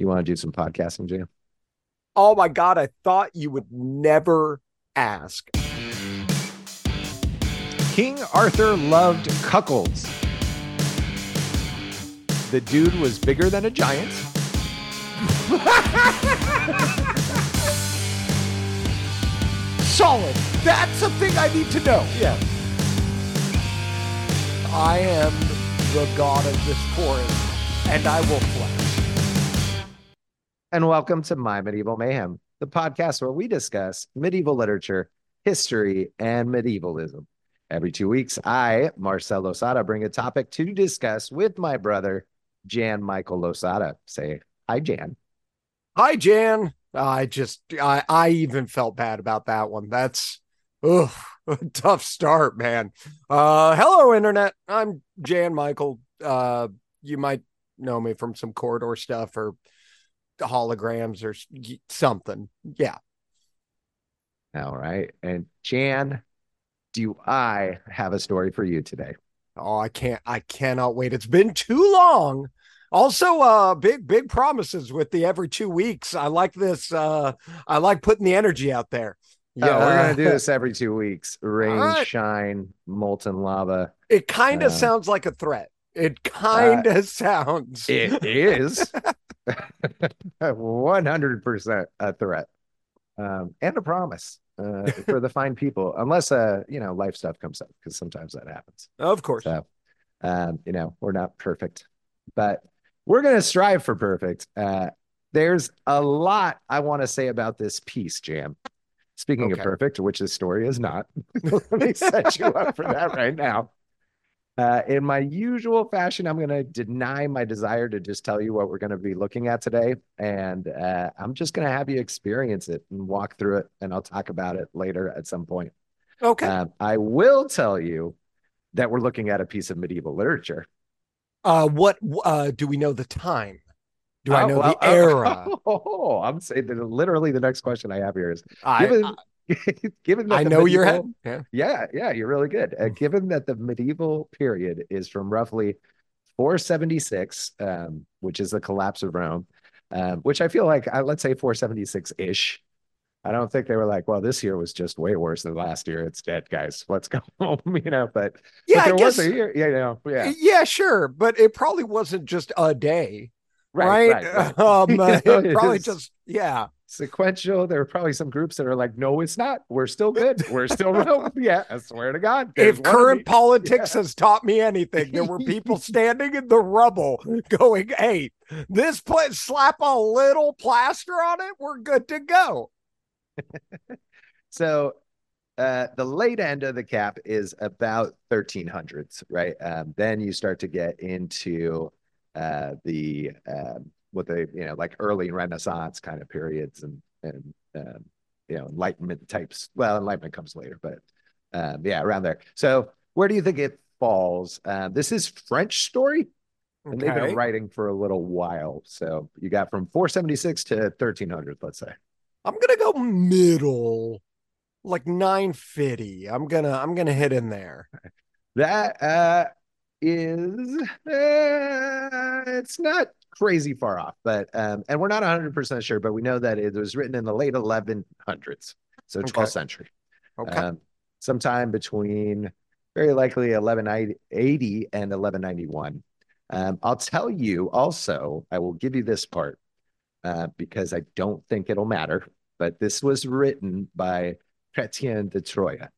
You want to do some podcasting, Jam? Oh my God, I thought you would never ask. King Arthur loved cuckolds. The dude was bigger than a giant. Solid. That's a thing I need to know. Yeah. I am the god of this forest, and I will flex. And welcome to My Medieval Mayhem, the podcast where we discuss medieval literature, history, and medievalism. Every two weeks, I, Marcel Losada, bring a topic to discuss with my brother, Jan Michael Losada. Say hi, Jan. Hi, Jan. I just, I, I even felt bad about that one. That's, ugh, a tough start, man. Uh, hello, internet. I'm Jan Michael. Uh, you might know me from some corridor stuff or holograms or something. Yeah. All right. And Jan, do I have a story for you today? Oh, I can't, I cannot wait. It's been too long. Also, uh, big, big promises with the every two weeks. I like this. Uh, I like putting the energy out there. Yeah, we're gonna do this every two weeks. Rain, right. shine, molten lava. It kind of Uh, sounds like a threat. It kind of sounds. It is one hundred percent a threat, um, and a promise uh, for the fine people, unless uh, you know, life stuff comes up because sometimes that happens. of course. So, um, you know, we're not perfect, but we're gonna strive for perfect. Uh, there's a lot I want to say about this piece, Jam. Speaking Okay. of perfect, which this story is not, let me set you up for that right now. Uh, in my usual fashion, I'm going to deny my desire to just tell you what we're going to be looking at today. And uh, I'm just going to have you experience it and walk through it. And I'll talk about it later at some point. Okay. Um, I will tell you that we're looking at a piece of medieval literature. Uh, what uh, do we know the time? Do I Oh, know well, the era? Oh, I'm saying that literally the next question I have here is I, given, given that I know your medieval- head. Yeah. Yeah, yeah, you're really good. Uh, given that the medieval period is from roughly 476, um, which is the collapse of Rome, um, which I feel like, uh, let's say 476 ish. I don't think they were like, well, this year was just way worse than last year. It's dead, guys. Let's go home, you know. But, Yeah, but there I was a year, yeah, you know, yeah, Yeah, sure, but it probably wasn't just a day, right, right? right, right. Um, know, it probably just yeah. sequential. There are probably some groups that are like, no, it's not. We're still good. We're still Rome. Yeah, I swear to God. If current politics has taught me anything, there were people standing in the rubble going, "Hey, this place, slap a little plaster on it, we're good to go." So uh, the late end of the cap is about 1300s, right? Um, then you start to get into uh, the um, what they you know like early Renaissance kind of periods and and um, you know Enlightenment types. Well, Enlightenment comes later, but um, yeah, around there. So where do you think it falls? Um, this is French story, and they've been writing for a little while. So you got from 476 to 1300, let's say. I'm gonna go middle, like 950. I'm gonna I'm gonna hit in there. That uh is uh, it's not crazy far off, but um and we're not 100% sure, but we know that it was written in the late 1100s, so 12th Okay. century. Okay. Um sometime between very likely 1180 and 1191. Um I'll tell you also, I will give you this part uh because I don't think it'll matter, but this was written by Chrétien de Troyes.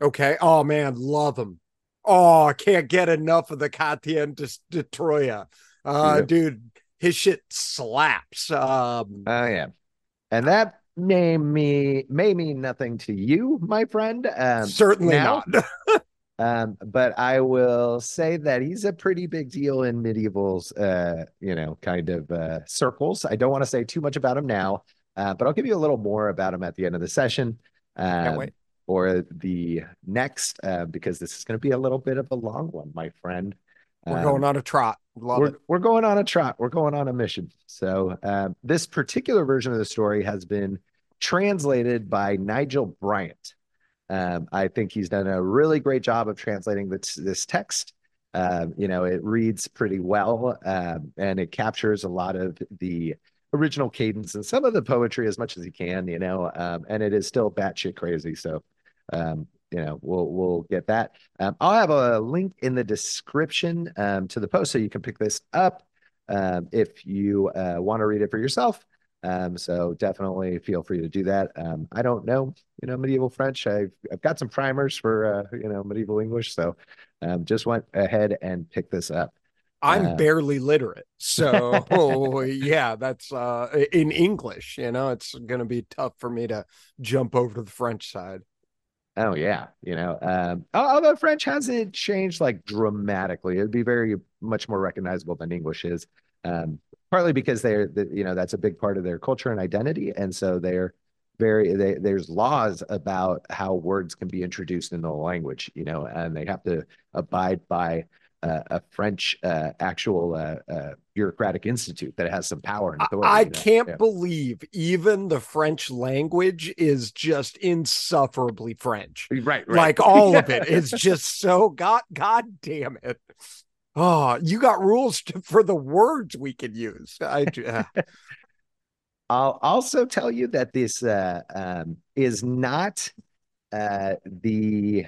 Okay. Oh man, love him. Oh, I can't get enough of the Katien de, de Troya. Uh, Yeah. dude, his shit slaps. Um, I am. And that may me may mean nothing to you, my friend. Um, certainly now, not. Um, but I will say that he's a pretty big deal in medievals, uh, you know, kind of uh, circles. I don't want to say too much about him now, uh, but I'll give you a little more about him at the end of the session. Um, wait. or the next, uh, because this is going to be a little bit of a long one, my friend. We're Um, going on a trot. Love we're, it. we're going on a trot. We're going on a mission. So uh, this particular version of the story has been translated by Nigel Bryant. Um, I think he's done a really great job of translating this, this text. Um, you know, it reads pretty well, um, and it captures a lot of the original cadence and some of the poetry as much as he can, you know, um, and it is still batshit crazy. So, um, you know, we'll we'll get that. Um, I'll have a link in the description um, to the post so you can pick this up um, if you uh, want to read it for yourself. Um, so definitely feel free to do that. Um, I don't know, you know, medieval French. I've I've got some primers for uh, you know medieval English, so um, just went ahead and picked this up. I'm uh, barely literate, so yeah, that's uh, in English. You know, it's going to be tough for me to jump over to the French side. Oh yeah, you know, um, although French hasn't changed like dramatically, it'd be very much more recognizable than English is. Um, partly because they're, the, you know, that's a big part of their culture and identity, and so they're very. They, there's laws about how words can be introduced in the language, you know, and they have to abide by a French uh, actual uh, uh, bureaucratic institute that has some power and authority. I, can't yeah. believe even the French language is just insufferably French. Right, right. Like all of it is just so god god damn it. Oh, you got rules to, for the words we can use. I uh. I'll also tell you that this uh, um, is not uh, the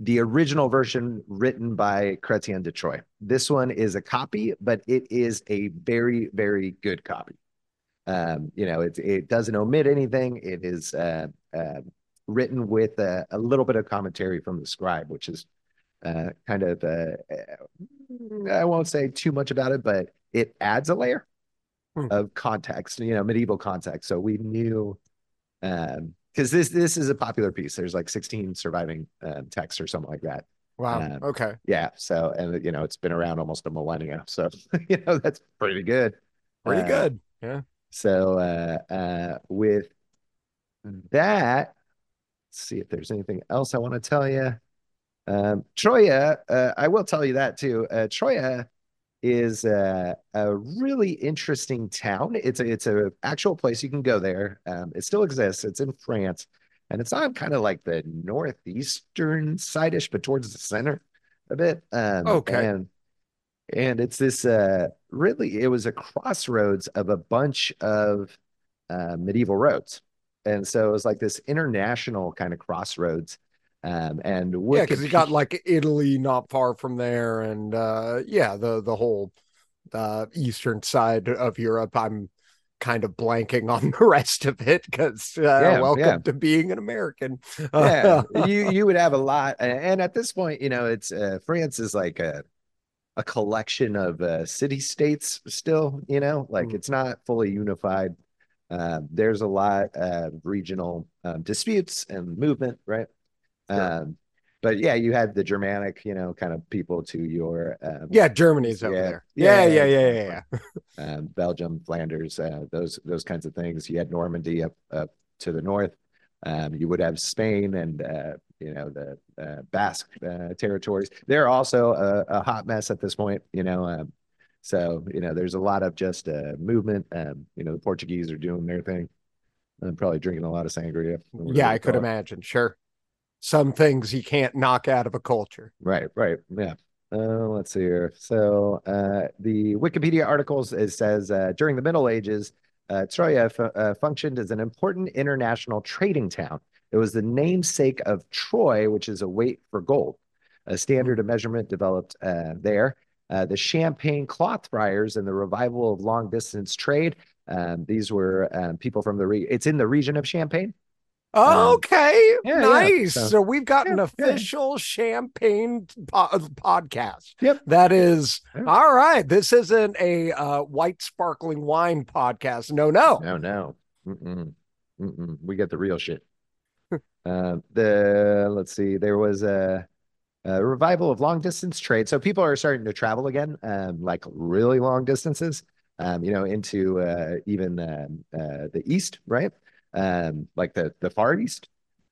the original version written by Chrétien de Troyes. This one is a copy, but it is a very, very good copy. Um, you know, it, it doesn't omit anything. It is uh, uh, written with a, a, little bit of commentary from the scribe, which is uh, kind of, uh, I won't say too much about it, but it adds a layer hmm. of context, you know, medieval context. So we knew um, because this this is a popular piece. There's like 16 surviving uh, texts or something like that. Wow. Um, okay. Yeah. So and you know it's been around almost a millennia. So you know that's pretty good. Pretty uh, good. Yeah. So uh, uh, with that, let's see if there's anything else I want to tell you. Um, Troyes, uh, I will tell you that too. Uh, Troyes is a, a really interesting town. It's a it's a actual place you can go there. Um, it still exists. It's in France, and it's on kind of like the northeastern sideish, but towards the center a bit. Um, okay. And and it's this uh, really it was a crossroads of a bunch of uh, medieval roads, and so it was like this international kind of crossroads um, and yeah, because you got like Italy not far from there, and uh, yeah, the the whole uh, eastern side of Europe. I'm kind of blanking on the rest of it because uh, yeah, welcome yeah. to being an American. yeah, you you would have a lot, and at this point, you know, it's uh, France is like a a collection of uh, city states still. You know, like mm. it's not fully unified. Uh, there's a lot of regional um, disputes and movement, right? Sure. Um, but yeah, you had the Germanic, you know, kind of people to your um, yeah, Germany's over there. Yeah, yeah, yeah, yeah, yeah. yeah. um, Belgium, Flanders, uh, those those kinds of things. You had Normandy up up to the north. Um, you would have Spain and uh, you know the uh, Basque uh, territories. They're also a, a, hot mess at this point. You know, um, so you know there's a lot of just uh, movement. Um, you know, the Portuguese are doing their thing. I'm probably drinking a lot of sangria. Yeah, I could imagine. Sure some things you can't knock out of a culture. Right, right. Yeah. Uh, let's see here. So uh, the Wikipedia articles it says uh, during the Middle Ages, uh, Troyes f- uh, functioned as an important international trading town. It was the namesake of Troy, which is a weight for gold. A standard of measurement developed uh, there. the Champagne cloth fairs and the revival of long distance trade. Um, these were um, people from the re- it's in the region of Champagne. Um, okay, um, yeah, nice. Yeah. So, so, we've got yeah, an official champagne po- podcast. Yep, that is all right. This isn't a uh, white sparkling wine podcast. No, no, no, no. Mm-mm. Mm-mm. We get the real shit. uh, the let's see, there was a, a, revival of long distance trade. So people are starting to travel again, um, like really long distances. Um, you know, into uh, even um, uh, the east, right? Um, like the the Far East,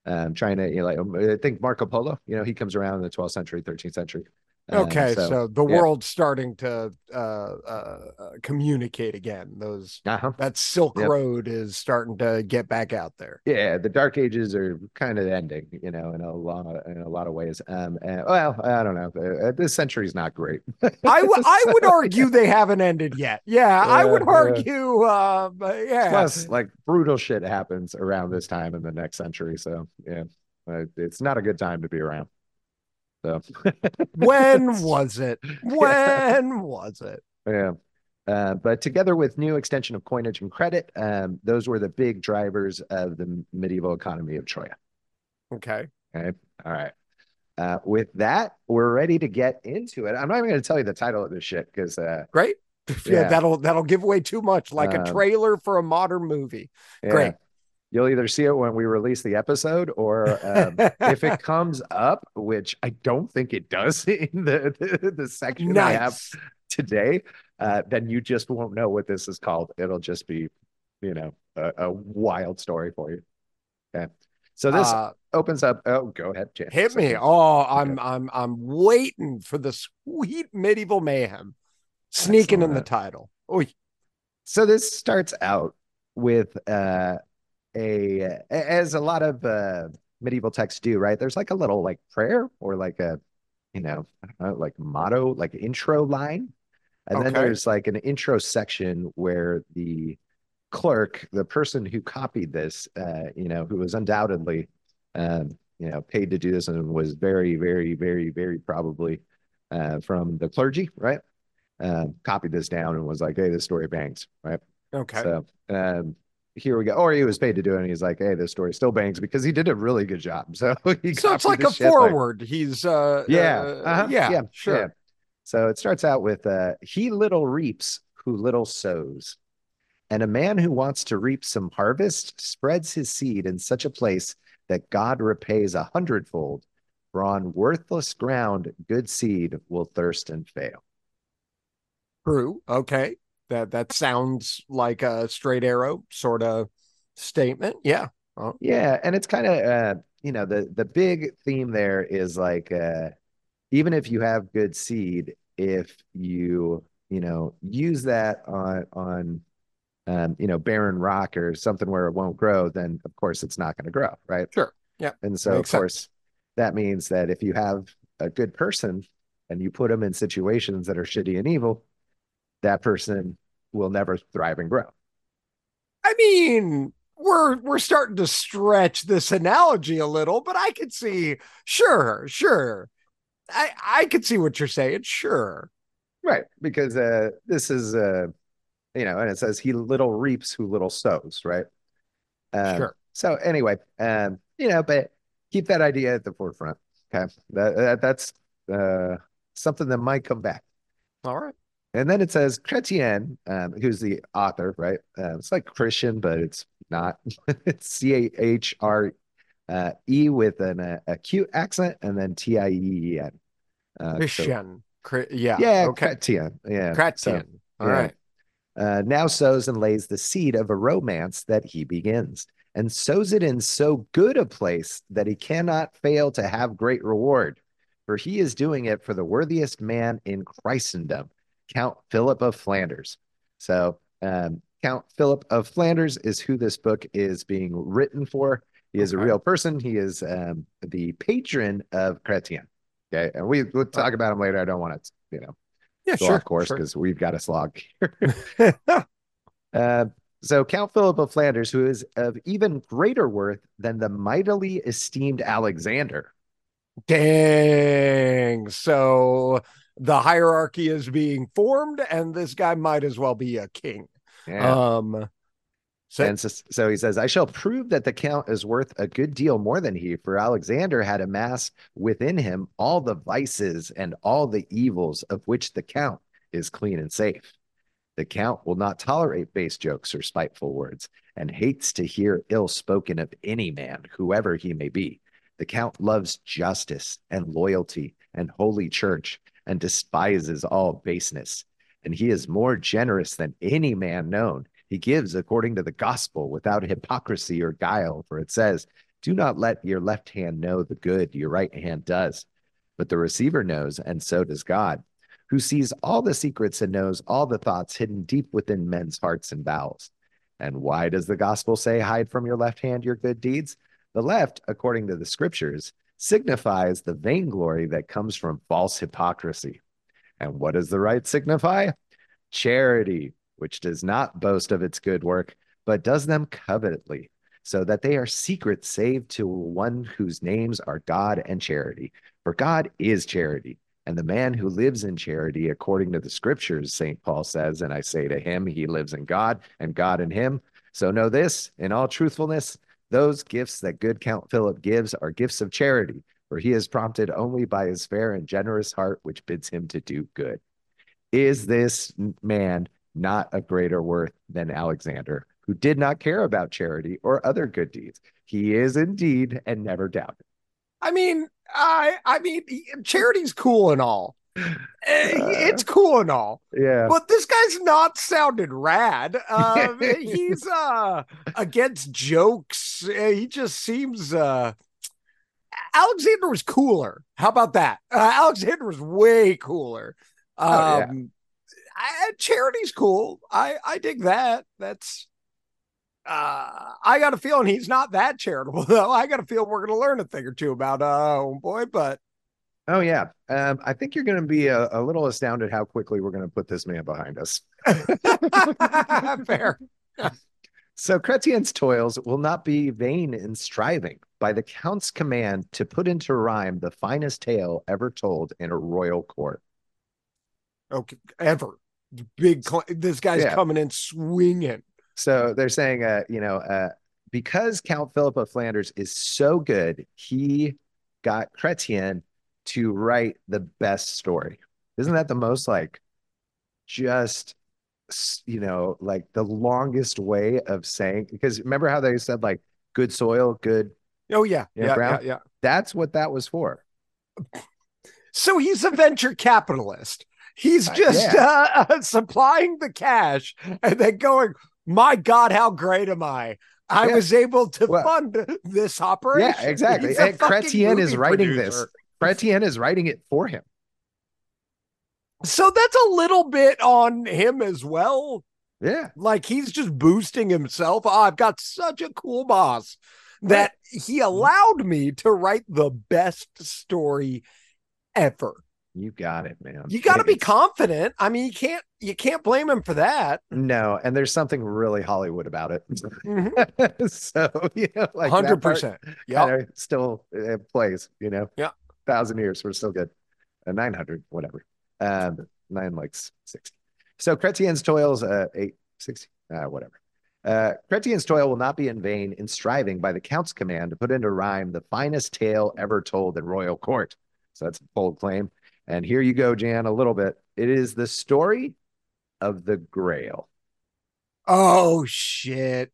um, to you know, like I think Marco Polo, you know, he comes around in the 12th century, 13th century, Okay, so, so, the yeah. world's starting to uh, uh, uh, communicate again. Those uh-huh. that Silk Yep. Road is starting to get back out there. Yeah, the Dark Ages are kind of ending, you know, in a lot of, in a lot of ways. Um, and, well, I don't know. Uh, this century's not great. I would I would argue they haven't ended yet. Yeah, I would Yeah, argue. Uh, yeah, Plus, like brutal shit happens around this time in the next century. So yeah, uh, it's not a good time to be around. So when was it? When was it? yeah. Uh, but together with new extension of coinage and credit, um, those were the big drivers of the medieval economy of Troyes. Okay. Okay. All right. Uh, with that, we're ready to get into it. I'm not even going to tell you the title of this shit because uh, Great. Yeah, Yeah. that'll that'll give away too much, like a Um, trailer for a modern movie. yeah, Great. You'll either see it when we release the episode or um, if it comes up, which I don't think it does in the, the, the section I have today, uh, then you just won't know what this is called. It'll just be, you know, a, a wild story for you. Okay. So this Uh, opens up. Oh, go ahead, Jan. hit me. Oh, I'm I'm I'm waiting for the sweet medieval mayhem sneaking in the title. Oh, So this starts out with uh, a as a lot of uh, medieval texts do, right? There's like a little like prayer or like a, you know, I don't know, like motto, like intro line, and then there's like an intro section where the clerk, the person who copied this, uh, you know, who was undoubtedly, um, you know, paid to do this and was very, very, very, very probably uh, from the clergy, right? Um, copied this down and was like, "Hey, this story bangs," right? okay. So um, here we go. Or he was paid to do it, and he's like, "Hey, this story still bangs because he did a really good job." So he so it's like a forward. He's uh yeah, uh, uh-huh, yeah, sure. yeah. So it starts out with uh, "He little reaps who little sows." And a man who wants to reap some harvest spreads his seed in such a place that God repays a hundredfold. For on worthless ground, good seed will thirst and fail. True. Okay. That that sounds like a straight arrow sort of statement. Yeah. Yeah, and it's kind of uh, you know, the the big theme there is like uh even if you have good seed, if you, you know, use that on on um, you know, barren rock or something where it won't grow, then of course it's not going to grow, right? Sure. Yeah. And so Makes of course that means that if you have a good person and you put them in situations that are shitty and evil, that person will never thrive and grow. I mean, we're we're starting to stretch this analogy a little, but I could see, sure, sure. I I could see what you're saying. Sure. Right, because uh this is uh you know, and it says he little reaps who little sows, right? Um, Sure. So anyway, um, you know, but keep that idea at the forefront. Okay, that, that that's uh something that might come back. All right. And then it says Chrétien, um, who's the author, right? Uh, it's like Christian, but it's not. it's C A H R E with an uh, acute accent, and then T I E E N. Uh, so- Christian. Cri- yeah. yeah, Okay. Chrétien. Yeah. So, Chrétien. All yeah. right. uh, now sows and lays the seed of a romance that he begins, and sows it in so good a place that he cannot fail to have great reward. For he is doing it for the worthiest man in Christendom, Count Philip of Flanders. So, um, Count Philip of Flanders is who this book is being written for. He is a real person. He is um, the patron of Chrétien. Okay, and we we'll talk about him later. I don't want to, you know, Yeah, sure. off course sure. because we've got a slog here. Uh, so Count Philip of Flanders, who is of even greater worth than the mightily esteemed Alexander. Dang. So the hierarchy is being formed, and this guy might as well be a king. Yeah. Um so and so, so he says, I shall prove that the Count is worth a good deal more than he, for Alexander had amassed within him all the vices and all the evils of which the Count is clean and safe. The Count will not tolerate base jokes or spiteful words, and hates to hear ill spoken of any man, whoever he may be. The Count loves justice and loyalty and holy church, and despises all baseness. And he is more generous than any man known. He gives according to the gospel without hypocrisy or guile, for it says, Do not let your left hand know the good your right hand does. but the receiver knows, and so does God, who sees all the secrets and knows all the thoughts hidden deep within men's hearts and bowels. And why does the gospel say, hide from your left hand your good deeds? The left, according to the scriptures, signifies the vainglory that comes from false hypocrisy. And what does the right signify? Charity, which does not boast of its good work, but does them covetedly, so that they are secret save to one whose names are God and charity. For God is charity. And the man who lives in charity, according to the scriptures, St. Paul says, and I say to him, he lives in God and God in him. So know this in all truthfulness, those gifts that good Count Philip gives are gifts of charity, for he is prompted only by his fair and generous heart, which bids him to do good. Is this man not of greater worth than Alexander, who did not care about charity or other good deeds? He is indeed and never doubted. I mean, I I mean, charity's cool and all. Eh, it's cool and all. Yeah. But this guy's not sounding rad. Um, he's uh against jokes. Uh, he just seems uh Alexander was cooler. How about that? Uh, Alexander was way cooler. Um Oh, yeah. I, charity's cool. I I dig that. That's uh I got a feeling he's not that charitable though. I got a feeling we're gonna learn a thing or two about uh boy, but Oh, yeah. Um, I think you're going to be a, a little astounded how quickly we're going to put this man behind us. fair. So Chrétien's toils will not be vain in striving by the count's command to put into rhyme the finest tale ever told in a royal court. Okay, ever. Big cl- this guy's Yeah. coming in swinging. So they're saying, uh, you know, uh, because Count Philip of Flanders is so good, he got Chrétien to write the best story. Isn't that the most like just you know like the longest way of saying because remember how they said like good soil, good Oh yeah, Yeah, yeah, yeah, yeah. that's what that was for. So he's a venture capitalist. He's Uh, just uh, supplying the cash and then going, "My God, how great am I? I Yeah. was able to Well- fund this operation." Yeah, exactly. And Chrétien is writing producer. this. Chrétien is writing it for him. So that's a little bit on him as well. Yeah. Like he's just boosting himself. Oh, I've got such a cool boss that he allowed me to write the best story ever. You got it, man. You got to be confident. I mean, you can't you can't blame him for that. No, and there's something really Hollywood about it. so, you know, like hundred percent. Yeah. still uh, plays, you know. Yeah. Thousand years, we're still good. Uh, 900, whatever. Um, nine likes s- 60. So Chrétien's toils, uh, eight, 60, uh, whatever. Uh, Chrétien's toil will not be in vain in striving by the count's command to put into rhyme the finest tale ever told in royal court. So that's a bold claim. And here you go, Jan, a little bit. It is the story of the Grail. Oh shit.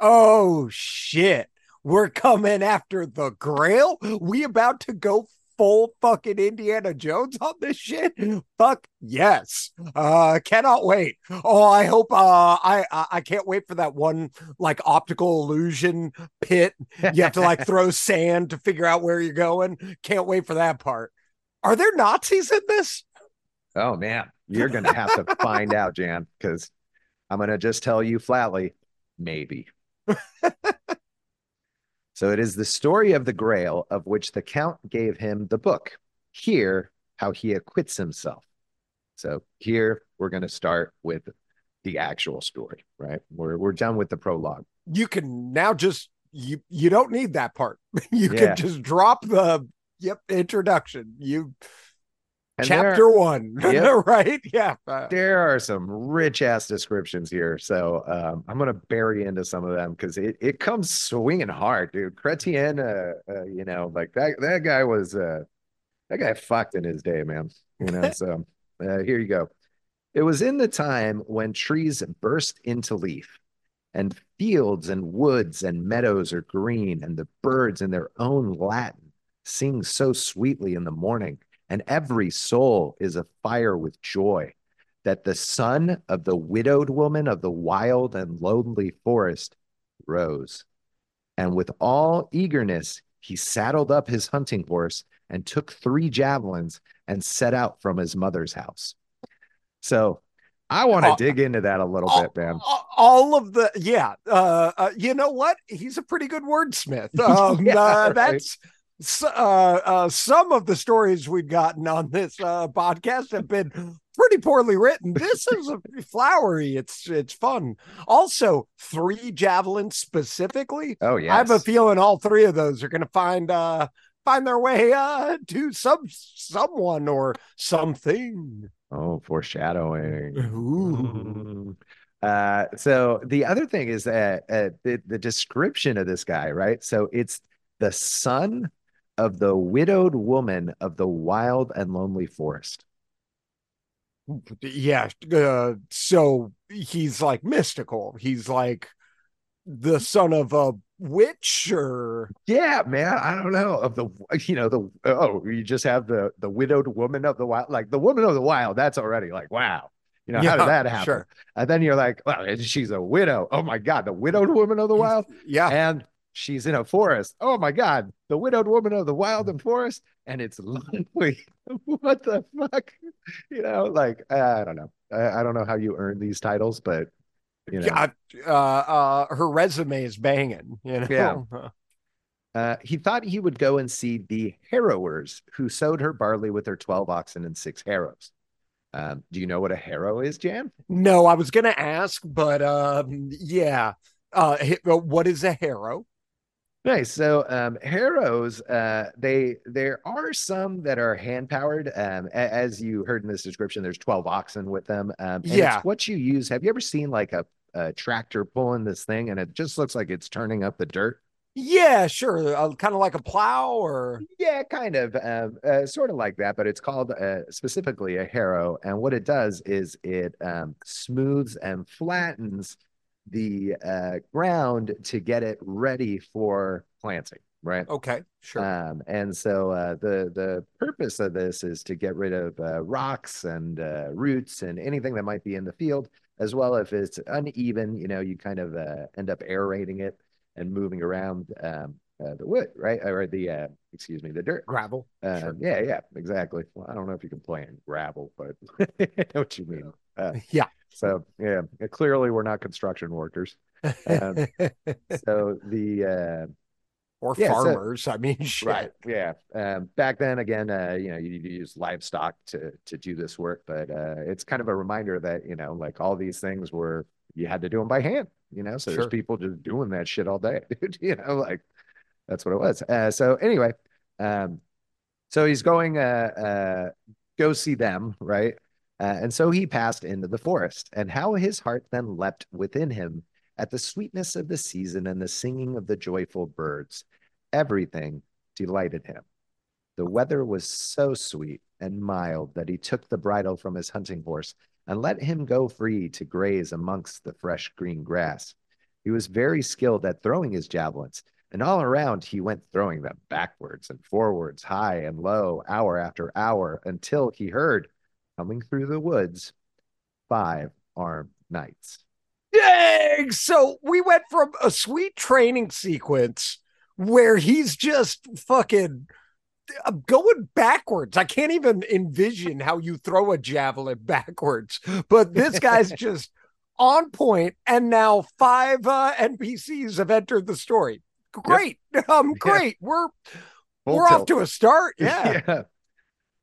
Oh shit. We're coming after the Grail. We about to go full fucking Indiana Jones on this shit. Fuck yes. Uh cannot wait. Oh, I hope uh I I I can't wait for that one like optical illusion pit. You have to like throw sand to figure out where you're going. Can't wait for that part. Are there Nazis in this? Oh man, you're gonna have to find out, Jan, because I'm gonna just tell you flatly, maybe. so it is the story of the Grail of which the Count gave him the book. Here, how he acquits himself. So here we're gonna start with the actual story, right? We're we're done with the prologue. you can now just you you don't need that part. You Yeah. can just drop the yep introduction. You And chapter one, Yep. right? Yeah. Uh, there are some rich ass descriptions here. So um, I'm gonna bury into some of them because it, it comes swinging hard, dude. Chrétien, uh, uh, you know, like that that guy was uh, that guy fucked in his day, man. You know, so uh, here you go. It was in the time when trees burst into leaf, and fields and woods and meadows are green, and the birds in their own Latin sing so sweetly in the morning, and every soul is afire with joy that the son of the widowed woman of the wild and lonely forest rose. And with all eagerness, he saddled up his hunting horse and took three javelins and set out from his mother's house. So I want to uh, dig into that a little all, bit, man. All of the, yeah. Uh, uh, you know what? He's a pretty good wordsmith. Um, yeah, uh, that's uh, uh, some of the stories we've gotten on this uh, podcast have been pretty poorly written. This is a flowery. It's it's fun. Also, three javelins specifically. Oh yeah, I have a feeling all three of those are going to find uh find their way uh to some someone or something. Oh, foreshadowing. Ooh. Uh, so the other thing is that uh, the, the description of this guy, right? So it's the son of the widowed woman of the wild and lonely forest. Yeah. Uh, so he's like mystical. He's like the son of a witch or yeah man i don't know of the you know the oh you just have the the widowed woman of the wild like the woman of the wild that's already like wow you know yeah, how did that happen sure. and then you're like well she's a widow oh my god the widowed woman of the wild yeah and she's in a forest. Oh my God, the widowed woman of the wild and forest, and it's lonely. what the fuck? You know, like I don't know. I, I, don't know how you earn these titles, but you know, yeah, uh, uh, her resume is banging. You know, yeah. Uh, he thought he would go and see the harrowers who sowed her barley with their 12 oxen and six harrows. Um, do you know what a harrow is, Jan? No, I was going to ask, but um, yeah. Uh, what is a harrow? Nice. So um, harrows, uh, they there are some that are hand powered. Um, as you heard in this description, there's 12 oxen with them. Um, yeah. what you use. Have you ever seen like a, a, tractor pulling this thing and it just looks like it's turning up the dirt? Yeah, sure. Uh, kind of like a plow or yeah, kind of, um, uh, sort of like that. But it's called uh, specifically a harrow, and what it does is it um, smooths and flattens the uh, ground to get it ready for planting right? Okay sure. Um, and so uh, the the purpose of this is to get rid of uh, rocks and uh, roots and anything that might be in the field as well if it's uneven you know you kind of uh, end up aerating it and moving around um, uh, the wood right? Or the uh, excuse me the dirt. Gravel um, sure. yeah yeah exactly. Well i don't know if you can play in gravel but i know what you mean. Yeah so yeah, clearly we're not construction workers. Um, so the uh, or yeah, farmers. So, I mean, shit. right? Yeah. Um, back then, again, uh, you know, you need to use livestock to to do this work, but uh, it's kind of a reminder that you know, like all these things were you had to do them by hand. You know, so sure. there's people just doing that shit all day, dude. You know, like that's what it was. Uh, so anyway, um, so he's going uh, uh, go see them, right? Uh, and so he passed into the forest, and how his heart then leapt within him at the sweetness of the season and the singing of the joyful birds. Everything delighted him. The weather was so sweet and mild that he took the bridle from his hunting horse and let him go free to graze amongst the fresh green grass. He was very skilled at throwing his javelins, and all around he went throwing them backwards and forwards, high and low, hour after hour, until he heard coming through the woods, five armed knights. Dang! So we went from a sweet training sequence where he's just fucking uh, going backwards. I can't even envision how you throw a javelin backwards, but this guy's just on point, and now five uh, NPCs have entered the story. Great, yep. um, great. Yeah. We're Full we're tilt. off to a start. Yeah. yeah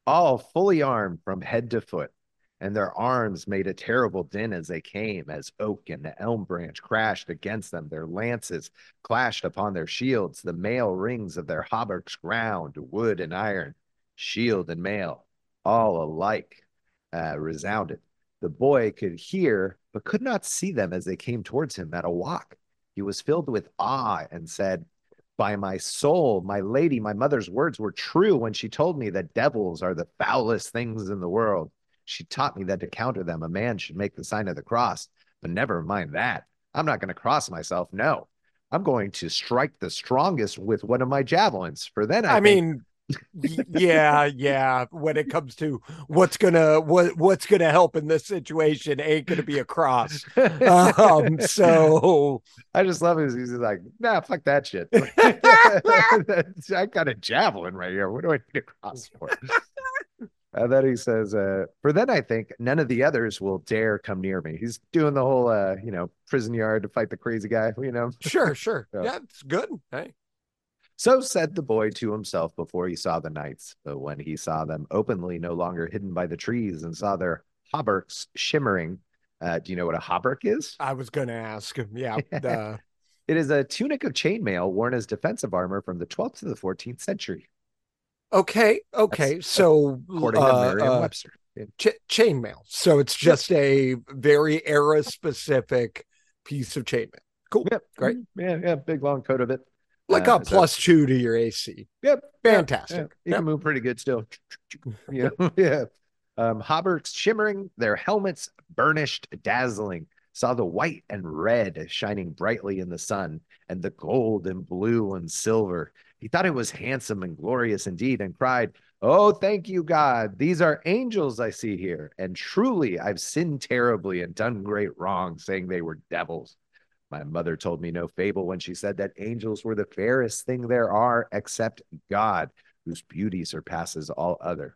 all fully armed from head to foot, and their arms made a terrible din as they came, as oak and elm branch crashed against them. Their lances clashed upon their shields, the mail rings of their hauberks ground, wood and iron, shield and mail, all alike uh, resounded. The boy could hear, but could not see them as they came towards him at a walk. He was filled with awe and said, by my soul, my lady, my mother's words were true when she told me that devils are the foulest things in the world. She taught me that to counter them, a man should make the sign of the cross. But never mind that. I'm not going to cross myself. No, I'm going to strike the strongest with one of my javelins. For then I, I mean, yeah, yeah. When it comes to what's gonna what what's gonna help in this situation, ain't gonna be a cross. Um, so I just love it. He's like, nah, fuck that shit. I got a javelin right here. What do I need a cross for? And then he says, uh, for then I think none of the others will dare come near me. He's doing the whole, uh, you know, prison yard to fight the crazy guy, you know? Sure, sure. yeah. yeah, it's good. Hey. So said the boy to himself before he saw the knights. But when he saw them openly, no longer hidden by the trees, and saw their hauberks shimmering, uh, do you know what a hauberk is? I was going to ask. Yeah. The... it is a tunic of chainmail worn as defensive armor from the 12th to the 14th century. Okay. Okay. That's, so according uh, to Merriam-Webster, uh, ch- chainmail. So it's just a very era specific piece of chainmail. Cool. Yep. Great. Yeah. Yeah. Big long coat of it. Like uh, a plus two to your AC. Yep. Fantastic. Yeah, You yep. can move pretty good still. yeah. yeah. Um, hauberks shimmering, their helmets burnished, dazzling. Saw the white and red shining brightly in the sun, and the gold and blue and silver. He thought it was handsome and glorious indeed, and cried, Oh, thank you, God. These are angels I see here. And truly, I've sinned terribly and done great wrong, saying they were devils. My mother told me no fable when she said that angels were the fairest thing there are, except God, whose beauty surpasses all other.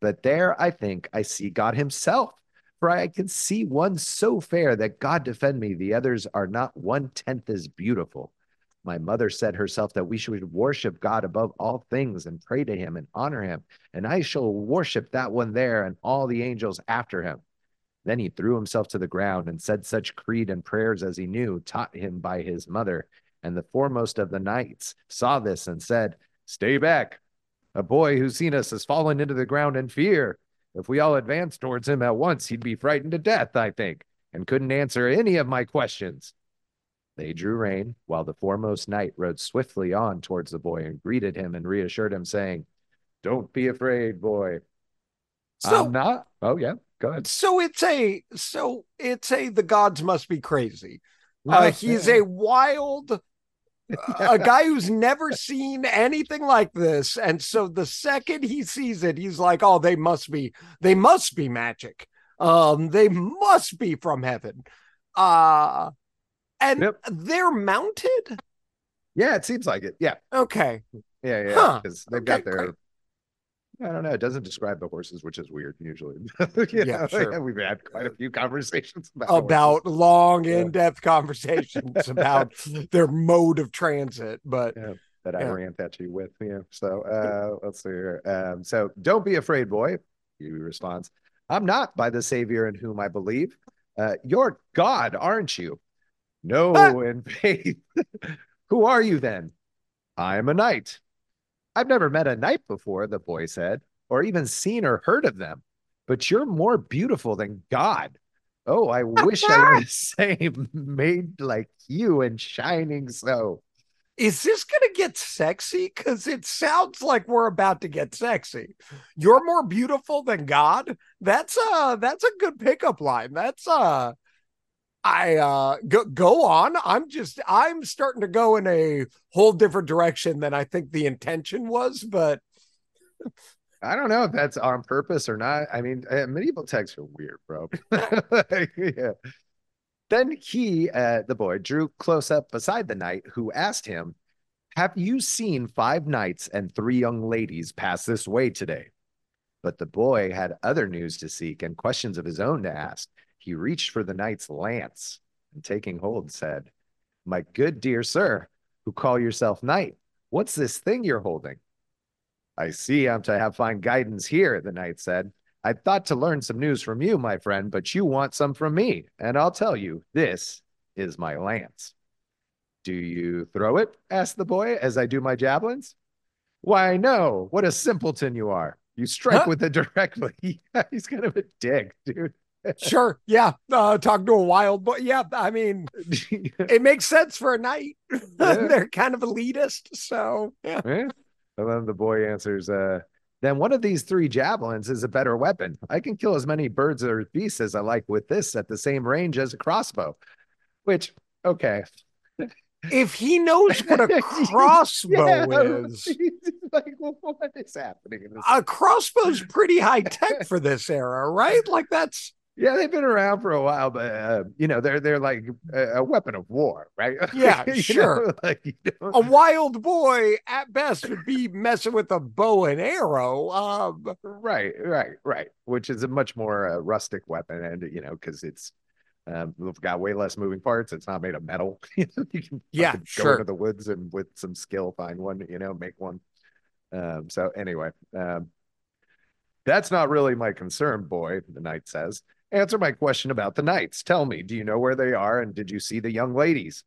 But there, I think, I see God Himself. For I can see one so fair that God defend me, the others are not one tenth as beautiful. My mother said herself that we should worship God above all things and pray to him and honor him. And I shall worship that one there and all the angels after him. Then he threw himself to the ground and said such creed and prayers as he knew, taught him by his mother. And the foremost of the knights saw this and said, Stay back. A boy who's seen us has fallen into the ground in fear. If we all advanced towards him at once, he'd be frightened to death, I think, and couldn't answer any of my questions. They drew rein, while the foremost knight rode swiftly on towards the boy and greeted him and reassured him, saying, Don't be afraid, boy. So, I'm not. Oh, yeah. Go ahead. So it's a so it's a the gods must be crazy. Uh, he's a wild uh, a guy who's never seen anything like this and so the second he sees it he's like oh they must be they must be magic um they must be from heaven uh and yep. they're mounted? Yeah, it seems like it. Yeah. Okay. Yeah, yeah. Because huh. they've okay, got their great. I don't know. It doesn't describe the horses, which is weird usually. yeah, know, sure. we've had quite a few conversations about, about long, in-depth conversations about their mode of transit. But yeah, that I rant at you with. Yeah. So uh, let's see here. Um, so don't be afraid, boy. He responds, "I'm not by the Savior in whom I believe. Uh, you're God, aren't you? No, in faith. Who are you then? I am a knight. I've never met a knight before, the boy said, or even seen or heard of them. But you're more beautiful than God. Oh, I wish I were the same, made like you and shining so. Is this going to get sexy? Because it sounds like we're about to get sexy. You're more beautiful than God. That's a that's a good pickup line. That's uh I uh go go on. I'm just I'm starting to go in a whole different direction than I think the intention was, but I don't know if that's on purpose or not. I mean, uh, medieval texts are weird, bro. yeah. Then he, uh, the boy, drew close up beside the knight, who asked him, "Have you seen five knights and three young ladies pass this way today?" But the boy had other news to seek and questions of his own to ask. He reached for the knight's lance and taking hold said, My good dear sir, who call yourself knight, what's this thing you're holding? I see I'm to have fine guidance here, the knight said. I thought to learn some news from you, my friend, but you want some from me, and I'll tell you, this is my lance. Do you throw it? asked the boy as I do my javelins. Why, no. What a simpleton you are. You strike huh? with it directly. He's kind of a dick, dude sure. Yeah. Uh, talking to a wild boy. Yeah. I mean, it makes sense for a knight. Yeah. They're kind of elitist. So, yeah. yeah. And then the boy answers, uh, then one of these three javelins is a better weapon. I can kill as many birds or beasts as I like with this at the same range as a crossbow. Which, okay. if he knows what a crossbow Yeah, is, he's like, well, what is happening a crossbow's pretty high tech for this era, right? Like that's Yeah, they've been around for a while, but uh, you know they're they're like a, a weapon of war, right? Yeah, You know, sure. like you don't- a wild boy at best would be messing with a bow and arrow. Um, right, right, right. Which is a much more uh, rustic weapon, and you know because it's um, we've got way less moving parts. It's not made of metal. you can Yeah, fucking sure. go into the woods and with some skill find one. You know, make one. Um, so anyway, um, that's not really my concern, boy. The knight says. Answer my question about the knights. Tell me, do you know where they are, and did you see the young ladies?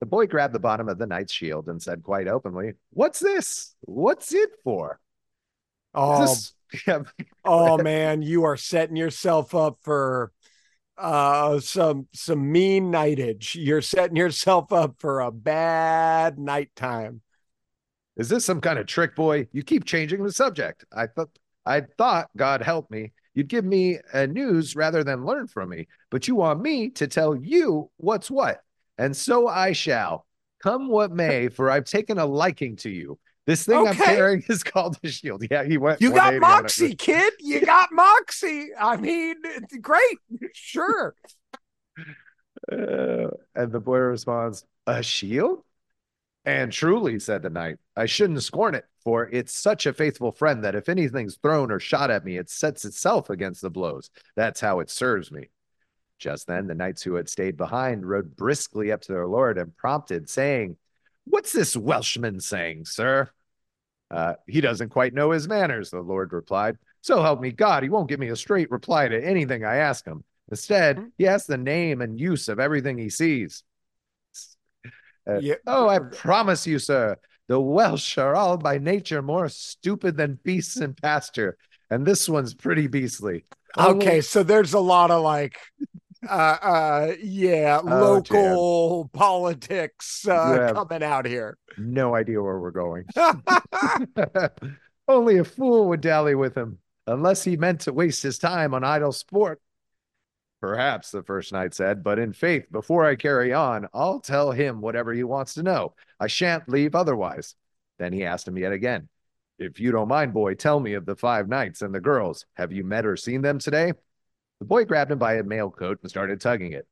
The boy grabbed the bottom of the knight's shield and said quite openly, "What's this? What's it for?" oh, oh man, you are setting yourself up for uh some some mean nightage. You're setting yourself up for a bad nighttime. Is this some kind of trick, boy? You keep changing the subject. I thought I thought, God help me, you'd give me a news rather than learn from me, but you want me to tell you what's what. And so I shall. Come what may, for I've taken a liking to you. This thing I'm carrying is called the shield. Yeah, he went. You got 180 on it. moxie, kid. You got moxie. I mean, great. Sure. Uh, and the boy responds, A shield? And truly, said the knight, I shouldn't scorn it, for it's such a faithful friend that if anything's thrown or shot at me, it sets itself against the blows. That's how it serves me. Just then, the knights who had stayed behind rode briskly up to their lord and prompted, saying, What's this Welshman saying, sir? Uh, he doesn't quite know his manners, the lord replied. So help me God, he won't give me a straight reply to anything I ask him. Instead, Hmm. he asks the name and use of everything he sees. Uh, Yeah. Oh, I promise you, sir, the Welsh are all by nature more stupid than beasts in pasture, and this one's pretty beastly. Okay, so there's a lot of like uh uh yeah, Oh, local politics uh coming out here. no idea where we're going. Only a fool would dally with him, unless he meant to waste his time on idle sport. Perhaps, the first knight said, but in faith, before I carry on, I'll tell him whatever he wants to know. I shan't leave otherwise. Then he asked him yet again, If you don't mind, boy, tell me of the five knights and the girls. Have you met or seen them today? The boy grabbed him by a mail coat and started tugging it.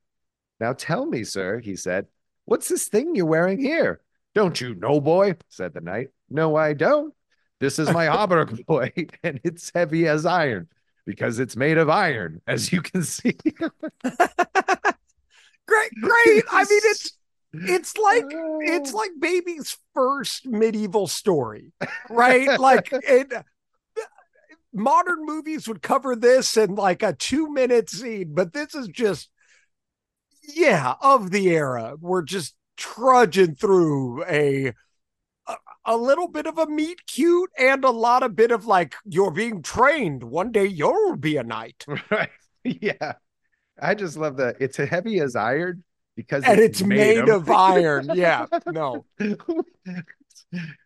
Now tell me, sir, he said, what's this thing you're wearing here? Don't you know, boy? said the knight. No, I don't. This is my hauberk, boy, and it's heavy as iron because it's made of iron, as you can see. Great, great. I mean it's it's like it's like baby's first medieval story, right? like it modern movies would cover this in like a two minute scene, but this is just yeah, of the era. We're just trudging through a a, little bit of a meet cute and a lot of bit of like you're being trained. One day you'll be a knight. right. Yeah. I just love that it's heavy as iron because And it's made of iron. Yeah. No.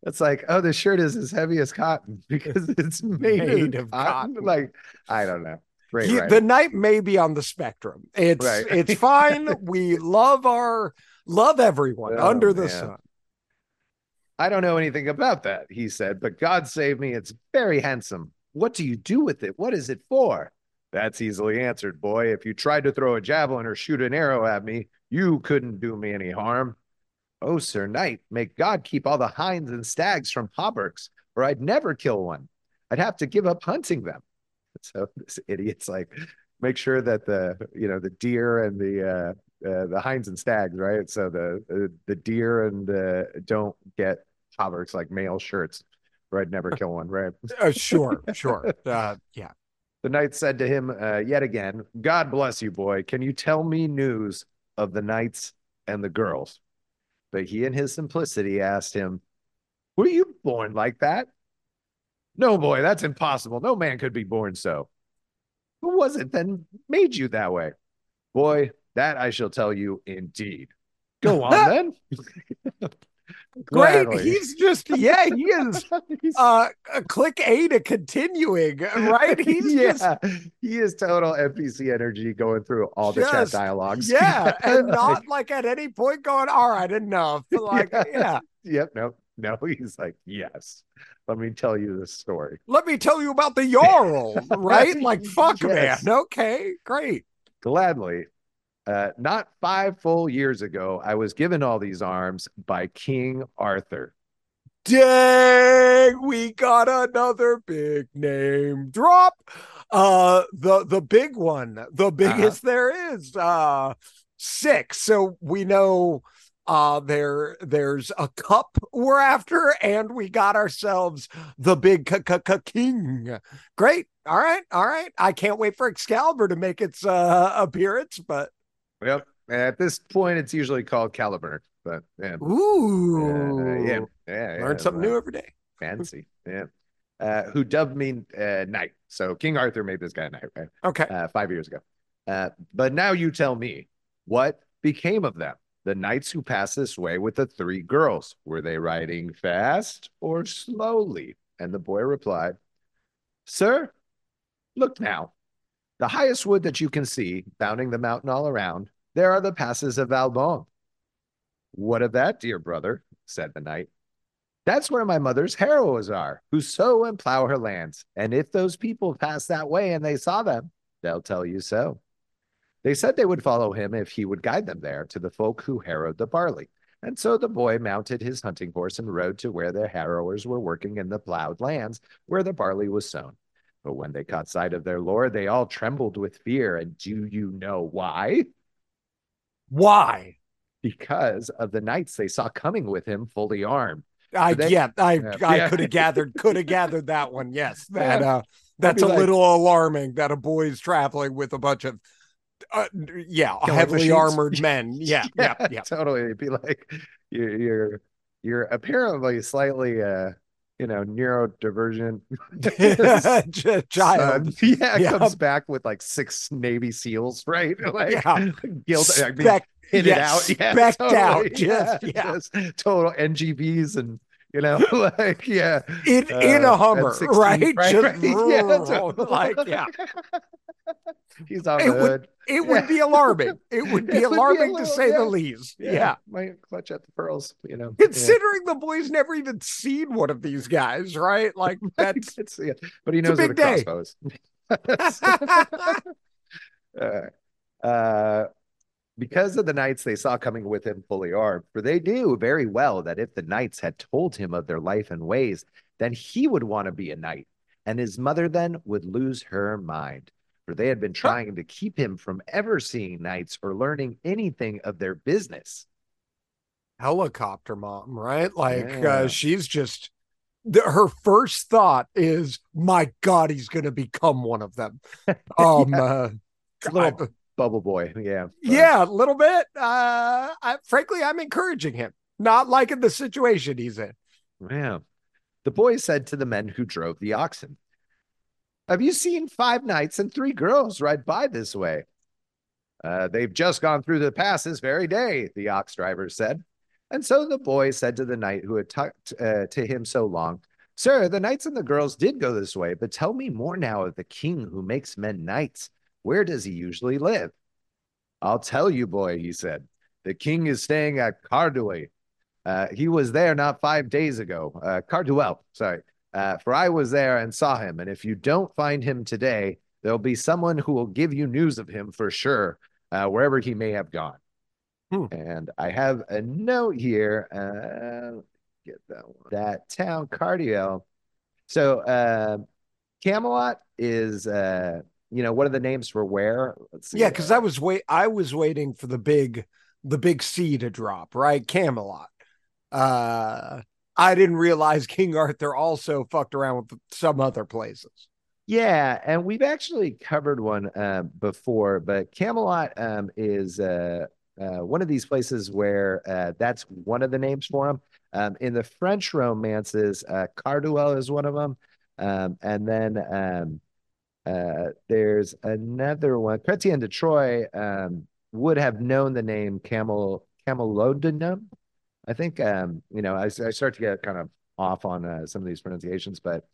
it's like, oh, the shirt is as heavy as cotton because it's made, Made of, of cotton. cotton. Like, I don't know. Great, He- right? the knight may be on the spectrum. It's Right. it's fine. we love our love everyone Oh, under the man. sun. I don't know anything about that, he said, but God save me, it's very handsome. What do you do with it? What is it for? That's easily answered, boy. If you tried to throw a javelin or shoot an arrow at me, you couldn't do me any harm. Oh, Sir Knight, may God keep all the hinds and stags from hauberks, or I'd never kill one. I'd have to give up hunting them. So this idiot's like, make sure that the you know the deer and the uh, uh the hinds and stags, right? So the uh, the deer and uh, don't get hauberks like male shirts, I'd never kill one, right? Uh, sure, sure. Uh, yeah. The knight said to him uh, yet again, God bless you, boy. Can you tell me news of the knights and the girls? But he, in his simplicity, asked him, Were you born like that? No, boy, that's impossible. No man could be born so. Who was it then made you that way? Boy, that I shall tell you indeed. Go on then. Great. Gladly. He's just yeah, he is uh click A to continuing, right? He's just yeah, he is total NPC energy going through all the chat dialogues. yeah, and not like at any point going, all right, enough. Like, Yeah. yeah. Yep. No. No. He's like, yes. Let me tell you this story. Let me tell you about the Jarl, right? Like, fuck, Yes. man. Okay, great. Gladly. Uh, not five full years ago, I was given all these arms by King Arthur. Dang, we got another big name drop. Uh the the big one, the biggest there is. Uh six. So we know uh there there's a cup we're after, and we got ourselves the big c- king. Great. All right, all right. I can't wait for Excalibur to make its uh appearance, but Yep. At this point, it's usually called Caliburn, but yeah. ooh, Uh, yeah, yeah, yeah, learn something uh, new every day. Fancy, yeah. Uh, who dubbed me uh, knight. So King Arthur made this guy a knight, right? Okay. Uh, five years ago. Uh, but now you tell me, what became of them? The knights who passed this way with the three girls. Were they riding fast or slowly? And the boy replied, Sir, look now. The highest wood that you can see, bounding the mountain all around, there are the passes of Valbon. What of that, dear brother? said the knight. That's where my mother's harrows are, who sow and plow her lands. And if those people pass that way and they saw them, they'll tell you so. They said they would follow him if he would guide them there to the folk who harrowed the barley. And so the boy mounted his hunting horse and rode to where the harrowers were working in the plowed lands where the barley was sown. But when they caught sight of their lord, they all trembled with fear. And do you know why? Why? Because of the knights they saw coming with him fully armed. I They- yeah, I Yeah. I Yeah. could have gathered could have gathered that one. Yes, that Yeah. uh that's a like- little alarming that a boy's traveling with a bunch of uh, yeah, heavily machines. armored men. Yeah, yeah, yeah. totally. It'd be like you're you're, you're apparently slightly uh you know neurodivergent Child. son. Yeah, Yeah. comes back with like six Navy SEAls, right? Like Yeah. guild, I mean, hit yeah, it out. Yeah, specked totally. out. Just yeah. just total NGBs and you know, like yeah, In uh, in a Hummer, 16, right? right, Just right. Yeah, totally. like yeah. He's on It the would- hood. It would Yeah. be alarming. It would be It would be alarming to little- say the least. yeah. might clutch at the pearls, you know. yeah. Considering the boy's never even seen one of these guys, right? Like that's It's- yeah, but he knows what a crossbow is. uh, uh, because of the knights they saw coming with him fully armed, for they knew very well that if the knights had told him of their life and ways, then he would want to be a knight, and his mother then would lose her mind. For they had been trying to keep him from ever seeing knights or learning anything of their business. helicopter mom, right? Like Yeah. uh, she's just the, her first thought is, "My God, he's going to become one of them." Um, uh, It's a little I- bubble boy, yeah, but- yeah, a little bit. Uh, I, frankly, I'm encouraging him, not liking the situation he's in. Yeah. The boy said to the men who drove the oxen, Have you seen five knights and three girls ride by this way? Uh, they've just gone through the pass this very day, the ox driver said. And so the boy said to the knight who had talked uh, to him so long, Sir, the knights and the girls did go this way, but tell me more now of the king who makes men knights. Where does he usually live? I'll tell you, boy, he said. The king is staying at Carduel, uh, he was there not five days ago. Uh, Carduel, sorry. Uh, for I was there and saw him. And if you don't find him today, there'll be someone who will give you news of him for sure, uh, wherever he may have gone. Hmm. And I have a note here. Uh, get that one. That town, Cardiel. So uh, Camelot is, uh, you know, what are the names for where? Let's see. Yeah, because I was wait, I was waiting for the big, the big C to drop, right? Camelot. I didn't realize King Arthur also fucked around with some other places. Yeah, and we've actually covered one uh, before, but Camelot um, is uh, uh, one of these places where uh, that's one of the names for him. Um, in the French romances, uh, Carduel is one of them, um, and then um, uh, there's another one. Chrétien de Troyes um, would have known the name Camel Camulodunum, I think um, you know I, I start to get kind of off on uh, some of these pronunciations, but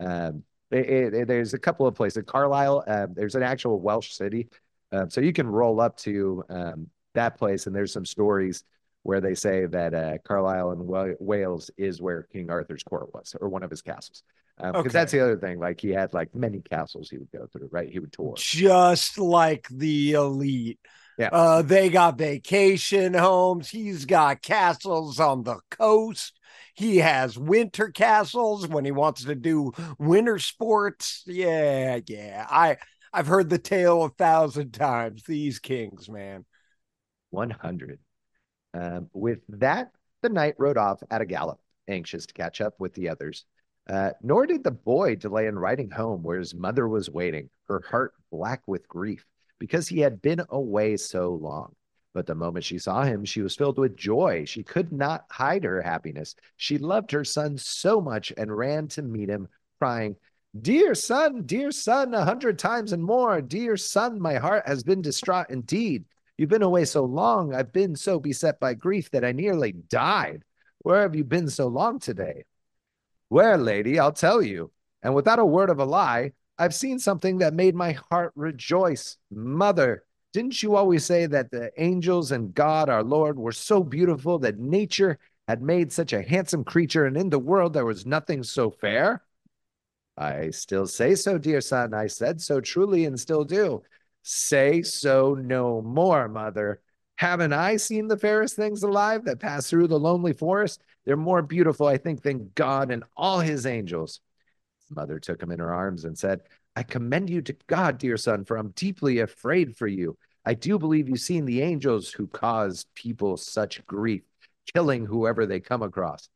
um, it, it, there's a couple of places. Carlisle, uh, there's an actual Welsh city, uh, so you can roll up to um, that place, and there's some stories where they say that uh, Carlisle in Wales is where King Arthur's court was, or one of his castles. Because um, okay. that's the other thing. Like he had like many castles he would go through, right? He would tour. Just like the elite. Yeah. Uh, they got vacation homes. He's got castles on the coast. He has winter castles when he wants to do winter sports. Yeah, yeah. I I've heard the tale a thousand times. These kings, man. 100. Um, with that, the knight rode off at a gallop, anxious to catch up with the others. Uh, nor did the boy delay in riding home where his mother was waiting, her heart black with grief because he had been away so long. But the moment she saw him, she was filled with joy. She could not hide her happiness. She loved her son so much and ran to meet him, crying, Dear son, dear son, a hundred times and more. Dear son, my heart has been distraught indeed. You've been away so long. I've been so beset by grief that I nearly died. Where have you been so long today? Where, lady, I'll tell you. And without a word of a lie, I've seen something that made my heart rejoice. Mother, didn't you always say that the angels and God, our Lord, were so beautiful that nature had made such a handsome creature, and in the world there was nothing so fair? I still say so, dear son. I said so truly and still do. Say so no more, mother. Haven't I seen the fairest things alive that pass through the lonely forest? They're more beautiful, I think, than God and all his angels. Mother took him in her arms and said, I commend you to God, dear son, for I'm deeply afraid for you. I do believe you've seen the angels who cause people such grief, killing whoever they come across.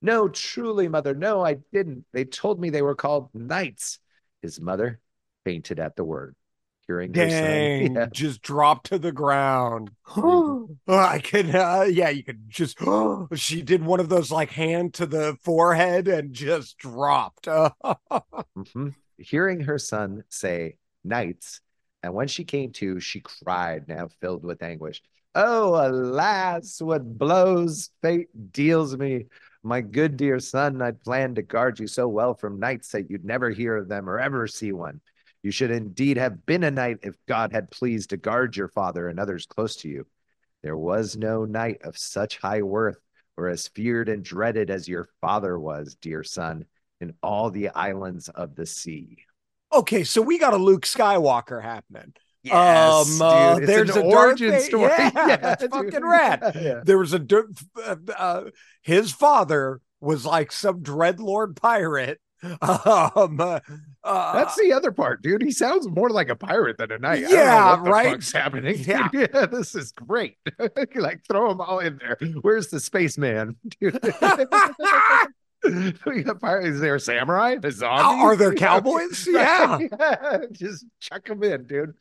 No, truly, mother, no, I didn't. They told me they were called knights. His mother fainted at the word hearing Dang, yeah. just drop to the ground. I could, uh, yeah, you could just. she did one of those like hand to the forehead and just dropped. mm-hmm. Hearing her son say knights, and when she came to, she cried, now filled with anguish. Oh, alas, what blows fate deals me. My good dear son, I'd planned to guard you so well from knights that you'd never hear of them or ever see one. You should indeed have been a knight if God had pleased to guard your father and others close to you. There was no knight of such high worth or as feared and dreaded as your father was, dear son, in all the islands of the sea. Okay, so we got a Luke Skywalker happening. Yes, um, uh, there's an origin story. Yeah, yeah that's fucking rad. Yeah. There was a uh, uh, his father was like some dreadlord pirate um, uh, That's the other part, dude. He sounds more like a pirate than a knight. Yeah, right. What's happening? Yeah. yeah, this is great. like throw them all in there. Where's the spaceman, dude? we got pirates. Is there a samurai? The zombie? Are there cowboys? yeah. yeah. Just chuck them in, dude.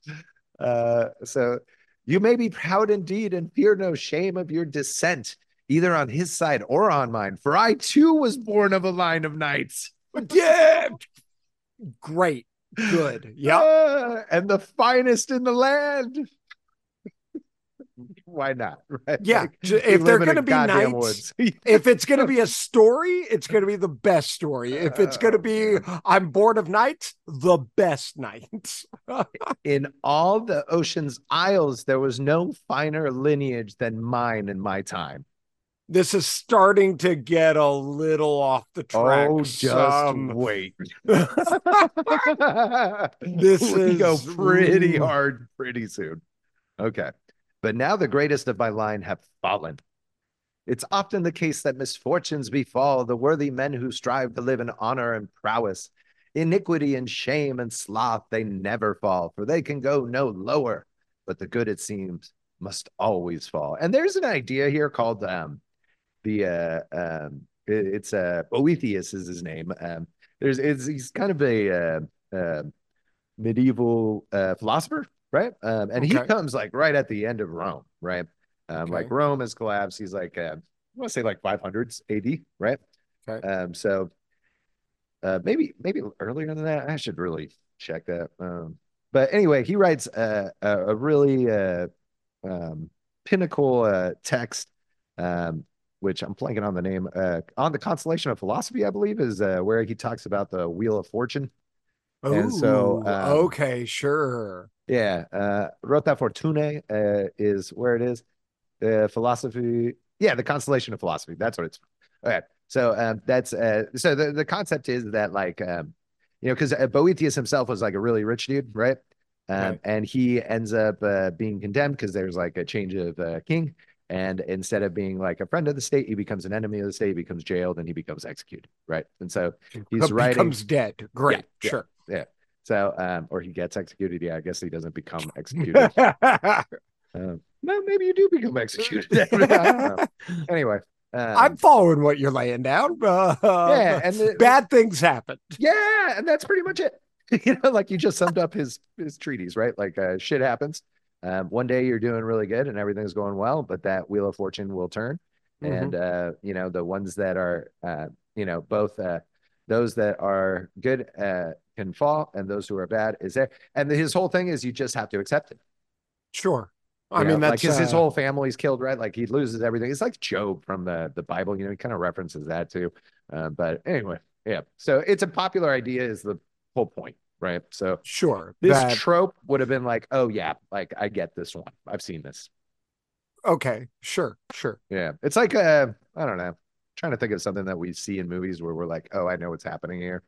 Uh, so you may be proud indeed and fear no shame of your descent, either on his side or on mine. For I too was born of a line of knights yeah. Great. Good. Yeah. Uh, and the finest in the land. Why not? Right? Yeah. Like, if they're going to be knights, if it's going to be a story, it's going to be the best story. If it's going to be I'm born of knights, the best knights. in all the ocean's isles, there was no finer lineage than mine in my time this is starting to get a little off the track. Oh, just um, wait. this we is go pretty hard pretty soon. Okay. But now the greatest of my line have fallen. It's often the case that misfortunes befall the worthy men who strive to live in honor and prowess. Iniquity and shame and sloth, they never fall, for they can go no lower. But the good, it seems, must always fall. And there's an idea here called um, the uh, um, it, it's uh, Boethius is his name. Um, there's it's he's kind of a uh, uh, medieval uh, philosopher, right? Um, and okay. he comes like right at the end of Rome, right? Um, okay. Like Rome has collapsed. He's like uh, I want to say like 500s AD, right? Okay. Um, so uh, maybe maybe earlier than that. I should really check that. Um, but anyway, he writes uh, a, a really uh, um, pinnacle uh, text um, which I'm blanking on the name, uh, on the consolation of philosophy, I believe, is uh, where he talks about the wheel of fortune. Ooh, And so, um, okay, sure. Yeah, uh, Rota Fortunae uh, is where it is. The philosophy, yeah, the consolation of philosophy. That's what it's. Okay, so um, that's uh, so the the concept is that like um, you know, because uh, Boethius himself was like a really rich dude, right? Um, Right. and he ends up uh, being condemned because there's like a change of uh, king, and instead of being like a friend of the state, he becomes an enemy of the state. He becomes jailed, and he becomes executed, right? And so He's Becomes writing- dead. Great, Sure. yeah. sure. so um, or he gets executed. Yeah, I guess he doesn't become executed. Um, no, maybe you do become executed. Know. Anyway, um, I'm following what you're laying down. Uh, yeah, and the, bad things happen. yeah, and that's pretty much it. you know, like you just summed up his his treaties, right? Like uh, shit happens. Um, one day you're doing really good and everything's going well, but that wheel of fortune will turn, and uh, you know the ones that are, uh, you know, both uh, those that are good uh, can fall, and those who are bad is there. And his whole thing is you just have to accept it. Sure. You I know, mean, that's like his, his uh, whole family's killed, right? Like he loses everything. It's like Job from the the Bible. You know, he kind of references that too. Uh, but anyway, yeah. So it's a popular idea, is the whole point, right? So sure. this that- trope would have been like, oh yeah, like I get this one. I've seen this. okay, sure, sure. Yeah, it's like uh, I don't know. trying to think of something that we see in movies where we're like, oh, I know what's happening here.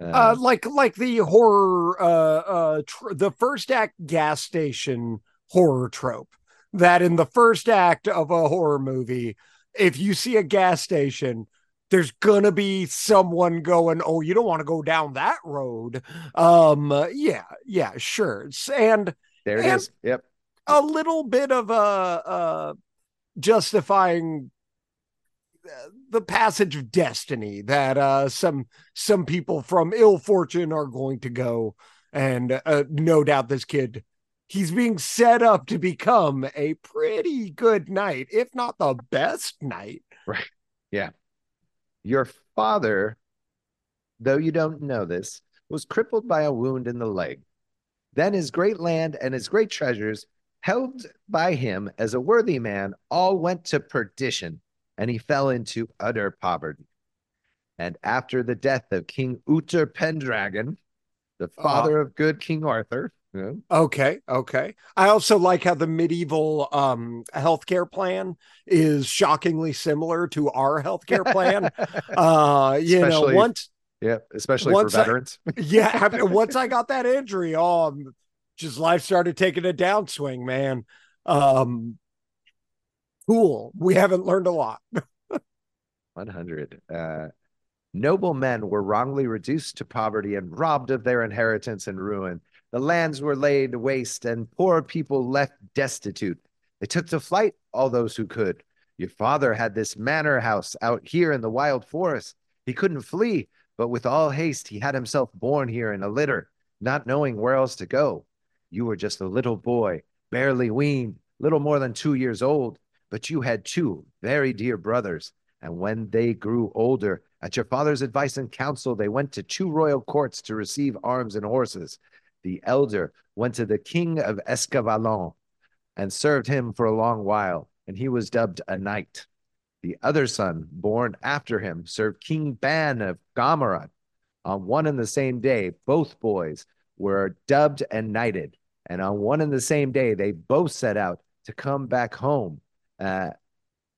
Uh, like like the horror, uh, uh, tr- the first act gas station horror trope. That in the first act of a horror movie, if you see a gas station, there's gonna be someone going, "Oh, you don't want to go down that road." Um, yeah, yeah, sure. And there it and- is. Yep. a little bit of a uh, justifying the passage of destiny that uh, some some people from ill fortune are going to go, and uh, no doubt this kid he's being set up to become a pretty good knight, if not the best knight. Your father, though you don't know this, was crippled by a wound in the leg. Then his great land and his great treasures, held by him as a worthy man, all went to perdition, and he fell into utter poverty. And after the death of King Uther Pendragon, the ah. father of good King Arthur, know, Okay, okay. I also like how the medieval um healthcare plan is shockingly similar to our healthcare plan. uh, you know, Especially- once yeah, especially Once for I- veterans. yeah, once I got that injury, oh, um, just life started taking a downswing, man. Um, cool. We haven't learned a lot. 100. Uh, noble men were wrongly reduced to poverty and robbed of their inheritance and ruin. The lands were laid waste and poor people left destitute. They took to flight all those who could. Your father had this manor house out here in the wild forest. He couldn't flee, but with all haste he had himself born here in a litter, not knowing where else to go. You were just a little boy, barely weaned, little more than two years old, but you had two very dear brothers. And when they grew older, at your father's advice and counsel, they went to two royal courts to receive arms and horses. The elder went to the king of Escavalon and served him for a long while, and he was dubbed a knight. The other son, born after him, served King Ban of Gomeret. On one and the same day, both boys were dubbed and knighted. And on one and the same day, they both set out to come back home, uh,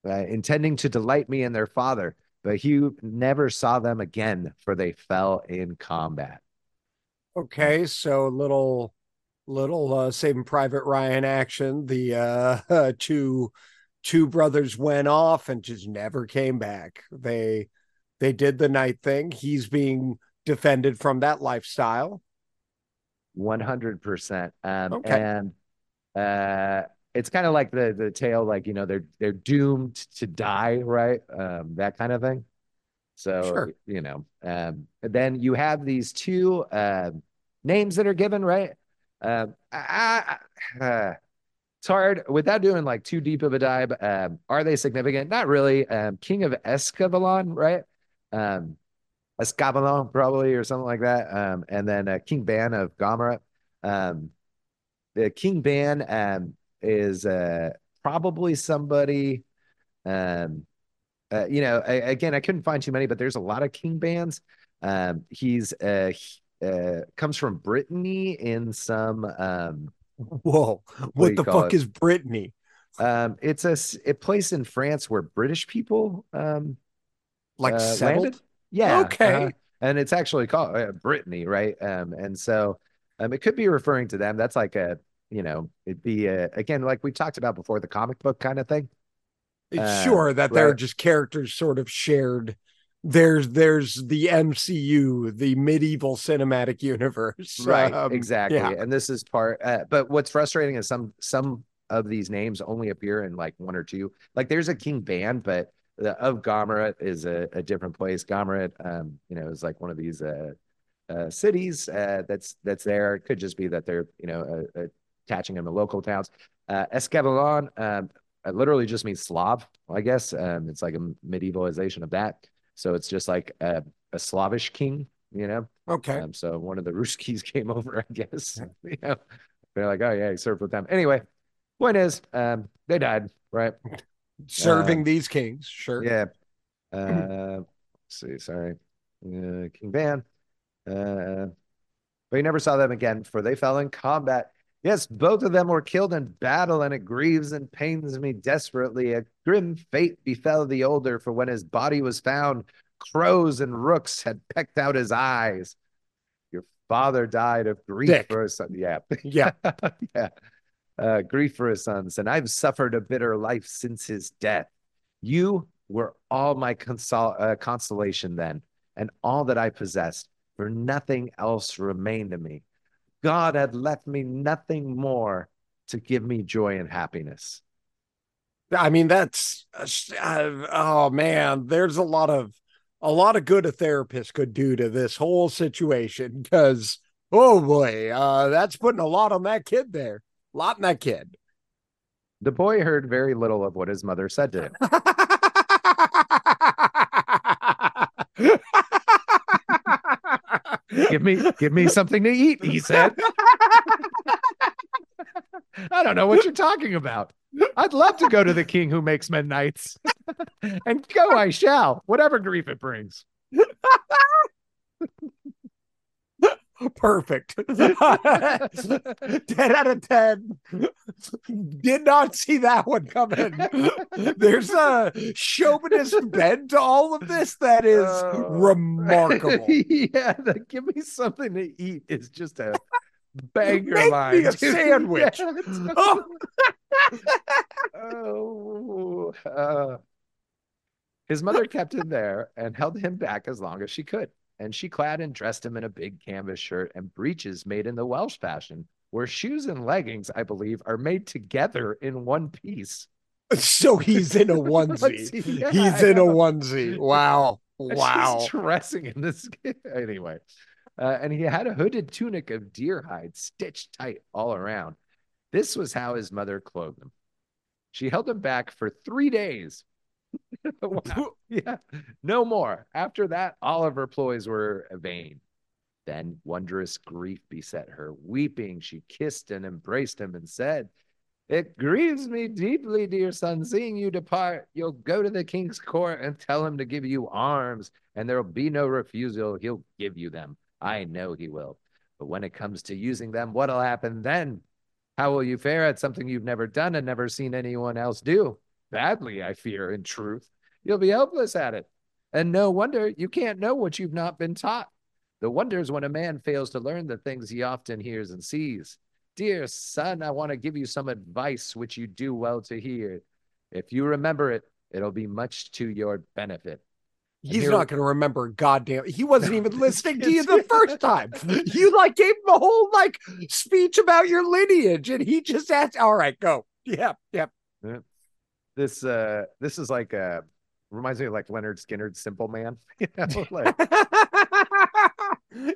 uh, intending to delight me and their father. But he never saw them again, for they fell in combat. Okay, so little little uh saving private ryan action the uh two two brothers went off and just never came back they they did the night thing he's being defended from that lifestyle 100%. Um, Okay. And uh, it's kind of like the the tale, like you know, they're they're doomed to die, right? Um, that kind of thing. So Sure. you know, um, then you have these two um names that are given, right? Um, I, I, uh, it's hard without doing like too deep of a dive. Um, are they significant? Not really. Um, King of Escavalon, right? Um, Escavalon, probably, or something like that. Um, and then uh, King Ban of Gomera. Um, the King Ban is uh, probably somebody um, uh, you know, I, again, I couldn't find too many, but there's a lot of king Bans. Um, he's uh, uh comes from Brittany in some um Whoa, what, the fuck it? is Brittany? Um, it's a, a place in France where British people um like uh, settled. Landed. Yeah. Okay. Uh, and it's actually called uh, Brittany, right? Um, and so um, it could be referring to them. That's like a, you know, it'd be a, again, like we talked about before, the comic book kind of thing. Uh, sure, that right. they're just characters sort of shared. There's there's the MCU, the medieval cinematic universe, right? Um, exactly, yeah. and this is part. Uh, but what's frustrating is some some of these names only appear in like one or two. Like there's a King Ban, but the of Gomeret is a, a different place. Gomeret, um, you know, is like one of these uh, uh, cities uh, that's that's there. It could just be that they're you know uh, attaching them to local towns. Uh, Escavalion um, literally just means Slav, I guess. Um, it's like a medievalization of that. So it's just like a, a Slavish king, you know. Okay. Um, so one of the Ruskies came over, I guess. you know, they're like, oh yeah, he served with them. Anyway, point is, um, they died, right? serving uh, these kings. Sure. Yeah. Uh, see, sorry. Uh, King Ban. Uh, but he never saw them again, for they fell in combat. Yes, both of them were killed in battle, and it grieves and pains me desperately. A grim fate befell the older, for when his body was found, crows and rooks had pecked out his eyes. Your father died of grief Dick. for his son. Yeah. Yeah. yeah uh, grief for his sons, and I've suffered a bitter life since his death. You were all my consol- uh, consolation then, and all that I possessed, for nothing else remained to me. God had left me nothing more to give me joy and happiness. I mean, that's uh, oh man, there's a lot of a lot of good a therapist could do to this whole situation because oh boy, uh, that's putting a lot on that kid there a lot in that kid. The boy heard very little of what his mother said to him. give me give me something to eat, he said. I don't know what you're talking about. I'd love to go to the king who makes men knights. and go I shall, whatever grief it brings. Perfect. 10 out of 10. Did not see that one coming. There's a chauvinist bent to all of this that is uh, remarkable. Yeah, the, give me something to eat is just a banger Make line. Me a sandwich. Yeah, oh. oh uh, his mother kept him there and held him back as long as she could and she clad and dressed him in a big canvas shirt and breeches made in the Welsh fashion, where shoes and leggings, I believe, are made together in one piece. So he's in a onesie. yeah, he's in a onesie. Wow. Wow. She's dressing in this. anyway. Uh, and he had a hooded tunic of deer hide stitched tight all around. This was how his mother clothed him. She held him back for three days wow. Yeah, no more. After that, all of her ploys were vain. Then wondrous grief beset her. Weeping, she kissed and embraced him and said, It grieves me deeply, dear son, seeing you depart. You'll go to the king's court and tell him to give you arms, and there'll be no refusal. He'll give you them. I know he will. But when it comes to using them, what'll happen then? How will you fare at something you've never done and never seen anyone else do? Badly, I fear, in truth. You'll be helpless at it. And no wonder you can't know what you've not been taught. The wonder is when a man fails to learn the things he often hears and sees. Dear son, I want to give you some advice which you do well to hear. If you remember it, it'll be much to your benefit. He's here... not going to remember. Goddamn, he wasn't even listening to you the first time. You like gave him a whole like speech about your lineage, and he just asked, "All right, go." Yep, yep. This uh, this is like a reminds me of like Lynyrd Skynyrd's Simple Man. you know, like,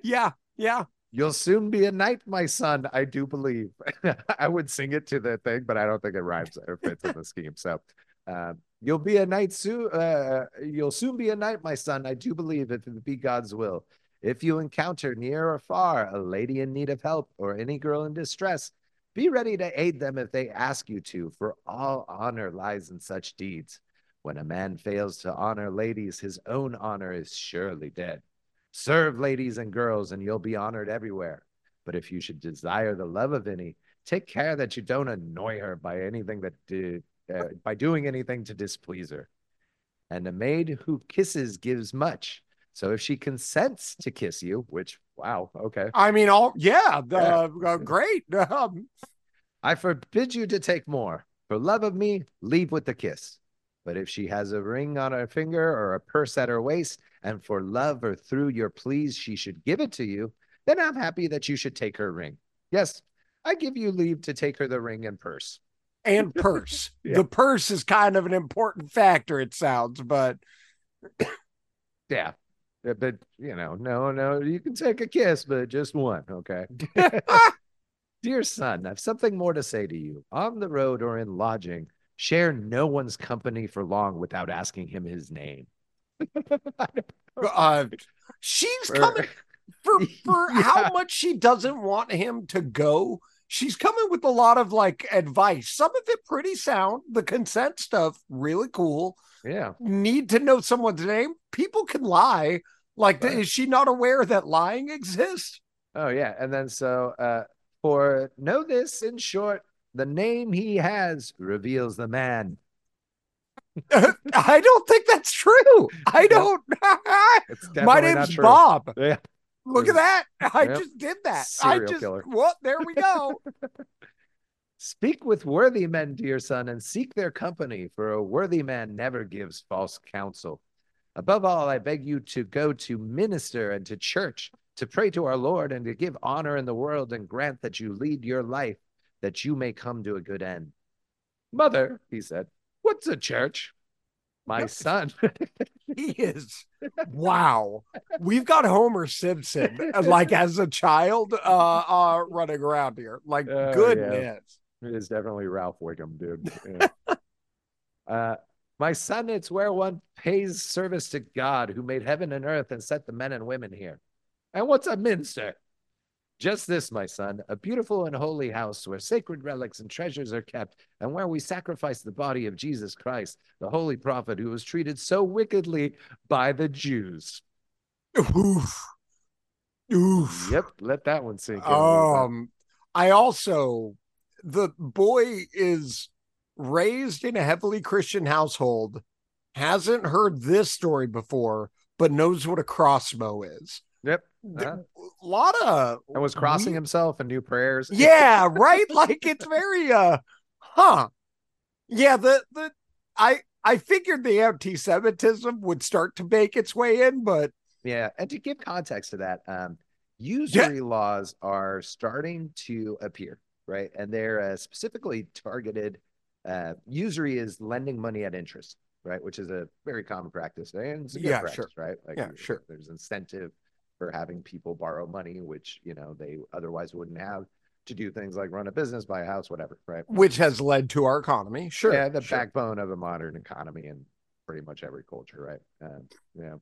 yeah, yeah. You'll soon be a knight, my son. I do believe. I would sing it to the thing, but I don't think it rhymes or fits in the scheme. So, uh, you'll be a knight soon. Uh, you'll soon be a knight, my son. I do believe if it be God's will. If you encounter near or far a lady in need of help or any girl in distress, be ready to aid them if they ask you to, for all honor lies in such deeds. When a man fails to honor ladies, his own honor is surely dead. Serve ladies and girls, and you'll be honored everywhere. But if you should desire the love of any, take care that you don't annoy her by anything that do, uh, by doing anything to displease her. And a maid who kisses gives much. So if she consents to kiss you, which wow, okay, I mean, all yeah, Yeah. uh, uh, great. Um, I forbid you to take more. For love of me, leave with the kiss. But if she has a ring on her finger or a purse at her waist, and for love or through your pleas she should give it to you, then I'm happy that you should take her ring. Yes, I give you leave to take her the ring and purse. and purse. Yeah. The purse is kind of an important factor, it sounds, but Yeah. But, you know, no, no, you can take a kiss, but just one, okay? Dear son, I've something more to say to you. On the road or in lodging, share no one's company for long without asking him his name. uh, she's coming for for Yeah. how much she doesn't want him to go. She's coming with a lot of like advice. Some of it pretty sound. The consent stuff really cool. Yeah. Need to know someone's name. People can lie. Like, Right. is she not aware that lying exists? Oh, yeah. And then so uh for know this in short, the name he has reveals the man. I don't think that's true. I don't. My name's. Bob. Yeah. Look at that. I Yep. just did that. I just killer. what there we go. Speak with worthy men, dear son, and seek their company, for a worthy man never gives false counsel. Above all, I beg you to go to minster and to church, to pray to our Lord, and to give honor in the world, and grant that you lead your life, that you may come to a good end. Mother, he said, what's a church? My son. he is wow. We've got Homer Simpson like as a child uh uh running around here. Like Oh, yeah. goodness. It is definitely Ralph Wiggum, dude. Yeah. uh, my son, it's where one pays service to God who made heaven and earth and set the men and women here. And what's a minster? Just this, my son, a beautiful and holy house where sacred relics and treasures are kept, and where we sacrifice the body of Jesus Christ, the holy prophet who was treated so wickedly by the Jews. Oof. Oof. Yep, let that one sink in. a little bit. Um I also the boy is raised in a heavily Christian household, hasn't heard this story before, but knows what a crossbow is. Yep. A Uh-huh. lot of And was crossing weird- himself and new prayers. yeah right like it's very uh huh yeah the the i i figured the anti-semitism would start to make its way in but Yeah, and to give context to that, um, usury laws are starting to appear, right? And they're uh, specifically targeted. Uh, usury is lending money at interest, right? Which is a very common practice, and it's a good Yeah, practice, sure. right? Like, Yeah, sure. There's incentive for having people borrow money, which you know they otherwise wouldn't have to do things like run a business, buy a house, whatever, right? which has led to our economy sure yeah, the sure. backbone of a modern economy in pretty much every culture, right? Um, yeah.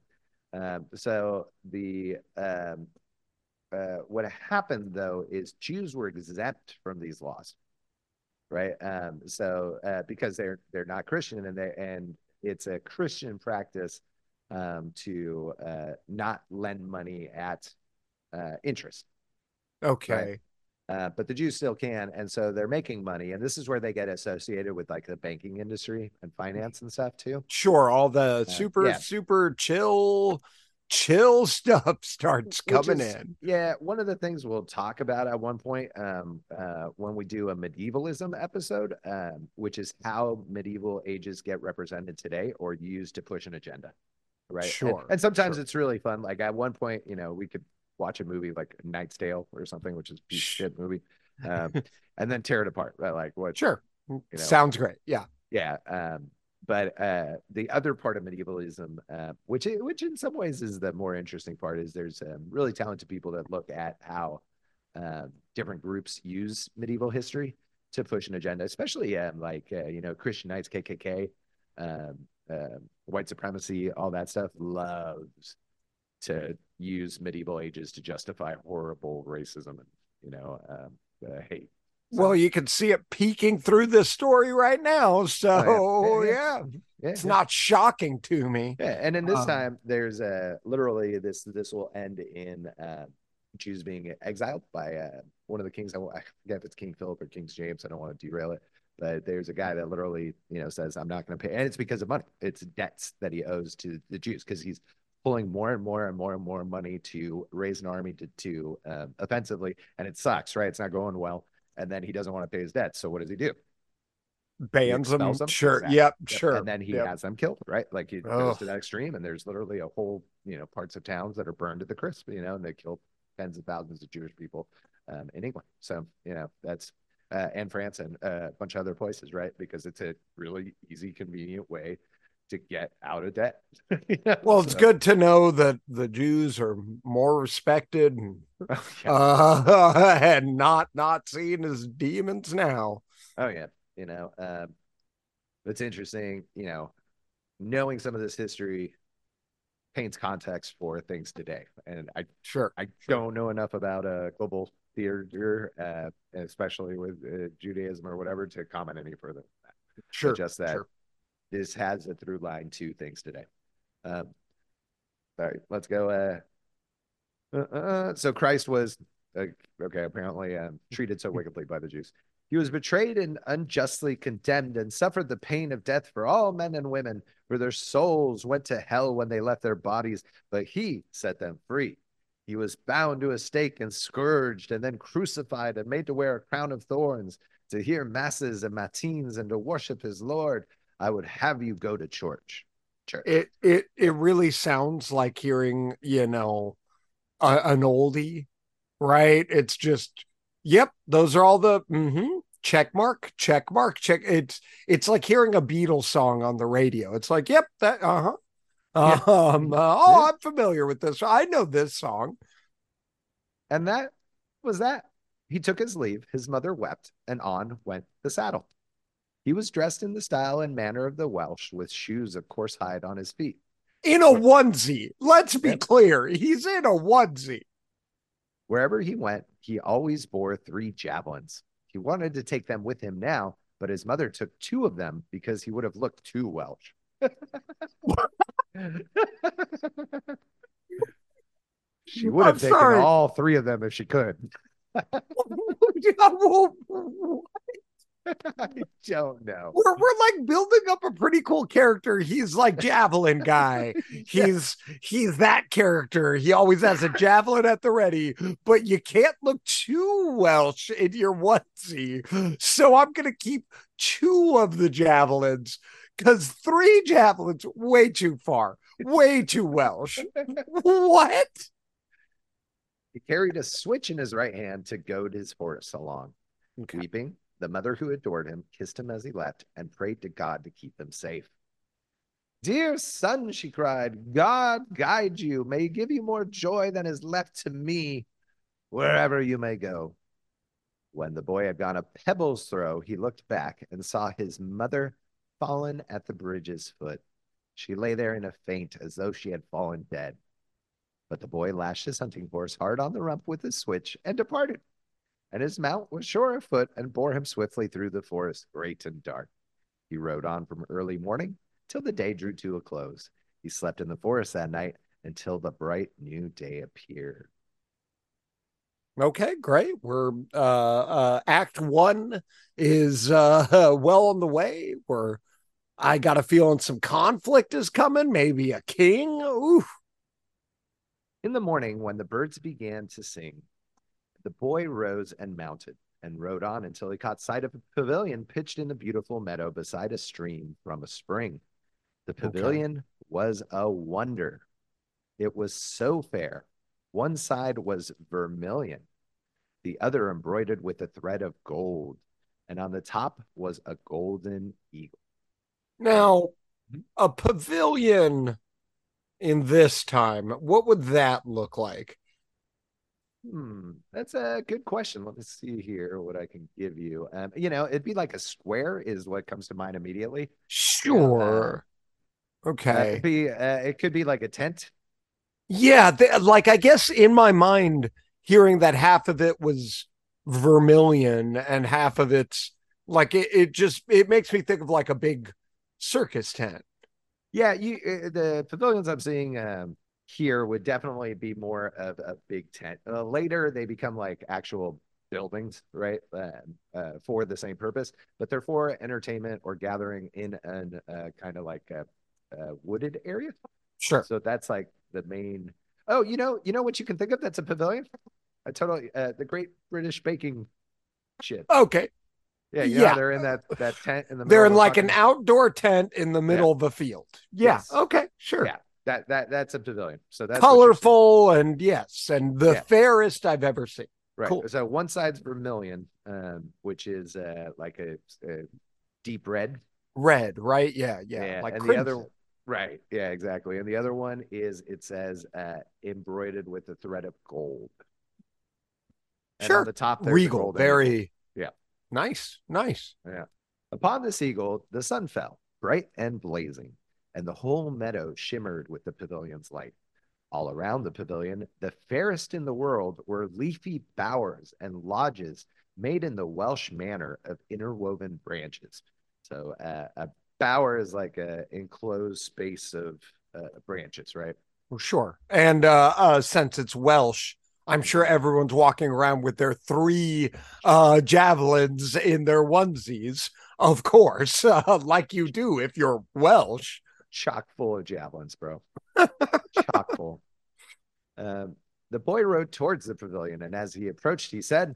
Um, so the um, uh, what happened though is Jews were exempt from these laws, right? Um, so uh, because they're they're not Christian and they and it's a Christian practice um, to uh, not lend money at uh, interest. okay Uh, but the Jews still can, and so they're making money, and this is where they get associated with like the banking industry and finance and stuff too. sure all the super Uh, yeah. super chill chill stuff starts coming is- in Yeah, one of the things we'll talk about at one point um, uh, when we do a medievalism episode, um, which is how medieval ages get represented today or used to push an agenda, right? And- Sure, And, sometimes sure. it's really fun. Like at one point, you know, we could watch a movie like Knight's Tale or something, which is shit movie, um, and then tear it apart, right? Like what? sure know. sounds great yeah Yeah. Um, but uh, the other part of medievalism, uh, which which in some ways is the more interesting part, is there's um, really talented people that look at how um, different groups use medieval history to push an agenda, especially um, like uh, you know Christian Knights, KKK, um, uh, white supremacy, all that stuff. Loves to use medieval ages to justify horrible racism and you know um, uh, hate. Well, you can see it peeking through this story right now. So, Oh, yeah. yeah, Yeah. Yeah, it's yeah. not shocking to me. Yeah, and in this Um, time, there's uh literally this this will end in uh, Jews being exiled by uh, one of the kings. I, I forget if it's King Philip or King James. I don't want to derail it, but there's a guy that literally you know says, "I'm not going to pay," and it's because of money. It's debts that he owes to the Jews because he's pulling more and more and more and more money to raise an army to to um, offensively, and it sucks, right? It's not going well, and then he doesn't want to pay his debts. So what does he do? Bans them. them? Sure. Exactly. Yep. Sure. And then he Yep. has them killed, right? Like he goes to that extreme, and there's literally a whole, you know, parts of towns that are burned to the crisp, you know, and they kill tens of thousands of Jewish people um, in England. So, you know, that's uh, and France and uh, a bunch of other places, right? Because it's a really easy, convenient way to get out of debt. You know? Well, it's So- good to know that the Jews are more respected and, yeah. uh, and not not seen as demons now. Oh yeah, you know, um, it's interesting, you know, knowing some of this history paints context for things today. And I Sure. I don't know enough about uh, global theater, uh, especially with uh, Judaism or whatever, to comment any further. than that. But Sure. just that sure. this has a through line to things today. Um, all right, let's go. Uh, uh, uh, so Christ was uh, okay. Apparently, um, treated so wickedly by the Jews. He was betrayed and unjustly condemned, and suffered the pain of death for all men and women. For their souls went to hell when they left their bodies, but He set them free. He was bound to a stake and scourged, and then crucified and made to wear a crown of thorns, to hear masses and matins, and to worship His Lord. I would have you go to church. Church. It it it really sounds like hearing, you know, a, an oldie, right? It's just, yep, those are all the mm-hmm, check mark, check mark, check. It's it's like hearing a Beatles song on the radio. It's like, yep, that uh-huh. Yeah. Um, uh, oh. I'm familiar with this. I know this song. And that was that. He took his leave. His mother wept, and on went the saddle. He was dressed in the style and manner of the Welsh, with shoes of coarse hide on his feet. In a onesie. Let's be Yep. clear. He's in a onesie. Wherever he went, he always bore three javelins. He wanted to take them with him now, but his mother took two of them because he would have looked too Welsh. She would have I'm taken sorry. all three of them if she could. I don't know. we're we're like building up a pretty cool character. He's like javelin guy. He's he's that character. He always has a javelin at the ready, but you can't look too Welsh in your onesie. So I'm gonna keep two of the javelins because three javelins way too far, way too Welsh. What? He carried a switch in his right hand to goad his horse along. Okay. Weeping, the mother who adored him kissed him as he left and prayed to God to keep him safe. Dear son, she cried, God guide you. May he give you more joy than is left to me, wherever you may go. When the boy had gone a pebble's throw, he looked back and saw his mother fallen at the bridge's foot. She lay there in a faint as though she had fallen dead. But the boy lashed his hunting horse hard on the rump with his switch and departed. And his mount was sure of foot and bore him swiftly through the forest, great and dark. He rode on from early morning till the day drew to a close. He slept in the forest that night until the bright new day appeared. Okay, great. We're uh uh act one is uh well on the way. We're I got a feeling some conflict is coming, maybe a king. Ooh. In the morning, when the birds began to sing, the boy rose and mounted and rode on until he caught sight of a pavilion pitched in a beautiful meadow beside a stream from a spring. The Okay. pavilion was a wonder. It was so fair. One side was vermilion, the other embroidered with a thread of gold, and on the top was a golden eagle. Now, Mhm. a pavilion in this time, what would that look like? Hmm, that's a good question. Let me see here what I can give you. Um, you know, it'd be like a square is what comes to mind immediately. Sure. Uh, Okay. be uh, it could be like a tent. Yeah, th- like I guess in my mind, hearing that half of it was vermilion and half of it's like it, it just it makes me think of like a big circus tent. Yeah, you uh, the pavilions I'm seeing um, here would definitely be more of a big tent. Uh, later, they become like actual buildings, right, uh, uh, for the same purpose, but they're for entertainment or gathering in an uh, kind of like a, a, wooded area. Sure. So that's like the main. Oh, you know, you know what you can think of? That's a pavilion. A totally uh, the Great British Baking shit. Okay. Yeah, yeah, they're in that that tent in the. They're in like fucking... an outdoor tent in the middle yeah. of the field. Yeah. Yes. Okay. Sure. Yeah. That that that's a pavilion. So that's colorful and yes, and the yeah. fairest I've ever seen. Right. Cool. So one side's vermilion, um, which is uh, like a, a, deep red. Red, right? Yeah, yeah. yeah. Like and crimson. the other, right? Yeah, exactly. And the other one is it says uh, embroidered with a thread of gold. And sure. the top, regal, very yeah, nice, nice. Yeah. Upon this eagle, the sun fell, bright and blazing, and the whole meadow shimmered with the pavilion's light. All around the pavilion, the fairest in the world were leafy bowers and lodges made in the Welsh manner of interwoven branches. So uh, a bower is like a enclosed space of uh, branches, right? Well, sure. And uh, uh, since it's Welsh, I'm sure everyone's walking around with their three uh, javelins in their onesies, of course, uh, like you do if you're Welsh. Chock full of javelins, bro. Chock full. Um, the boy rode towards the pavilion, and as he approached, he said,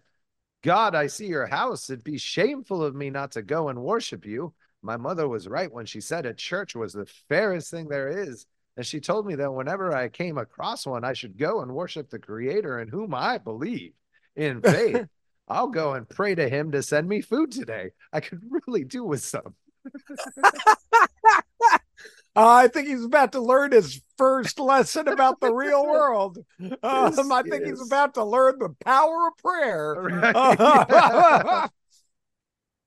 God, I see your house. It'd be shameful of me not to go and worship you. My mother was right when she said a church was the fairest thing there is. And she told me that whenever I came across one, I should go and worship the Creator in whom I believe in faith. I'll go and pray to him to send me food today. I could really do with some. Uh, I think he's about to learn his first lesson about the real world. Um, I think he's about to learn the power of prayer. Right.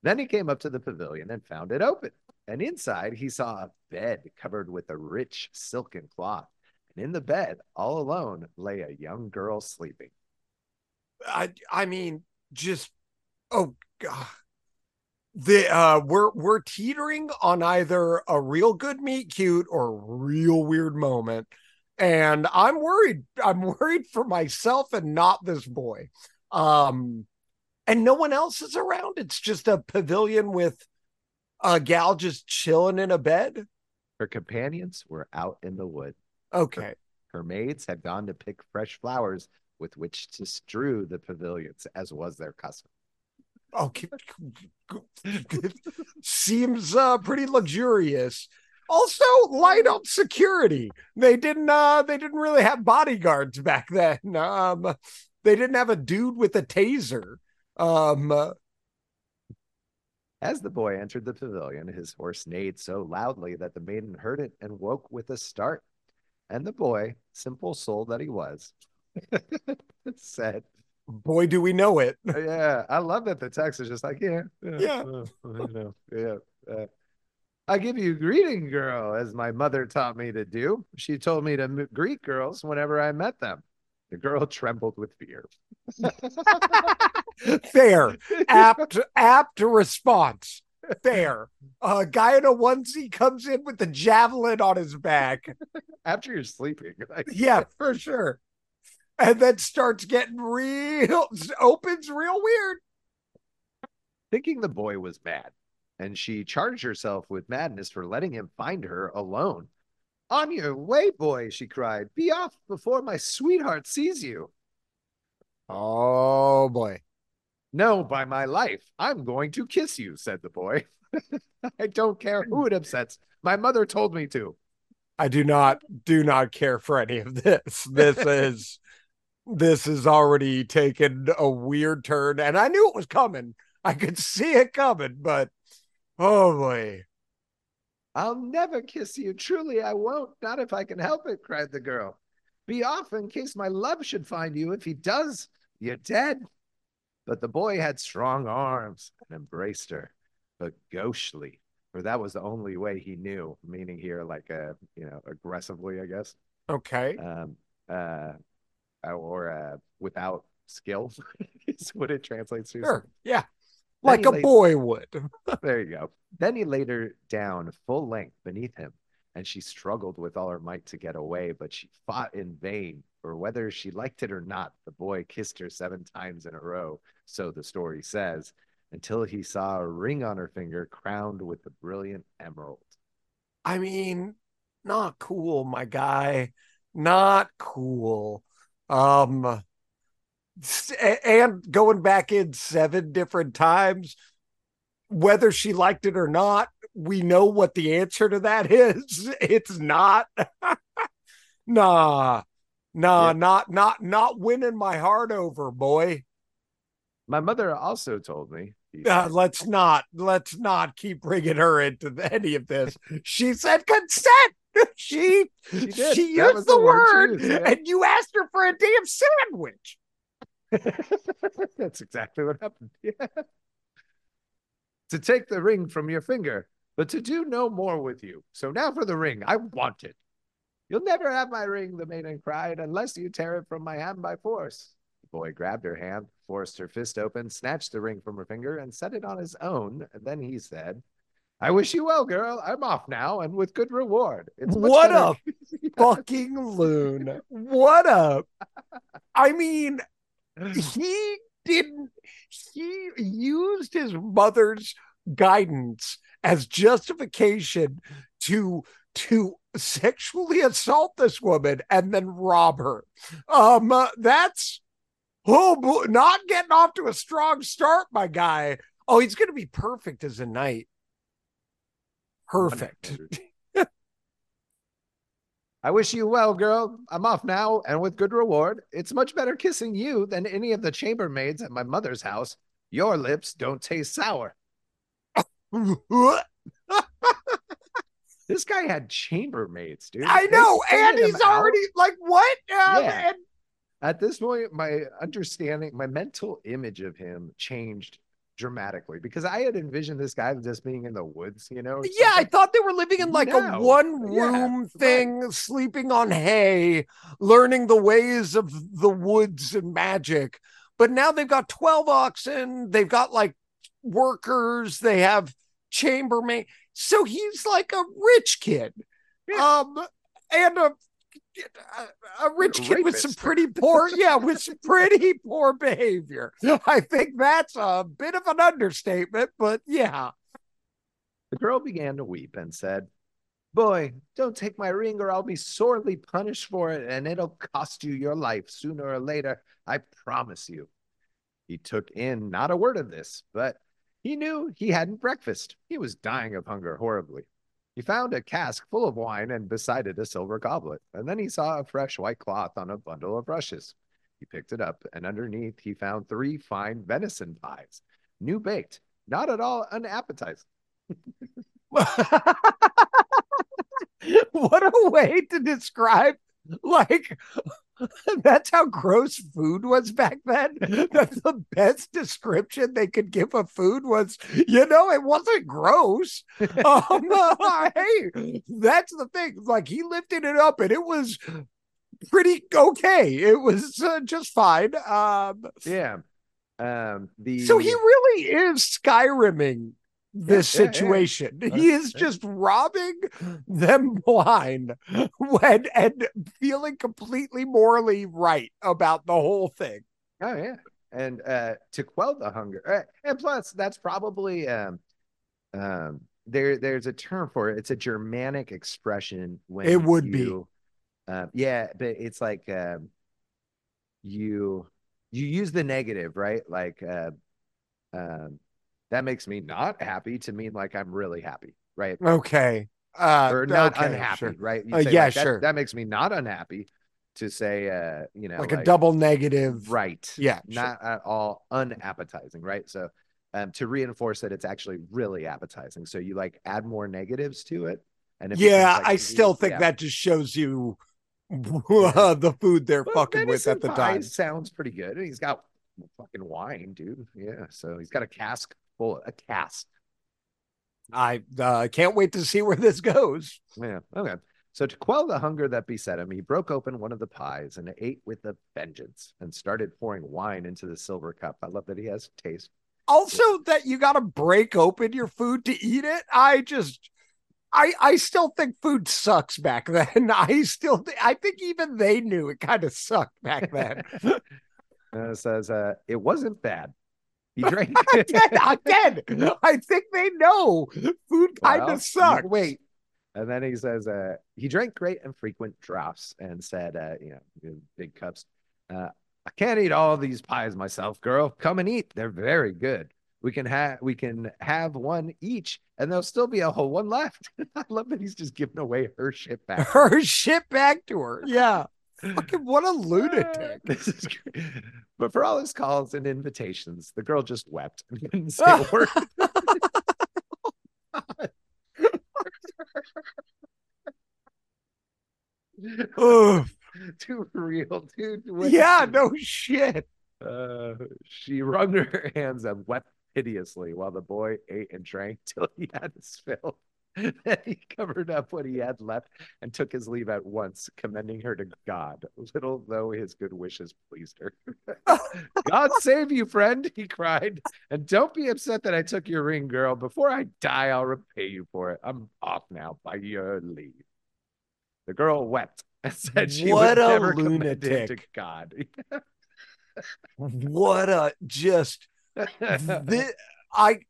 Then he came up to the pavilion and found it open. And inside, he saw a bed covered with a rich silken cloth. And in the bed, all alone, lay a young girl sleeping. I, I mean, just, oh, God the uh we're we're teetering on either a real good meet cute or real weird moment and i'm worried i'm worried for myself and not this boy um and no one else is around. It's just a pavilion with a gal just chilling in a bed. Her companions were out in the wood. Okay. Her, her maids had gone to pick fresh flowers with which to strew the pavilions as was their custom. Okay. Seems uh, pretty luxurious. Also light on security. They didn't uh they didn't really have bodyguards back then. Um they didn't have a dude with a taser um uh, as the boy entered the pavilion his horse neighed so loudly that the maiden heard it and woke with a start and the boy simple soul that he was said boy, do we know it. yeah, I love that the text is just like, yeah, yeah, yeah, uh, you know, yeah. Uh, I give you greeting, girl, as my mother taught me to do. She told me to m- greet girls whenever I met them. The girl trembled with fear. Fair, apt, apt response. Fair. A guy in a onesie comes in with the javelin on his back. After you're sleeping. Like, yeah, for sure and then starts getting real opens real weird thinking the boy was mad and she charged herself with madness for letting him find her alone on your way boy she cried. Be off before my sweetheart sees you. Oh boy. No by my life. I'm going to kiss you said the boy. I don't care who it upsets. My mother told me to. I do not do not care for any of this. This is this is already taken a weird turn, and I knew it was coming. I could see it coming, but oh boy. I'll never kiss you. Truly, I won't. Not if I can help it, cried the girl. Be off in case my love should find you. If he does, you're dead. But the boy had strong arms and embraced her, but gauchely, for that was the only way he knew, meaning here, like, a you know, aggressively, I guess. Okay. Um, uh, or uh, without skill is what it translates to. Sure. Yeah. Like a laid- boy would. There you go. Then he laid her down full length beneath him, and she struggled with all her might to get away, but she fought in vain. For whether she liked it or not, the boy kissed her seven times in a row, so the story says, until he saw a ring on her finger crowned with a brilliant emerald. I mean, not cool, my guy. Not cool. Um and going back in seven different times, whether she liked it or not, we know what the answer to that is. It's not. nah. Nah, Yeah. not not not winning my heart over, boy. My mother also told me. Uh, let's not let's not keep bringing her into any of this. She said consent. She She she, used the, the word she word, used, yeah. and you asked her for a damn sandwich. That's exactly what happened. Yeah. To take the ring from your finger, but to do no more with you. So now for the ring. I want it. You'll never have my ring, the maiden cried, unless you tear it from my hand by force. The boy grabbed her hand, forced her fist open, snatched the ring from her finger, and set it on his own. And then he said, I wish you well, girl. I'm off now and with good reward. It's What better- a fucking loon. What a I mean, he didn't he used his mother's guidance as justification to to sexually assault this woman and then rob her. Um uh, that's oh not getting off to a strong start my guy. Oh he's gonna be perfect as a knight. Perfect I wish you well, girl. I'm off now and with good reward. It's much better kissing you than any of the chambermaids at my mother's house. Your lips don't taste sour. This guy had chambermaids, dude. I know, and he's out. already like what? Um, Yeah. and- At this point, my understanding, my mental image of him changed dramatically because I had envisioned this guy just being in the woods, you know? yeah, I thought they were living in like a No. one Yeah, room right. thing, sleeping on hay, learning the ways of the woods and magic. But now they've got 12 oxen, they've got like workers, they have chambermaid. So he's like a rich kid. Yeah. Um and a a rich kid with some pretty poor, yeah, with some pretty poor behavior. I think that's a bit of an understatement, but yeah. The girl began to weep and said, Boy, don't take my ring or I'll be sorely punished for it, and it'll cost you your life sooner or later. I promise you. He took in not a word of this, but he knew he hadn't breakfast. He was dying of hunger horribly. He found a cask full of wine and beside it a silver goblet, and then he saw a fresh white cloth on a bundle of rushes. He picked it up, and underneath he found three fine venison pies, new baked, not at all unappetizing. what a way to describe like that's how gross food was back then? That the best description they could give of food was you know it wasn't gross. Um, hey that's the thing. Like he lifted it up and it was pretty okay. It was uh, just fine. Um Yeah. Um the so he really is Skyrimming this Yeah, yeah, yeah. situation. Uh, he is just robbing them blind when and feeling completely morally right about the whole thing. Oh yeah. And uh to quell the hunger. Uh, and plus that's probably um um there there's a term for it. It's a Germanic expression when It would be. you, Um yeah, but it's like um you you use the negative, right? Like uh um that makes me not happy to mean like I'm really happy, right? Okay. Uh, or not okay, unhappy, sure. right? You Uh, yeah, like, that- sure. That, makes me not unhappy to say, uh, you know, Like, a double negative. right? Yeah, sure. not at all unappetizing, right? So, um, to reinforce that it's actually really appetizing, so you like add more negatives to it, and Yeah, like, I still really- think yeah. that just shows you uh, the food they're Well, fucking with at the time. Sounds pretty good. And he's got fucking wine, dude. Yeah, so he's got a cask full, a cask. I uh, can't wait to see where this goes. Yeah. Okay. So, to quell the hunger that beset him, he broke open one of the pies and ate with a vengeance and started pouring wine into the silver cup. I love that he has taste. Also, that you got to break open your food to eat it. I just, I, I still think food sucks back then. I still, I think even they knew it kind of sucked back then. Uh, it says uh, it wasn't bad. He drank. again, again, I think they know food kind of Well, sucks. Wait. And then he says, uh, he drank great and frequent draughts and said, uh, you know, big cups, uh, I can't eat all these pies myself, girl. Come and eat. They're very good. We can have we can have one each, and there'll still be a whole one left. I love that he's just giving away her shit back. Her shit back to her. Yeah. Fucking what a lunatic. This is great. But for all his calls and invitations, the girl just wept and didn't say a word. Ugh. Too real, dude. What yeah, no shit. Uh, she wrung her hands and wept piteously while the boy ate and drank till he had his fill. Then he covered up what he had left and took his leave at once, commending her to God, little though his good wishes pleased her. God save you, friend, he cried. And don't be upset that I took your ring, girl. Before I die, I'll repay you for it. I'm off now by your leave. The girl wept and said she What would a never him to lunatic. God. What a just thi- I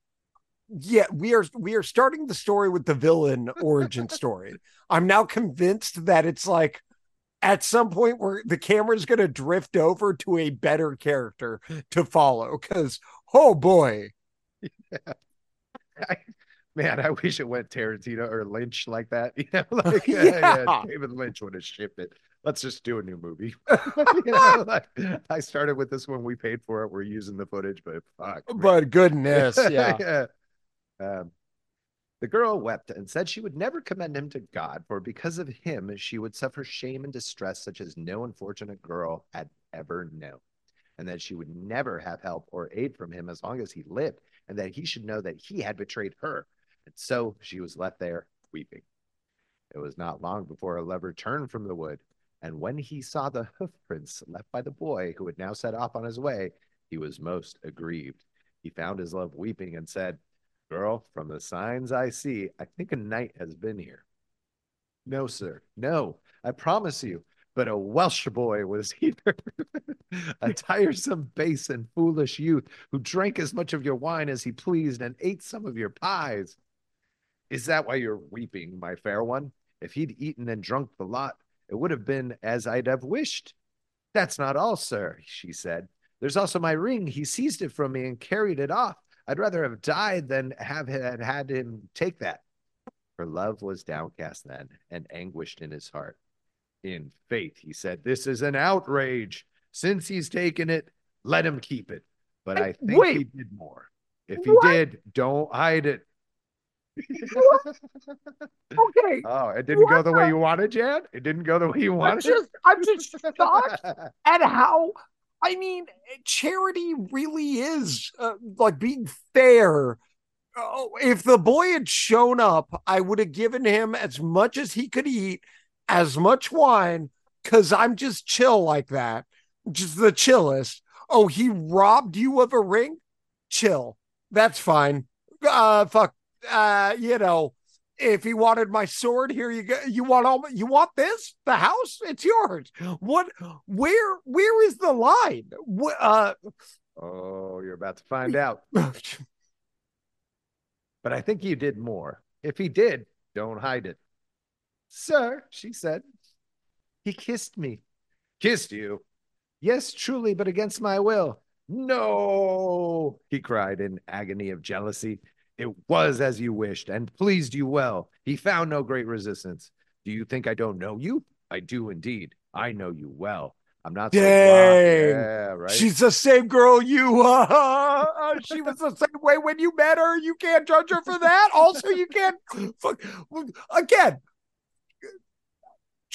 yeah, we are we are starting the story with the villain origin story. I'm now convinced that it's like at some point where the camera's going to drift over to a better character to follow cuz oh boy. I, man, I wish it went Tarantino or Lynch like that. You know, like uh, Yeah. yeah, David Lynch would have shipped it. Let's just do a new movie. you know, like I started with this one, we paid for it. We're using the footage, but fuck. man. But goodness, yeah. Yeah. Um, the girl wept and said she would never commend him to God, for because of him she would suffer shame and distress such as no unfortunate girl had ever known, and that she would never have help or aid from him as long as he lived, and that he should know that he had betrayed her. And so she was left there weeping. It was not long before a lover turned from the wood, and when he saw the hoof prints left by the boy who had now set off on his way, he was most aggrieved. He found his love weeping and said, Girl, from the signs I see, I think a knight has been here. No, sir, no, I promise you. But a Welsh boy was here, a tiresome, base, and foolish youth who drank as much of your wine as he pleased and ate some of your pies. Is that why you're weeping, my fair one? If he'd eaten and drunk the lot, it would have been as I'd have wished. That's not all, sir, she said. There's also my ring. He seized it from me and carried it off. I'd rather have died than have had, had him take that. Her love was downcast then and anguished in his heart. In faith, he said, This is an outrage. Since he's taken it, let him keep it. But I think Wait. he did more. If he What? did, don't hide it. Okay. oh, it didn't go What the way you wanted, Jan? It didn't go the way you I'm wanted? just I'm just shocked at how I mean charity really is uh, like being fair. Oh, if the boy had shown up, I would have given him as much as he could eat, as much wine, because I'm just chill like that. Just the chillest. Oh, he robbed you of a ring? Chill. That's fine. Uh fuck. Uh, you know, if he wanted my sword, here you go. You want all you want this? The house? It's yours. What where where is the line? Wh- Uh oh, you're about to find out. But I think you did more. If he did, don't hide it. Sir, she said, he kissed me. Kissed you? Yes, truly, but against my will. No, he cried in agony of jealousy. It was as you wished and pleased you well. He found no great resistance. Do you think I don't know you? I do indeed. I know you well. I'm not so. Dang. Yeah, right. She's the same girl you uh, she was the same way when you met her. You can't judge her for that. Also, you can't fuck again.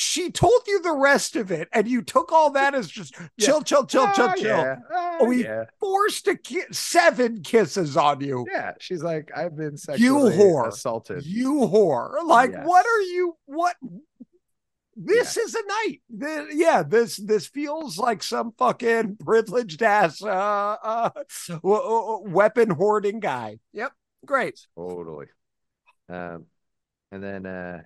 She told you the rest of it, and you took all that as just chill, chill, chill, chill, Ah, chill. Yeah. Ah, Oh, he- yeah. Forced to ki- seven kisses on you. Yeah, she's like, I've been sexually whore. assaulted. You whore. Like, Yes. what are you? What? this is a night. The- yeah, this this feels like some fucking privileged ass uh, uh, weapon hoarding guy. Yep, great. Totally. Um, and then uh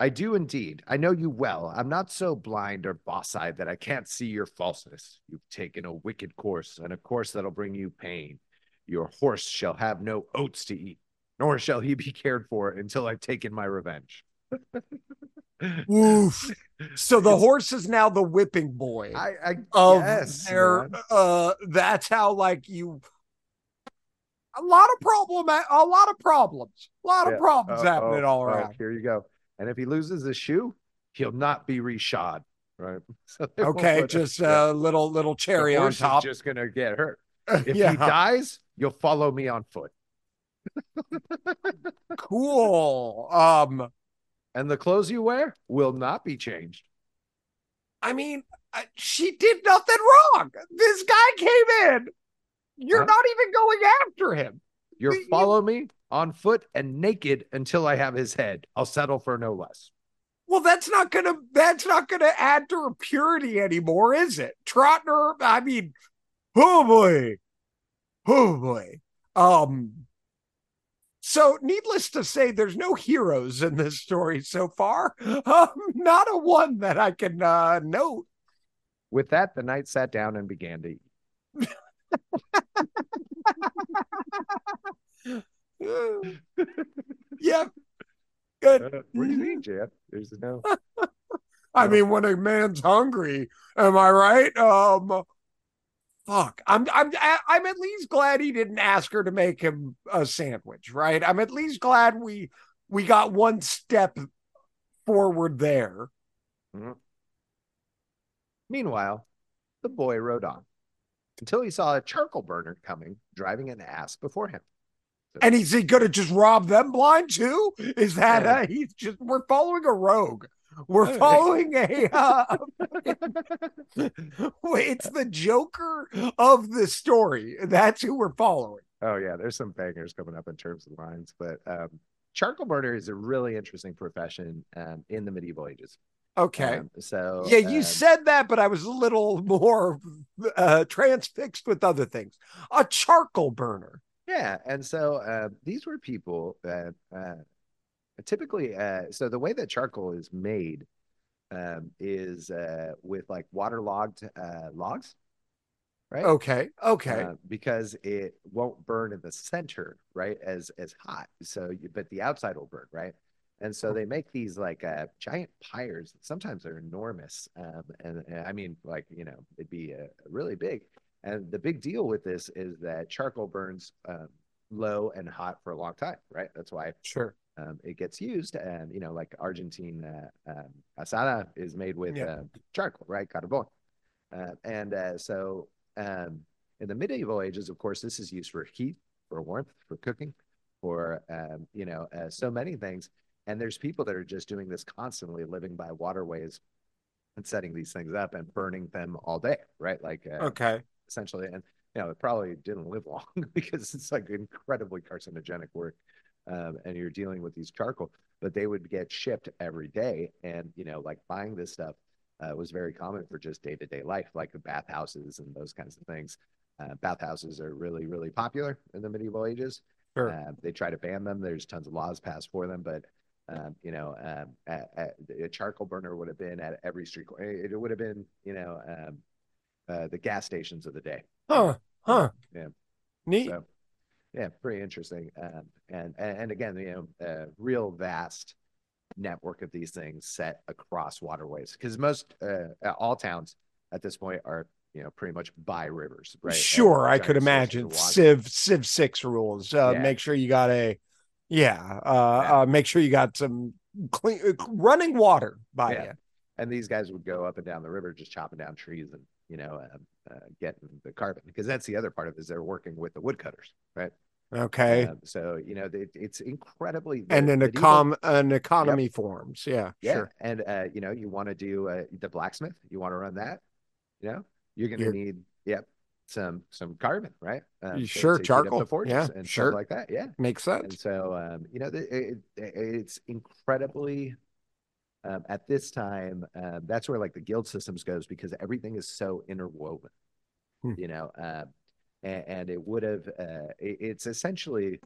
I do indeed. I know you well. I'm not so blind or boss-eyed that I can't see your falseness. You've taken a wicked course, and a course that'll bring you pain. Your horse shall have no oats to eat, nor shall he be cared for until I've taken my revenge. Oof. So the horse is now the whipping boy I, I of guess, their. man. Uh, that's how like you. A lot of problem. A lot of problems. A lot of Yeah. problems Oh, happening oh, all oh, around. here you go. And if he loses his shoe, he'll not be reshod. Right. So Okay, put a- just a little little cherry on top. just gonna get hurt. If yeah, he dies, you'll follow me on foot. cool. Um, And the clothes you wear will not be changed. I mean, uh, she did nothing wrong. This guy came in. You're Huh? not even going after him. You're You- follow me on foot and naked until I have his head. I'll settle for no less. Well, that's not gonna that's not gonna add to her purity anymore, is it? Trotner, I mean, oh boy. Oh boy. Um so needless to say, there's no heroes in this story so far. Um, not a one that I can uh note. With that, the knight sat down and began to eat. yeah. Good. Uh, what do you mean, Jan? There's no. I mean, when a man's hungry, am I right? Um, fuck. I'm I'm I'm at least glad he didn't ask her to make him a sandwich, right? I'm at least glad we we got one step forward there. Meanwhile, the boy rode on until he saw a charcoal burner coming, driving an ass before him. And is he gonna just rob them blind too? Is that Yeah. uh, he's just we're following a rogue? We're following a uh, it's the Joker of the story. That's who we're following. Oh yeah, there's some bangers coming up in terms of lines, but um, charcoal burner is a really interesting profession um, in the medieval ages. Okay. Um, so Yeah, you um, said that, but I was a little more uh, transfixed with other things. A charcoal burner. Yeah, and so uh, these were people that uh, typically. Uh, so the way that charcoal is made um, is uh, with like waterlogged uh, logs, right? Okay. Okay. uh, because it won't burn in the center, right? As as hot. So, you, but the outside will burn, right? And so they make these like uh, giant pyres. Sometimes they're enormous, um, and, and I mean, like you know, it'd be uh, really big. And the big deal with this is that charcoal burns um, low and hot for a long time, right? That's why sure. um, it gets used. And you know, like Argentine uh, um, asada is made with Yeah. uh, charcoal, right? Carbon. Uh, and uh, so um, in the medieval ages, of course, this is used for heat, for warmth, for cooking, for um, you know, uh, so many things. And there's people that are just doing this constantly, living by waterways and setting these things up and burning them all day, right? Like uh, Okay. Essentially. And you know, it probably didn't live long because it's like incredibly carcinogenic work. Um, and you're dealing with these charcoal, but they would get shipped every day. And you know, like buying this stuff uh, was very common for just day to day life, like the bathhouses and those kinds of things. Uh, bathhouses are really, really popular in the medieval ages. Sure. Uh, they try to ban them. There's tons of laws passed for them, but um, you know, um, a, a, a charcoal burner would have been at every street corner. It, it would have been, you know, um, uh, the gas stations of the day. Huh. Huh. Yeah. Neat. So, yeah, pretty interesting. Um, and, and and again, you know, a real vast network of these things set across waterways because most uh, all towns at this point are you know pretty much by rivers, right? Sure, I could imagine. Civ Civ Six rules. Uh, Yeah. Make sure you got a, yeah. Uh, Yeah. Uh, make sure you got some clean uh, running water by Yeah. you. And these guys would go up and down the river just chopping down trees and you know um, uh, getting the carbon because that's the other part of it is they're working with the woodcutters, right? Okay. Um, so you know it, it's incredibly and an an economy forms. Yeah. Yeah, Sure. and uh, you know, you want to do uh, the blacksmith, you want to run that, you know, you're gonna need, yep, some some carbon, right? Um, You to- sure, to charcoal, yeah, and sure. stuff like that, yeah. Makes And sense. so, um, you know, the, it, it, it's incredibly Um, at this time, um, that's where like the guild systems goes because everything is so interwoven, Hmm. you know, um, and, and it would have, uh, it- it's essentially,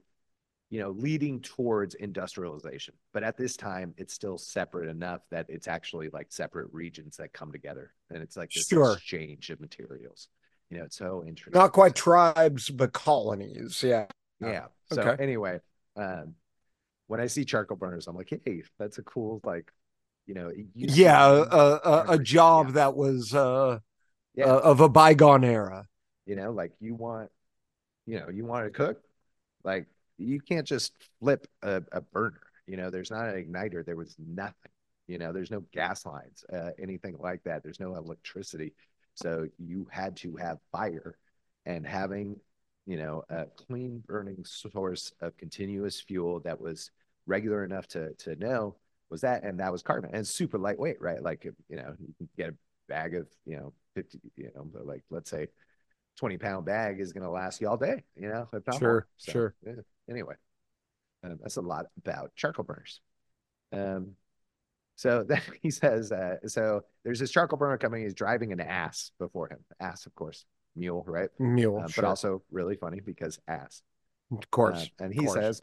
you know, leading towards industrialization. But at this time, it's still separate enough that it's actually like separate regions that come together and it's like this Sure. exchange of materials. You know, it's so interesting. Not quite tribes, but colonies. Yeah. Yeah. So Okay. anyway, um, when I see charcoal burners, I'm like, hey, that's a cool like, you know, it used to Yeah. A, a, a, a job Yeah. that was uh, Yeah. uh, of a bygone era. You know, like you want, you know, you want to cook, like you can't just flip a, a burner. You know, there's not an igniter. There was nothing. You know, there's no gas lines, uh, anything like that. There's no electricity. So you had to have fire and having, you know, a clean burning source of continuous fuel that was regular enough to to know was that, and that was carbon, and super lightweight, right? Like, you know, you can get a bag of, you know, 50, you know, but like let's say 20 pound bag is going to last you all day, you know, Sure. So, sure. yeah. Anyway, um, that's a lot about charcoal burners. Um, so then he says, uh, so there's this charcoal burner coming. He's driving an ass before him. Ass, of course, mule, right? Mule. Um, sure. But also really funny because ass. of course. Uh, and he course. says,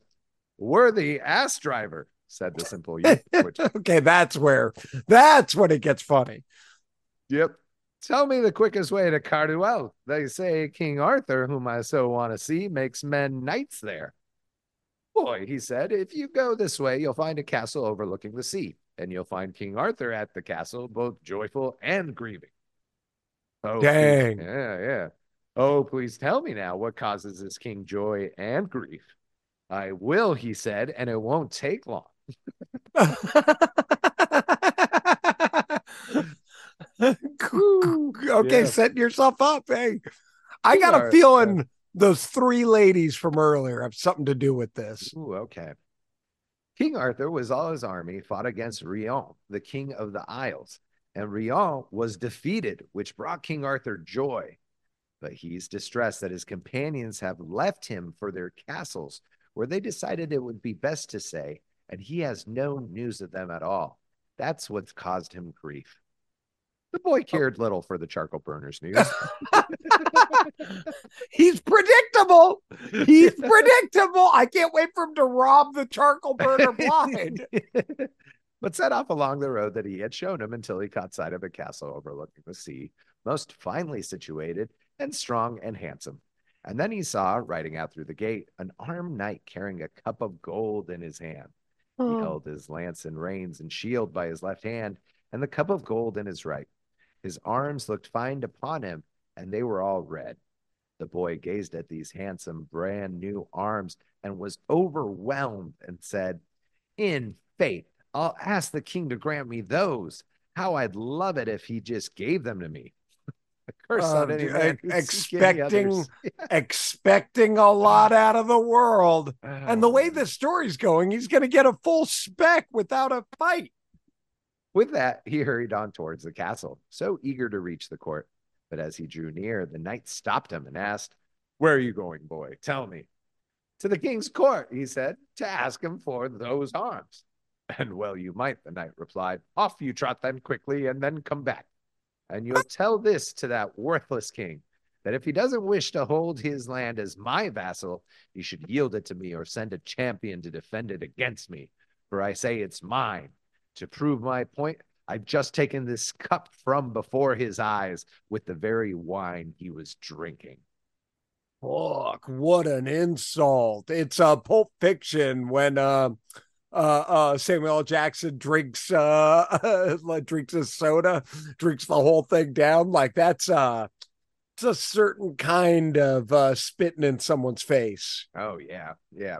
"Worthy ass driver," said the simple youth. Which, okay, that's where that's when it gets funny. yep. Tell me the quickest way to Carduel. They say King Arthur, whom I so want to see, makes men knights there. Boy, he said, if you go this way, you'll find a castle overlooking the sea, and you'll find King Arthur at the castle, both joyful and grieving. Oh, please- Dang. Yeah, yeah. Oh, please tell me now what causes this king joy and grief. I will, he said, and it won't take long. Okay, Yeah. setting yourself up. Hey, I got a feeling those three ladies from earlier have something to do with this. Ooh, okay. King Arthur was all his army fought against Rion, the king of the Isles, and Rion was defeated, which brought King Arthur joy. But he's distressed that his companions have left him for their castles, where they decided it would be best to stay, and he has no news of them at all. That's what's caused him grief. The boy oh. cared little for the charcoal burners news. He's predictable. He's predictable. I can't wait for him to rob the charcoal burner blind. but set off along the road that he had shown him until he caught sight of a castle overlooking the sea, most finely situated and strong and handsome. And then he saw, riding out through the gate, an armed knight carrying a cup of gold in his hand. He oh. held his lance and reins and shield by his left hand, and the cup of gold in his right. His arms looked fine upon him, and they were all red. The boy gazed at these handsome, brand new arms and was overwhelmed and said, In faith, I'll ask the king to grant me those. How I'd love it if he just gave them to me. A curse Uh, on any man who seek any expecting- Expecting a lot out of the world. And the way Oh. the story's going, he's going to get a full spec without a fight. With that, he hurried on towards the castle, so eager to reach the court. But as he drew near, the knight stopped him and asked, Where are you going, boy? Tell me. To the king's court, he said, to ask him for those arms. And well, you might, the knight replied. Off you trot then quickly, and then come back. And you'll tell this to that worthless king that if he doesn't wish to hold his land as my vassal, he should yield it to me or send a champion to defend it against me. For I say it's mine. To prove my point, I've just taken this cup from before his eyes with the very wine he was drinking. Fuck, what an insult. It's a uh, Pulp Fiction when uh, uh, uh, Samuel L. Jackson drinks uh, drinks a soda, drinks the whole thing down. Like that's uh it's a certain kind of uh spitting in someone's face. Oh, yeah, yeah.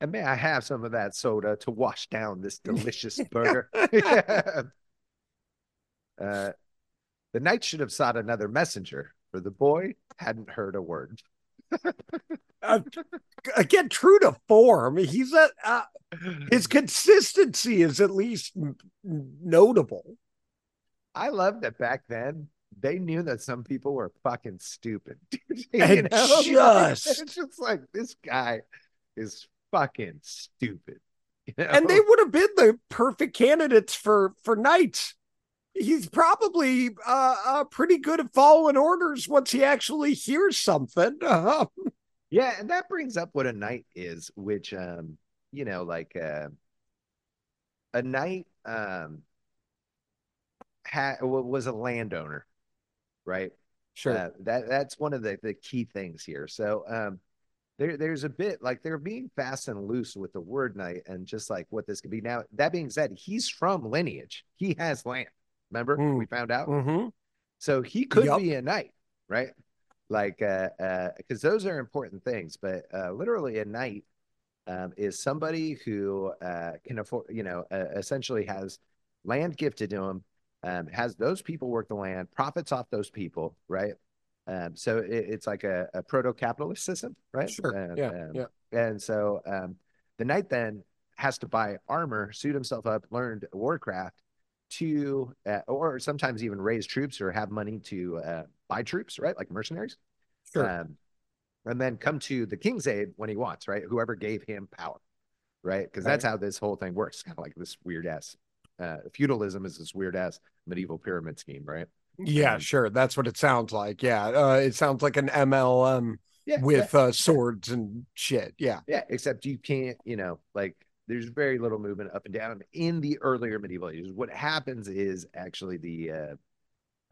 And may I have some of that soda to wash down this delicious burger? Yeah. Uh, the knight should have sought another messenger, for the boy hadn't heard a word. Uh, again, true to form, he's a uh, his consistency is at least n- notable. I love that back then they knew that some people were fucking stupid. And Like, just- it's just like this guy is fucking stupid. You know? and they would have been the perfect candidates for for knights. He's probably uh, uh pretty good at following orders once he actually hears something. Yeah, and that brings up what a knight is, which um, you know, like uh a knight um had was a landowner, right? sure. Uh, that that's one of the the key things here. So um there there's a bit like they're being fast and loose with the word knight and just like what this could be. Now, that being said, he's from lineage. He has land. Remember? Mm. We found out. hmm So he could Yup. be a knight, right? Like, uh, uh, because those are important things. But uh, literally, a knight um, is somebody who uh, can afford, you know, uh, essentially has land gifted to him, um, has those people work the land, profits off those people, right? Um, so it, it's like a, a proto-capitalist system, right? Sure. And, Yeah, um, yeah. And so um, the knight then has to buy armor, suit himself up, learn warcraft to, uh, or sometimes even raise troops or have money to uh, buy troops, right? Like mercenaries. Sure. Um, and then come to the king's aid when he wants, right? Whoever gave him power, right? Because that's how this whole thing works. Kind of like this weird ass uh, feudalism is this weird ass medieval pyramid scheme, right? yeah, um, sure. That's what it sounds like. Yeah. Uh, it sounds like an MLM Yeah, with uh, swords and shit. Yeah. yeah, except you can't, you know, like there's very little movement up and down in the earlier medieval ages. What happens is actually the uh,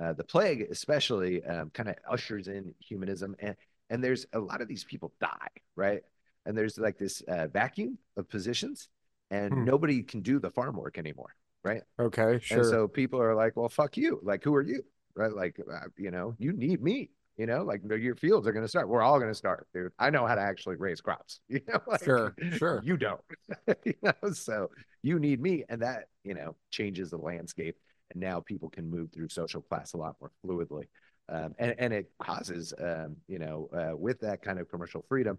uh, the plague, especially, um, kind of ushers in humanism, and and there's a lot of these people die, right? And there's like this uh, vacuum of positions, and Hmm. nobody can do the farm work anymore, right? Okay. Sure. And so people are like, well, fuck you. Like, who are you? Right? Like, uh, you know, you need me. You know, like your fields are going to start. We're all going to start, dude. I know how to actually raise crops. You know, like, Sure, sure. You don't. you know, so you need me, and that you know changes the landscape. And now people can move through social class a lot more fluidly, um, and and it causes, um, you know, uh, with that kind of commercial freedom.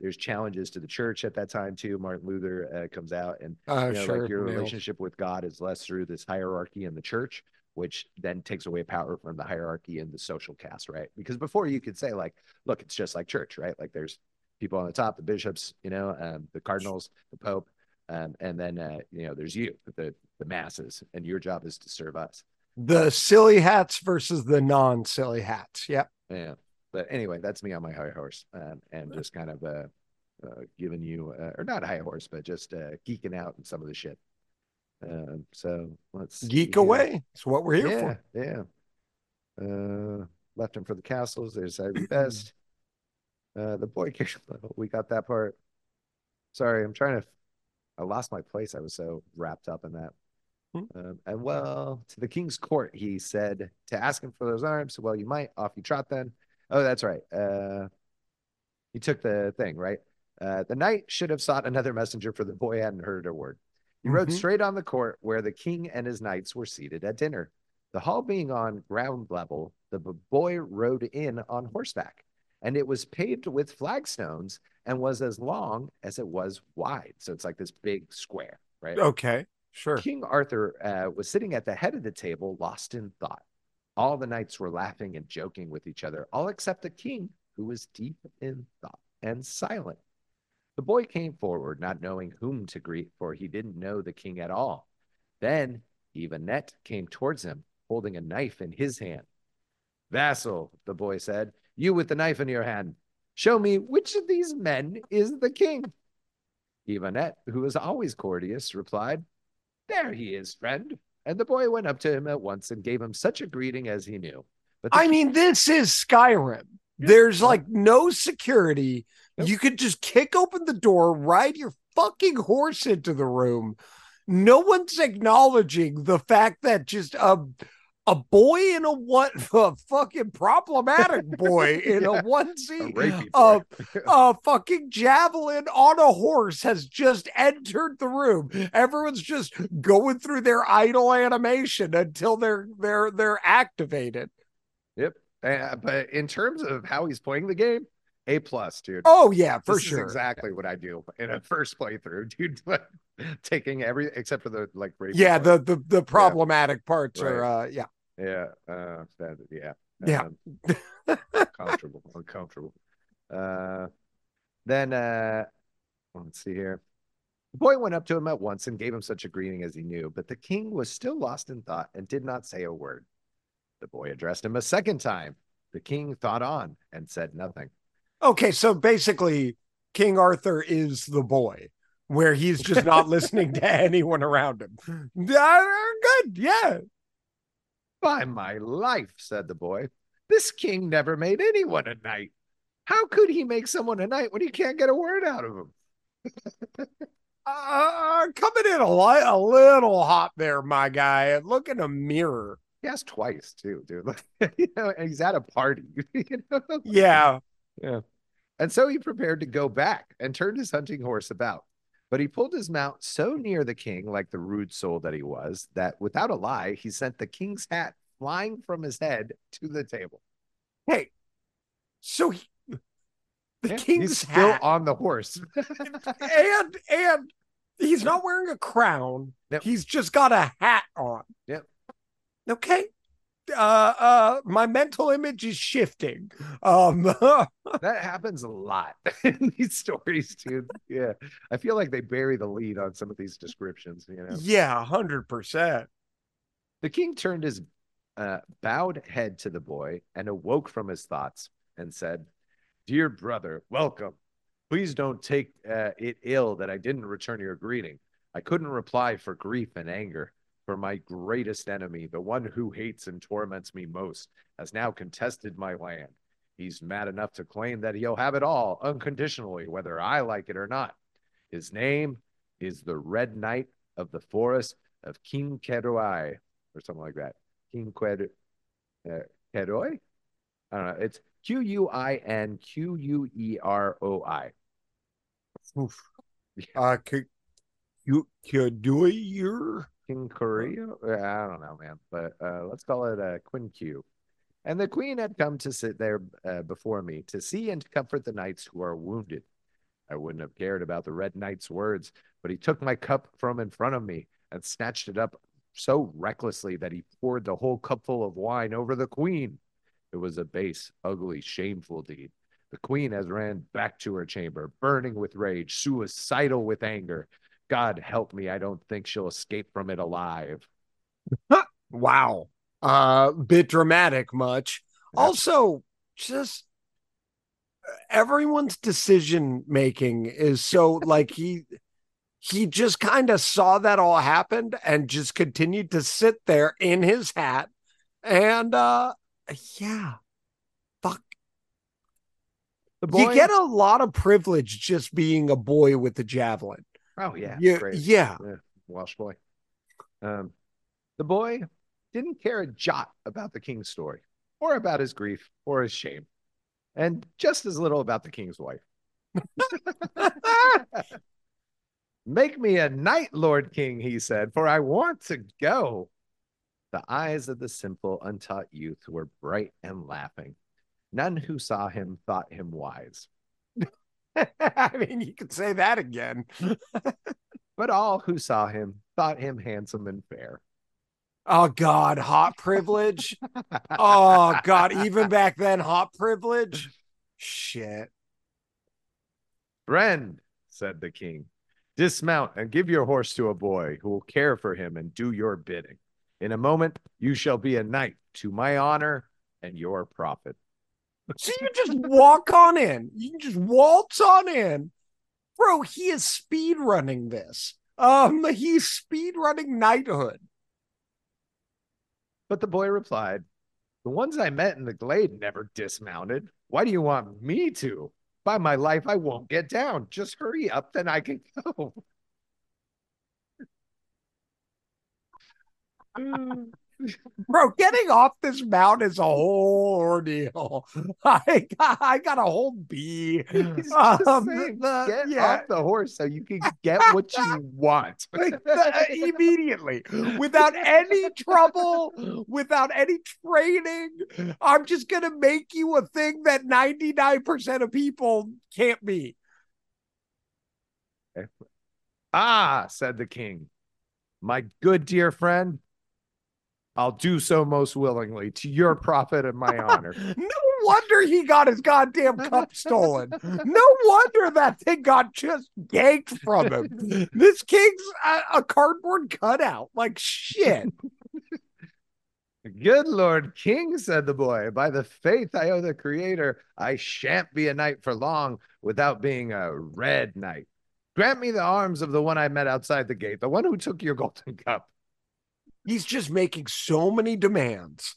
There's challenges to the church at that time too. Martin Luther uh, comes out and uh, you know, sure. like your relationship with God is less through this hierarchy in the church, which then takes away power from the hierarchy and the social caste, right? Because before you could say like, look, it's just like church, right? Like there's people on the top, the bishops, you know, um, the cardinals, the pope, um, and then uh, you know there's you, the the masses, and your job is to serve us. The silly hats versus the non silly hats. Yep. Yeah. But anyway, that's me on my high horse, um, and just kind of uh, uh, giving you, uh, or not high horse, but just uh, geeking out in some of the shit. Um, so let's Geek here. away. That's what we're here yeah, for. Yeah. Uh, left him for the castles. There's Ivy Best. Uh, the boy. We got that part. Sorry, I'm trying to. I lost my place. I was so wrapped up in that. Hmm. Um, and well, to the king's court, he said to ask him for those arms. Well, you might. Off you trot then. Oh, that's right. Uh, he took the thing right. Uh, the knight should have sought another messenger, for the boy hadn't heard a word. He rode Mhm. straight on the court where the king and his knights were seated at dinner. The hall being on ground level, the boy rode in on horseback, and it was paved with flagstones and was as long as it was wide. So it's like this big square, right? Okay. Sure. King Arthur uh, was sitting at the head of the table, lost in thought. All the knights were laughing and joking with each other, all except the king, who was deep in thought and silent. The boy came forward, not knowing whom to greet, for he didn't know the king at all. Then Yvonette came towards him, holding a knife in his hand. Vassal, the boy said, you with the knife in your hand, show me which of these men is the king. Yvonette, who was always courteous, replied, There he is, friend. And the boy went up to him at once and gave him such a greeting as he knew. But the I mean, this is Skyrim. There's like no security. You could just kick open the door, ride your fucking horse into the room. No one's acknowledging the fact that just a a boy in a what a fucking problematic boy in Yeah. a onesie, a, a fucking javelin on a horse has just entered the room. Everyone's just going through their idle animation until they're they're they're activated. Yep. Uh, but in terms of how he's playing the game, A plus, dude. Oh yeah, for This is sure. exactly what I do in a first playthrough, dude. Taking every except for the like Yeah, the the the problematic parts are uh yeah. yeah, uh, that, yeah, Yeah. um, uncomfortable, uncomfortable. Uh, then uh, let's see here. The boy went up to him at once and gave him such a greeting as he knew, but the king was still lost in thought and did not say a word. The boy addressed him a second time. The king thought on and said nothing. Okay, so basically, King Arthur is the boy, where he's just not listening to anyone around him. Good, yeah. By my life, said the boy, this king never made anyone a knight. How could he make someone a knight when he can't get a word out of him? uh, coming in a, li- a little hot there, my guy. Look in a mirror. He asked twice too, dude. you know, and he's at a party. you know? Yeah. Yeah. And so he prepared to go back and turned his hunting horse about. But he pulled his mount so near the king, like the rude soul that he was, that without a lie, he sent the king's hat flying from his head to the table. Hey, so he, the Yeah, king's he's still hat, on the horse. and and he's not wearing a crown. Yep. He's just got a hat on. Yep. Okay. Uh uh my mental image is shifting. Um that happens a lot in these stories, dude. Yeah. I feel like they bury the lead on some of these descriptions, you know. yeah, 100%. The king turned his uh, bowed head to the boy and awoke from his thoughts and said, Dear brother, welcome. Please don't take uh, it ill that I didn't return your greeting. I couldn't reply for grief and anger. For my greatest enemy, the one who hates and torments me most, has now contested my land. He's mad enough to claim that he'll have it all unconditionally, whether I like it or not. His name is the Red Knight of the Forest of King Kedoi, or something like that. King Qued uh, Kedoi? I don't know. It's Q U I N Q U E R O I. Oof. Uh could King Korea? I don't know, man. But uh, let's call it uh, Quin Q. And the queen had come to sit there uh, before me to see and comfort the knights who are wounded. I wouldn't have cared about the red knight's words, but he took my cup from in front of me and snatched it up so recklessly that he poured the whole cupful of wine over the queen. It was a base, ugly, shameful deed. The queen has ran back to her chamber, burning with rage, suicidal with anger. God help me, I don't think she'll escape from it alive. wow. Uh bit dramatic much. Yeah. Also, just everyone's decision making is so like he he just kind of saw that all happened and just continued to sit there in his hat and uh yeah fuck The boy, you get a lot of privilege just being a boy with the javelin oh yeah, yeah great. yeah Welsh boy. Um, the boy didn't care a jot about the king's story, or about his grief, or his shame, and just as little about the king's wife. Make me a knight, Lord King, he said, for I want to go. The eyes of the simple, untaught youth were bright and laughing. None who saw him thought him wise, i mean you could say that again but all who saw him thought him handsome and fair. oh god hot privilege oh god even back then hot privilege shit Friend, said the king, dismount and give your horse to a boy who will care for him and do your bidding. In a moment, you shall be a knight to my honor and your profit. So you just walk on in. You can just waltz on in. Bro, he is speed running this. Um, he's speed running knighthood. But the boy replied, The ones I met in the glade never dismounted. Why do you want me to? By my life, I won't get down. Just hurry up, then I can go. Bro, getting off this mount is a whole ordeal. I got, I got a whole bee. Um, the- get yeah. off the horse so you can get what you want. Uh, immediately without any trouble without any training i'm just gonna make you a thing that 99% of people can't be Ah, said the king, my good dear friend, I'll do so most willingly to your profit and my honor. no wonder he got his goddamn cup stolen. No wonder that thing got just yanked from him. This king's a, a cardboard cutout. Like shit. Good Lord King, said the boy, by the faith I owe the Creator, I shan't be a knight for long without being a red knight. Grant me the arms of the one I met outside the gate, the one who took your golden cup. He's just making so many demands,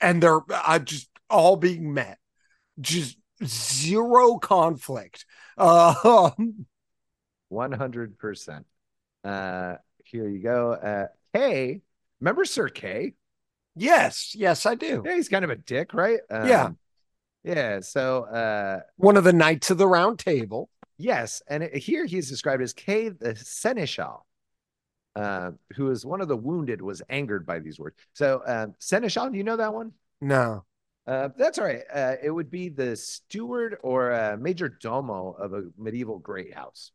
and they're uh, just all being met. Just zero conflict. Uh, 100%. Uh, here you go. Uh, Kay, remember Sir Kay? yes, yes, I do. Yeah, he's kind of a dick, right? Um, Yeah. Yeah. So, uh, One of the knights of the round table. yes. And it- here he's described as Kay the Seneschal, uh, who is one of the wounded, was angered by these words. So, um, Seneschal, do you know that one? No. Uh, that's all right. Uh, it would be the steward or uh, major domo of a medieval great house.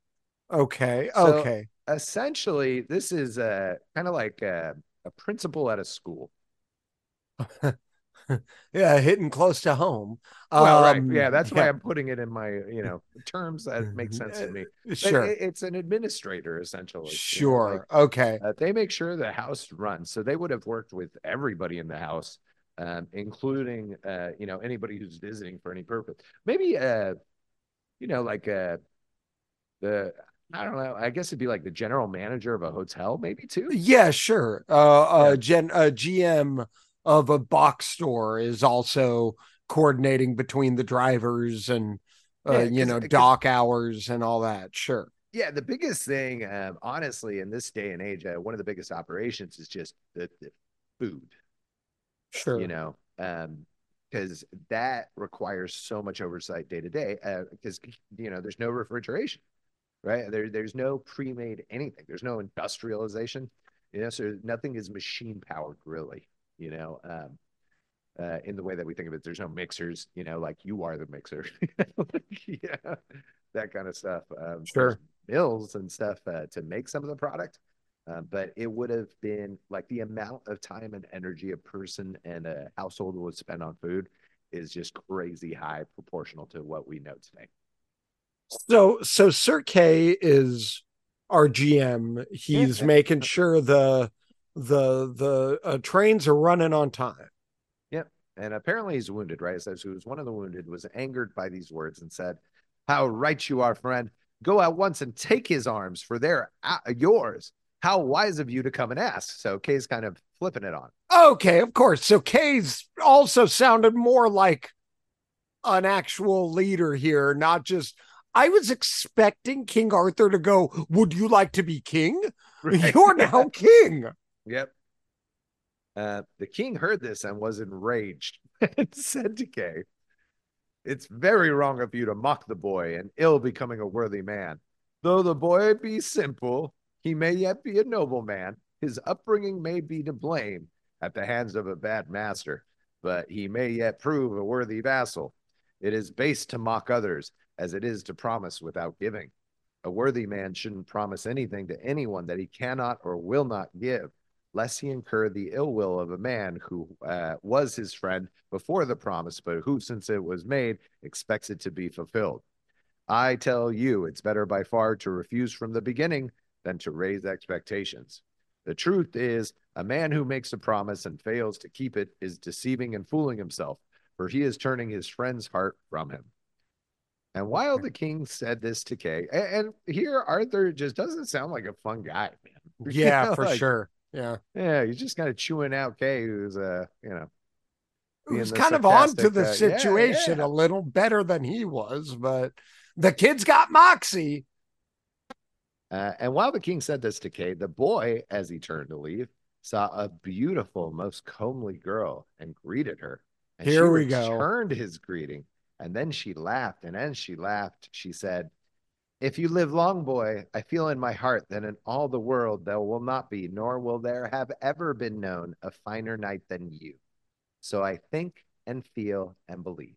Okay. So- okay. Essentially, this is uh, kind of like a, a principal at a school. Yeah, hitting close to home. Well, Um, right. Yeah, that's why I'm putting it in my, you know, terms that make sense to me. But Sure. it- it's an administrator essentially. you know, Sure. like, okay. uh, they make sure the house runs. So they would have worked with everybody in the house, um, including, uh, you know, anybody who's visiting for any purpose. Maybe, uh, you know, like uh, the, I don't know. I guess it'd be like the general manager of a hotel, maybe too. Yeah, sure. Uh, uh, Yeah. Gen, uh, GM of a box store is also coordinating between the drivers and, uh, Yeah, you know, 'cause- dock hours and all that. Sure. Yeah, the biggest thing, um, honestly, in this day and age, uh, one of the biggest operations is just the, the food. Sure. you know um because that requires so much oversight day to day because you know there's no refrigeration right there there's no pre-made anything there's no industrialization you know so nothing is machine powered really you know um uh, in the way that we think of it there's no mixers you know like you are the mixer yeah that kind of stuff um, Sure. mills and stuff uh, to make some of the product uh, but it would have been like the amount of time and energy a person and a household would spend on food is just crazy high proportional to what we know today. So, so Sir Kay is our GM. He's making sure the the the uh, trains are running on time. Yep. And apparently he's wounded, right? It says he was one of the wounded, was angered by these words and said, How right you are, friend. Go at once and take his arms, for they're uh, yours. How wise of you to come and ask. So Kay's kind of flipping it on. Okay, of course. So Kay's also sounded more like an actual leader here, not just. I was expecting King Arthur to go, Would you like to be king? You're now king. Yep. Uh, the king heard this and was enraged and said to Kay, It's very wrong of you to mock the boy and ill becoming a worthy man. Though the boy be simple, he may yet be a noble man. His upbringing may be to blame at the hands of a bad master, but he may yet prove a worthy vassal. It is base to mock others as it is to promise without giving. A worthy man shouldn't promise anything to anyone that he cannot or will not give lest he incur the ill will of a man who uh, was his friend before the promise, but who, since it was made, expects it to be fulfilled. I tell you, it's better by far to refuse from the beginning than to raise expectations. The truth is, a man who makes a promise and fails to keep it is deceiving and fooling himself, for he is turning his friend's heart from him. And while the king said this to Kay, and, and here Arthur just doesn't sound like a fun guy, man. You Yeah, know, for like, sure. Yeah. yeah, he's just kind of chewing out Kay, who's uh, you know, Who's kind of on to the uh, situation yeah. a little better than he was, but the kid's got moxie. Uh, and while the king said this to Kay, the boy, as he turned to leave, saw a beautiful, most comely girl and greeted her. And Here she we go. returned his greeting, and then she laughed. And as she laughed, she said, "If you live long, boy, I feel in my heart that in all the world there will not be, nor will there have ever been known a finer knight than you. So I think and feel and believe."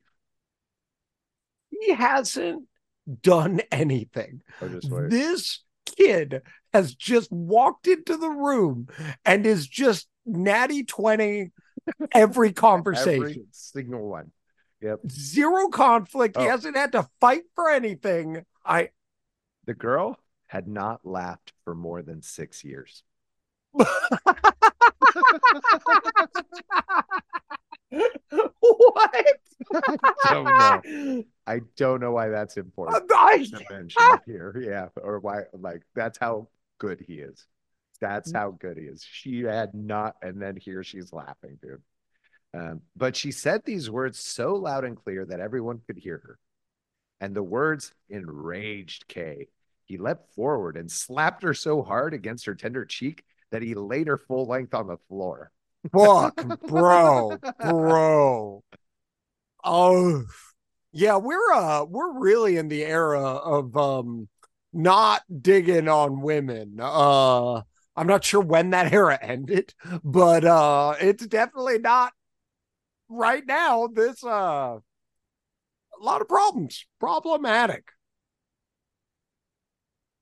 He hasn't done anything. Or just what- This kid has just walked into the room and is just natty 20 every conversation. Every single one. Yep. Zero conflict. He Oh. hasn't had to fight for anything. I The girl had not laughed for more than six years. what? I don't know. I don't know why that's important I, to mention here. Yeah, or why? Like that's how good he is. That's how good he is. She had not, and then here she's laughing, dude. Um, but she said these words so loud and clear that everyone could hear her. And the words enraged Kay. He leapt forward and slapped her so hard against her tender cheek that he laid her full length on the floor. fuck, bro, bro. Oh, yeah, we're uh, we're really in the era of um, not digging on women. Uh, I'm not sure when that era ended, but uh, it's definitely not right now. This uh, a lot of problems, problematic.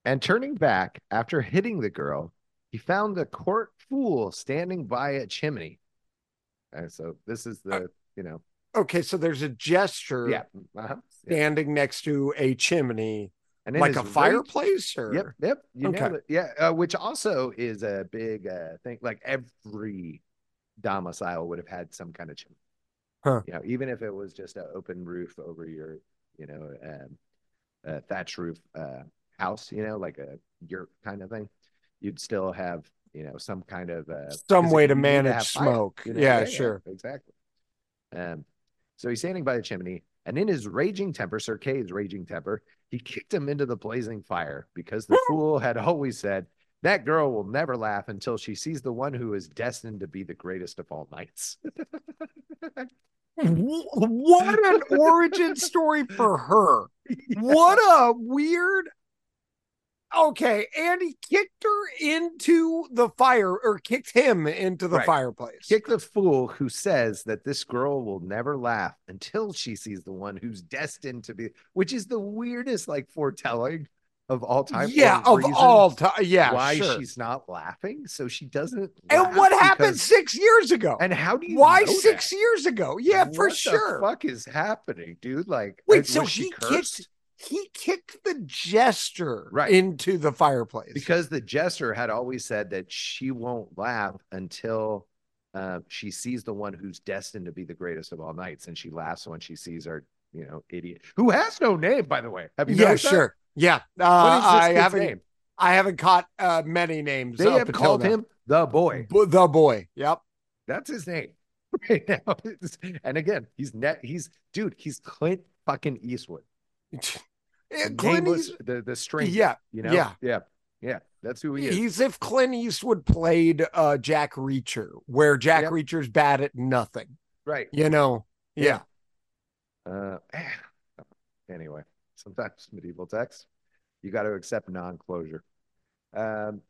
And turning back after hitting the girl, he found the court fool standing by a chimney. And so this is the, you know, Okay, so there's a gesture yeah. uh-huh, yeah. standing next to a chimney, And like a fireplace, or Yep, yep. You Okay. Yeah, uh, which also is a big uh, thing. Like every domicile would have had some kind of chimney. Huh. You know, even if it was just an open roof over your, you know, um, uh, thatch roof uh, house, you know, like a yurt kind of thing, you'd still have, you know, some kind of uh, some way to manage fire, smoke. you know? yeah, sure. exactly. Um, so he's standing by the chimney, and in his raging temper, Sir Kay's raging temper, he kicked him into the blazing fire because the fool had always said, That girl will never laugh until she sees the one who is destined to be the greatest of all knights. What an origin story for her. What a weird. Okay, and he kicked her into the fire or kicked him into the Right. fireplace. Kick the fool who says that this girl will never laugh until she sees the one who's destined to be, which is the weirdest, like, foretelling of all time. yeah, of all time. Yeah, why sure. she's not laughing. So she doesn't. And what happened because- six years ago? And how do you Why six that? years ago? Yeah, for sure. What the sure. fuck is happening, dude? Like, Wait, uh, so was she he cursed? kicked he kicked the jester Right. into the fireplace. because the jester had always said that she won't laugh until uh, she sees the one who's destined to be the greatest of all knights, and she laughs when she sees our, you know, idiot who has no name, by the way. Have you yeah, noticed that? sure. Yeah. Uh, I haven't name? I haven't caught uh, many names. They have called now. him the boy. B- the boy. Yep. That's his name right now. And again, he's net. He's dude. He's Clint fucking Eastwood. Eh, The Clint nameless- East- the the stranger. yeah, you know. yeah. yeah, yeah. That's who he is. he's if Clint Eastwood played uh, Jack Reacher, where Jack Yep. Reacher's bad at nothing. right. You know. Yeah. Uh, anyway, sometimes medieval texts, you got to accept non-closure. Um,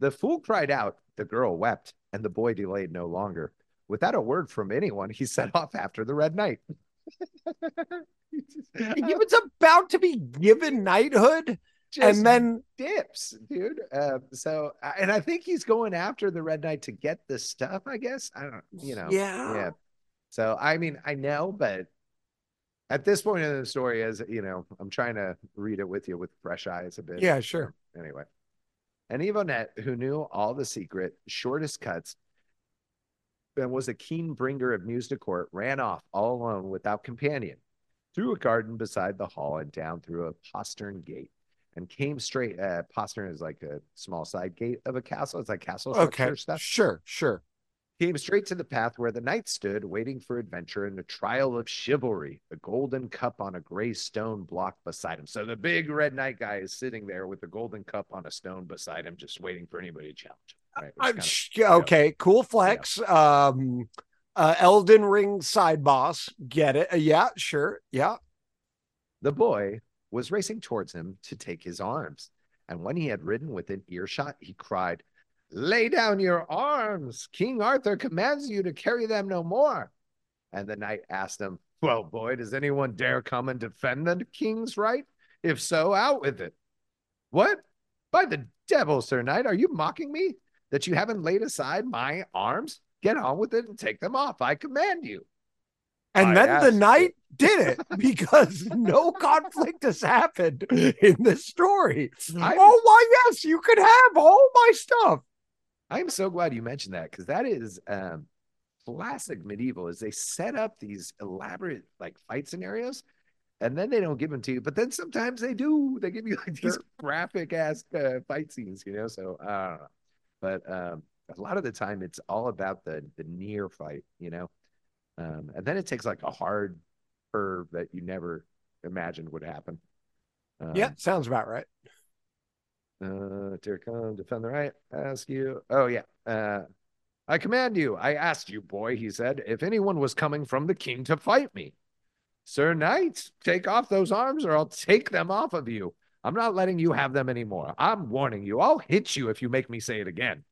the fool cried out, the girl wept, and the boy delayed no longer. Without a word from anyone, he set off after the Red Knight. He was about to be given knighthood, just and then dips, dude. Um, so, and I think he's going after the Red Knight to get the stuff. I guess I don't, you know, yeah. yeah. So I mean, I know, but at this point in the story, as you know, I'm trying to read it with you with fresh eyes a bit. Yeah, sure. Anyway, and Yvonette, who knew all the secret, shortest cuts, and was a keen bringer of news to court, ran off all alone without companion, through a garden beside the hall and down through a postern gate, and came straight. Uh, postern is like a small side gate of a castle. It's like castle structure Okay. stuff Sure. Sure. came straight to the path where the knight stood, waiting for adventure and a trial of chivalry, a golden cup on a gray stone block beside him. So the big red knight guy is sitting there with the golden cup on a stone beside him, just waiting for anybody to challenge him. Right? I'm kind of- okay, cool flex. Um uh Elden Ring side boss. Get it? Uh, yeah, sure. Yeah. The boy was racing towards him to take his arms. And when he had ridden within earshot, he cried, Lay down your arms. King Arthur commands you to carry them no more. And the knight asked him, Well, boy, does anyone dare come and defend the king's right? If so, out with it. What? By the devil, Sir Knight, are you mocking me that you haven't laid aside my arms? Get on with it and take them off. I command you. And I then the knight did it because no conflict has happened in this story. I'm- oh, why, yes, you can have all my stuff. I'm so glad you mentioned that because that is um, classic medieval. Is they set up these elaborate like fight scenarios, and then they don't give them to you. But then sometimes they do. They give you like these graphic ass uh, fight scenes, you know. So I don't know, but um, a lot of the time it's all about the the near fight, you know. Um, and then it takes like a hard curve that you never imagined would happen. Um, yeah, sounds about right. uh, dear come, defend the right. Ask you. Oh yeah. Uh, I command you. I asked you, boy. He said, if anyone was coming from the king to fight me, Sir Knight, take off those arms, or I'll take them off of you. I'm not letting you have them anymore. I'm warning you. I'll hit you if you make me say it again.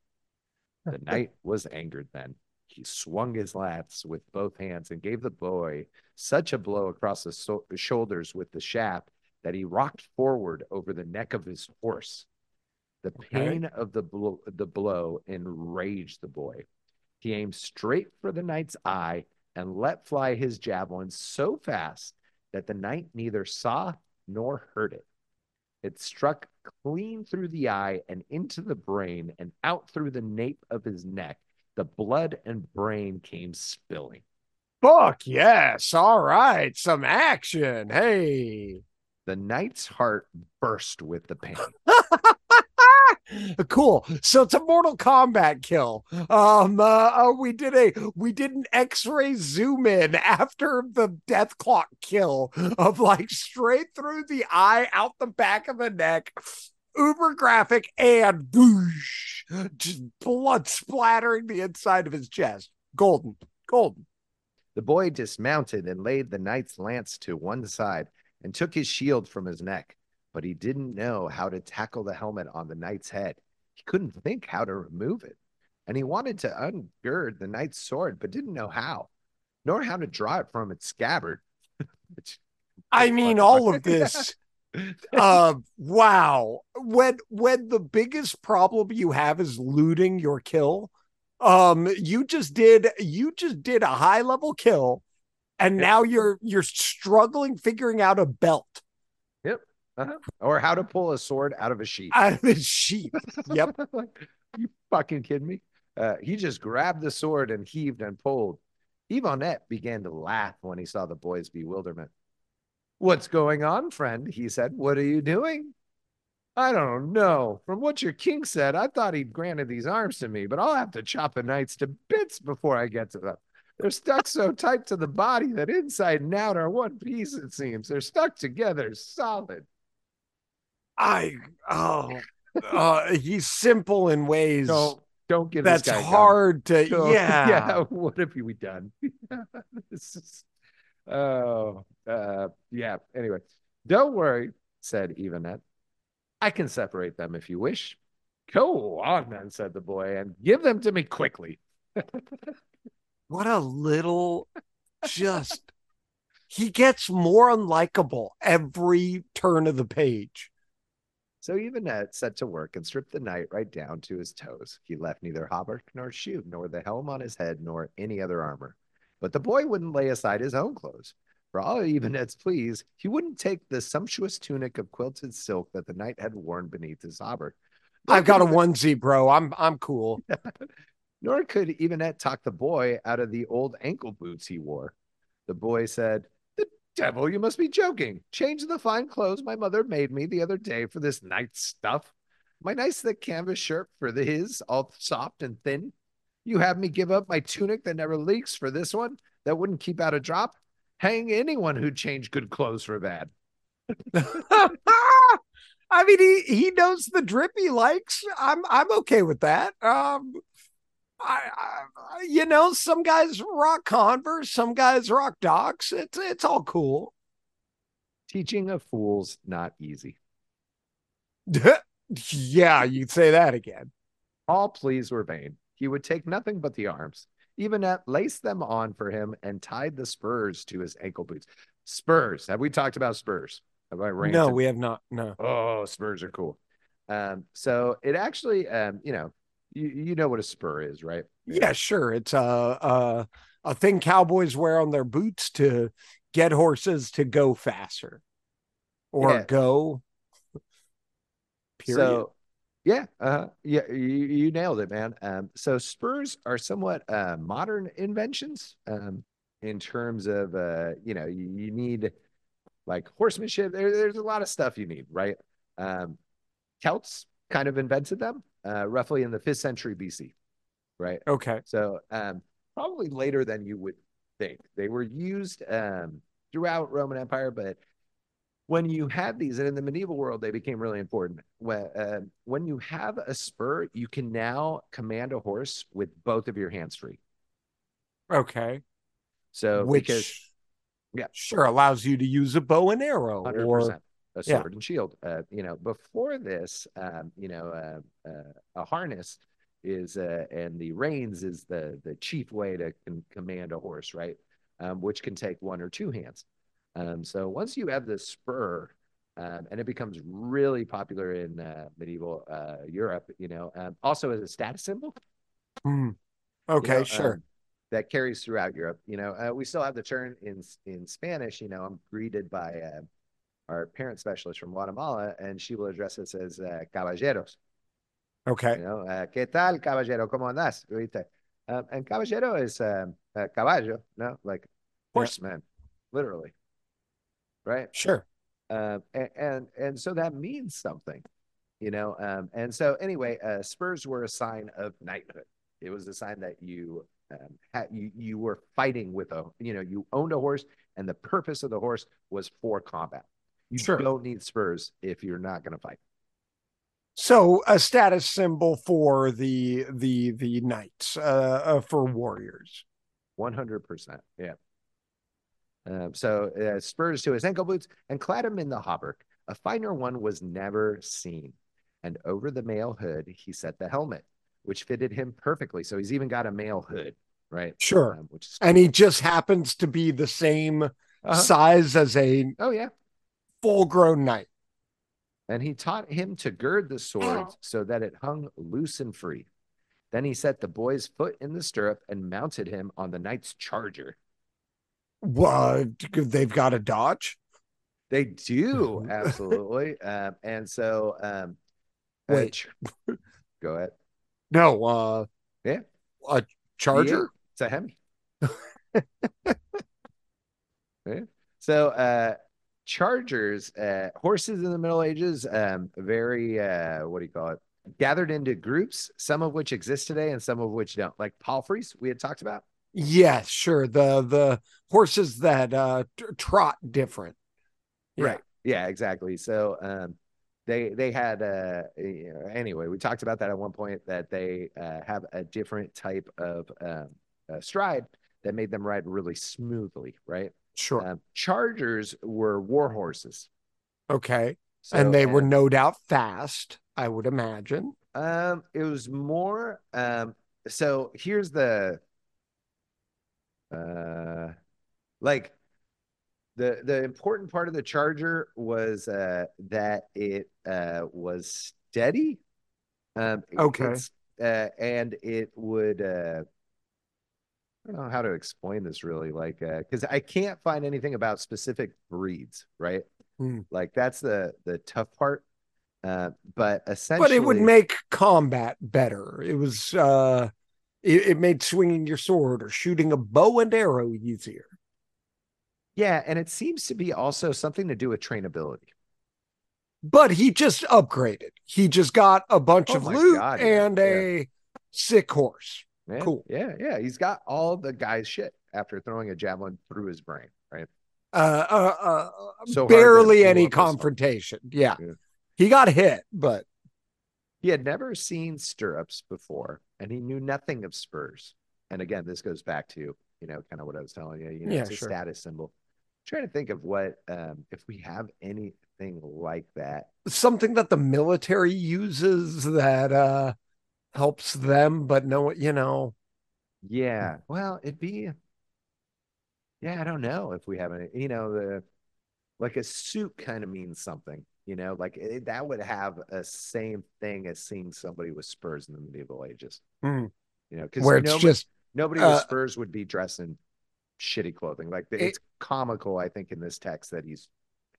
The knight was angered then. He swung his lance with both hands and gave the boy such a blow across the so- shoulders with the shaft that he rocked forward over the neck of his horse. The Okay. pain of the the blow enraged the boy. He aimed straight for the knight's eye and let fly his javelin so fast that the knight neither saw nor heard it. It struck clean through the eye and into the brain and out through the nape of his neck. The blood and brain came spilling. Fuck yes. All right. Some action. Hey. The knight's heart burst with the pain. cool. So it's a Mortal Kombat kill. Um, uh, uh, we did a we did an X-ray zoom in after the death clock kill of like straight through the eye, out the back of the neck, uber graphic, and whoosh, just blood splattering the inside of his chest. Golden, golden. The boy dismounted and laid the knight's lance to one side and took his shield from his neck, but he didn't know how to tackle the helmet on the knight's head. He couldn't think how to remove it, and he wanted to ungird the knight's sword, but didn't know how, nor how to draw it from its scabbard. I mean, all of this. uh wow when when the biggest problem you have is looting your kill um you just did you just did a high level kill and now you're you're struggling figuring out a belt Uh-huh. Or how to pull a sword out of a sheath. out of a sheath yep Like, you fucking kidding me? Uh, he just grabbed the sword and heaved and pulled. Yvonette began to laugh when he saw the boy's bewilderment. What's going on, friend? He said. What are you doing? I don't know. From what your king said, I thought he'd granted these arms to me, but I'll have to chop the knights to bits before I get to them. They're stuck so tight to the body that inside and out are one piece, it seems. They're stuck together, solid. I oh uh he's simple in ways Don't don't give that's this guy a gun. hard to So, yeah yeah. What have we done? this is, oh, uh, yeah. Anyway, don't worry, said Evanette. I can separate them if you wish. Go on, then, said the boy, and give them to me quickly. what a little just he gets more unlikable every turn of the page So Evanette set to work and stripped the knight right down to his toes. He left neither hauberk nor shoe, nor the helm on his head, nor any other armor. But the boy wouldn't lay aside his own clothes. For all Evanette's pleas, he wouldn't take the sumptuous tunic of quilted silk that the knight had worn beneath his hauberk. I've got a onesie, bro. I'm I'm cool. Nor could Evanette talk the boy out of the old ankle boots he wore. The boy said, devil, you must be joking. Change the fine clothes my mother made me the other day for this night stuff. My nice thick canvas shirt for the his, all soft and thin. You have me give up my tunic that never leaks for this one that wouldn't keep out a drop. Hang anyone who'd change good clothes for bad. I mean, he he knows the drip he likes. I'm I'm okay with that. Um, I, I you know some guys rock Converse, some guys rock Docs. It's it's all cool. Teaching a fools not easy. yeah, you'd say that again. All pleas were vain. He would take nothing but the arms. Evanette laced them on for him and tied the spurs to his ankle boots. Spurs. Have we talked about spurs? Have I ranted? No, we have not. No. Oh, spurs are cool. Um, so it actually, um, you know, you, you know what a spur is, right? Yeah, sure. It's a uh a thing cowboys wear on their boots to get horses to go faster or Yeah. go. Period. So, yeah, uh, yeah, you, you nailed it, man. Um, so spurs are somewhat uh, modern inventions um, in terms of, uh, you know, you, you need like horsemanship. There, there's a lot of stuff you need, right? Um, Celts kind of invented them uh, roughly in the fifth century BC, right? okay. So um, probably later than you would think. They were used um, throughout Roman Empire, but when you had these, and in the medieval world, they became really important. When, uh, when you have a spur, you can now command a horse with both of your hands free. Okay. So Which because yeah. sure allows you to use a bow and arrow hundred or a yeah. sword and shield. Uh, you know, before this, um, you know, uh, uh, a harness is uh, and the reins is the the chief way to con- command a horse, right? Um, which can take one or two hands. Um, so once you have the spur, um, and it becomes really popular in uh, medieval uh, Europe, you know, um, also as a status symbol. You okay, know, sure. um, that carries throughout Europe. You know, uh, we still have the turn in in Spanish. You know, I'm greeted by uh, our parent specialist from Guatemala, and she will address us as uh, caballeros. okay. You know, uh, ¿qué tal, caballero? ¿Cómo andas? Um, and caballero is um, uh, caballo, no, like Yeah. horseman, literally, right? Sure. Um, and, and and so that means something, you know. Um, and so anyway, uh, spurs were a sign of knighthood. It was a sign that you um, had you you were fighting with a you know you owned a horse, and the purpose of the horse was for combat. You Sure. don't need spurs if you're not going to fight. So a status symbol for the the the knights, uh, uh for warriors. One hundred percent, yeah. Um, so uh, spurs to his ankle boots and clad him in the hauberk. A finer one was never seen. And over the mail hood, he set the helmet, which fitted him perfectly. So he's even got a mail hood, right? Sure. Um, which is And he just happens to be the same Uh-huh. size as a oh yeah. Full grown knight. And he taught him to gird the sword so that it hung loose and free. Then he set the boy's foot in the stirrup and mounted him on the knight's charger. What they've got a dodge? They do absolutely, um, and so um, uh, Wait. ch- go ahead. No, uh Yeah. a charger? It's a Hemi. yeah. So, uh, chargers, uh, horses in the Middle Ages, um, very, uh, what do you call it? Gathered into groups, some of which exist today and some of which don't. Like palfreys, we had talked about. Yes, sure. The the horses that uh trot different. Yeah. Right. Yeah, exactly. So, um, they they had uh you know, anyway we talked about that at one point that they uh, have a different type of um, uh, stride that made them ride really smoothly right Sure. um, chargers were war horses okay. so, and they were no doubt fast, I would imagine. um it was more um so here's the uh like the the important part of the charger was uh that it uh was steady um Okay. uh and it would uh I don't know how to explain this really like uh because I can't find anything about specific breeds right Hmm. like that's the the tough part uh but essentially But it would make combat better. It was uh it, it made swinging your sword or shooting a bow and arrow easier. yeah and it seems to be also something to do with trainability But he just upgraded. He just got a bunch Oh of loot God, yeah, and a sick horse. Yeah, Cool. Yeah, yeah. He's got all the guy's shit after throwing a javelin through his brain, right? Uh, uh, uh So hard that it barely any up his heart. confrontation. Yeah. Yeah. He got hit, but He had never seen stirrups before, and he knew nothing of spurs. And again, this goes back to, you know, kind of what I was telling you. You know, Yeah, it's a sure. status symbol. trying to think of what um if we have anything like that. something that the military uses that uh helps them, but no, you know, Yeah. Well, it'd be yeah, I don't know if we have any, you know, the like a suit kind of means something, you know, like it, that would have a same thing as seeing somebody with spurs in the medieval ages, Hmm. you know, because where it's know, just Nobody Uh, with spurs would be dressed in shitty clothing. Like it's comical, I think, in this text that he's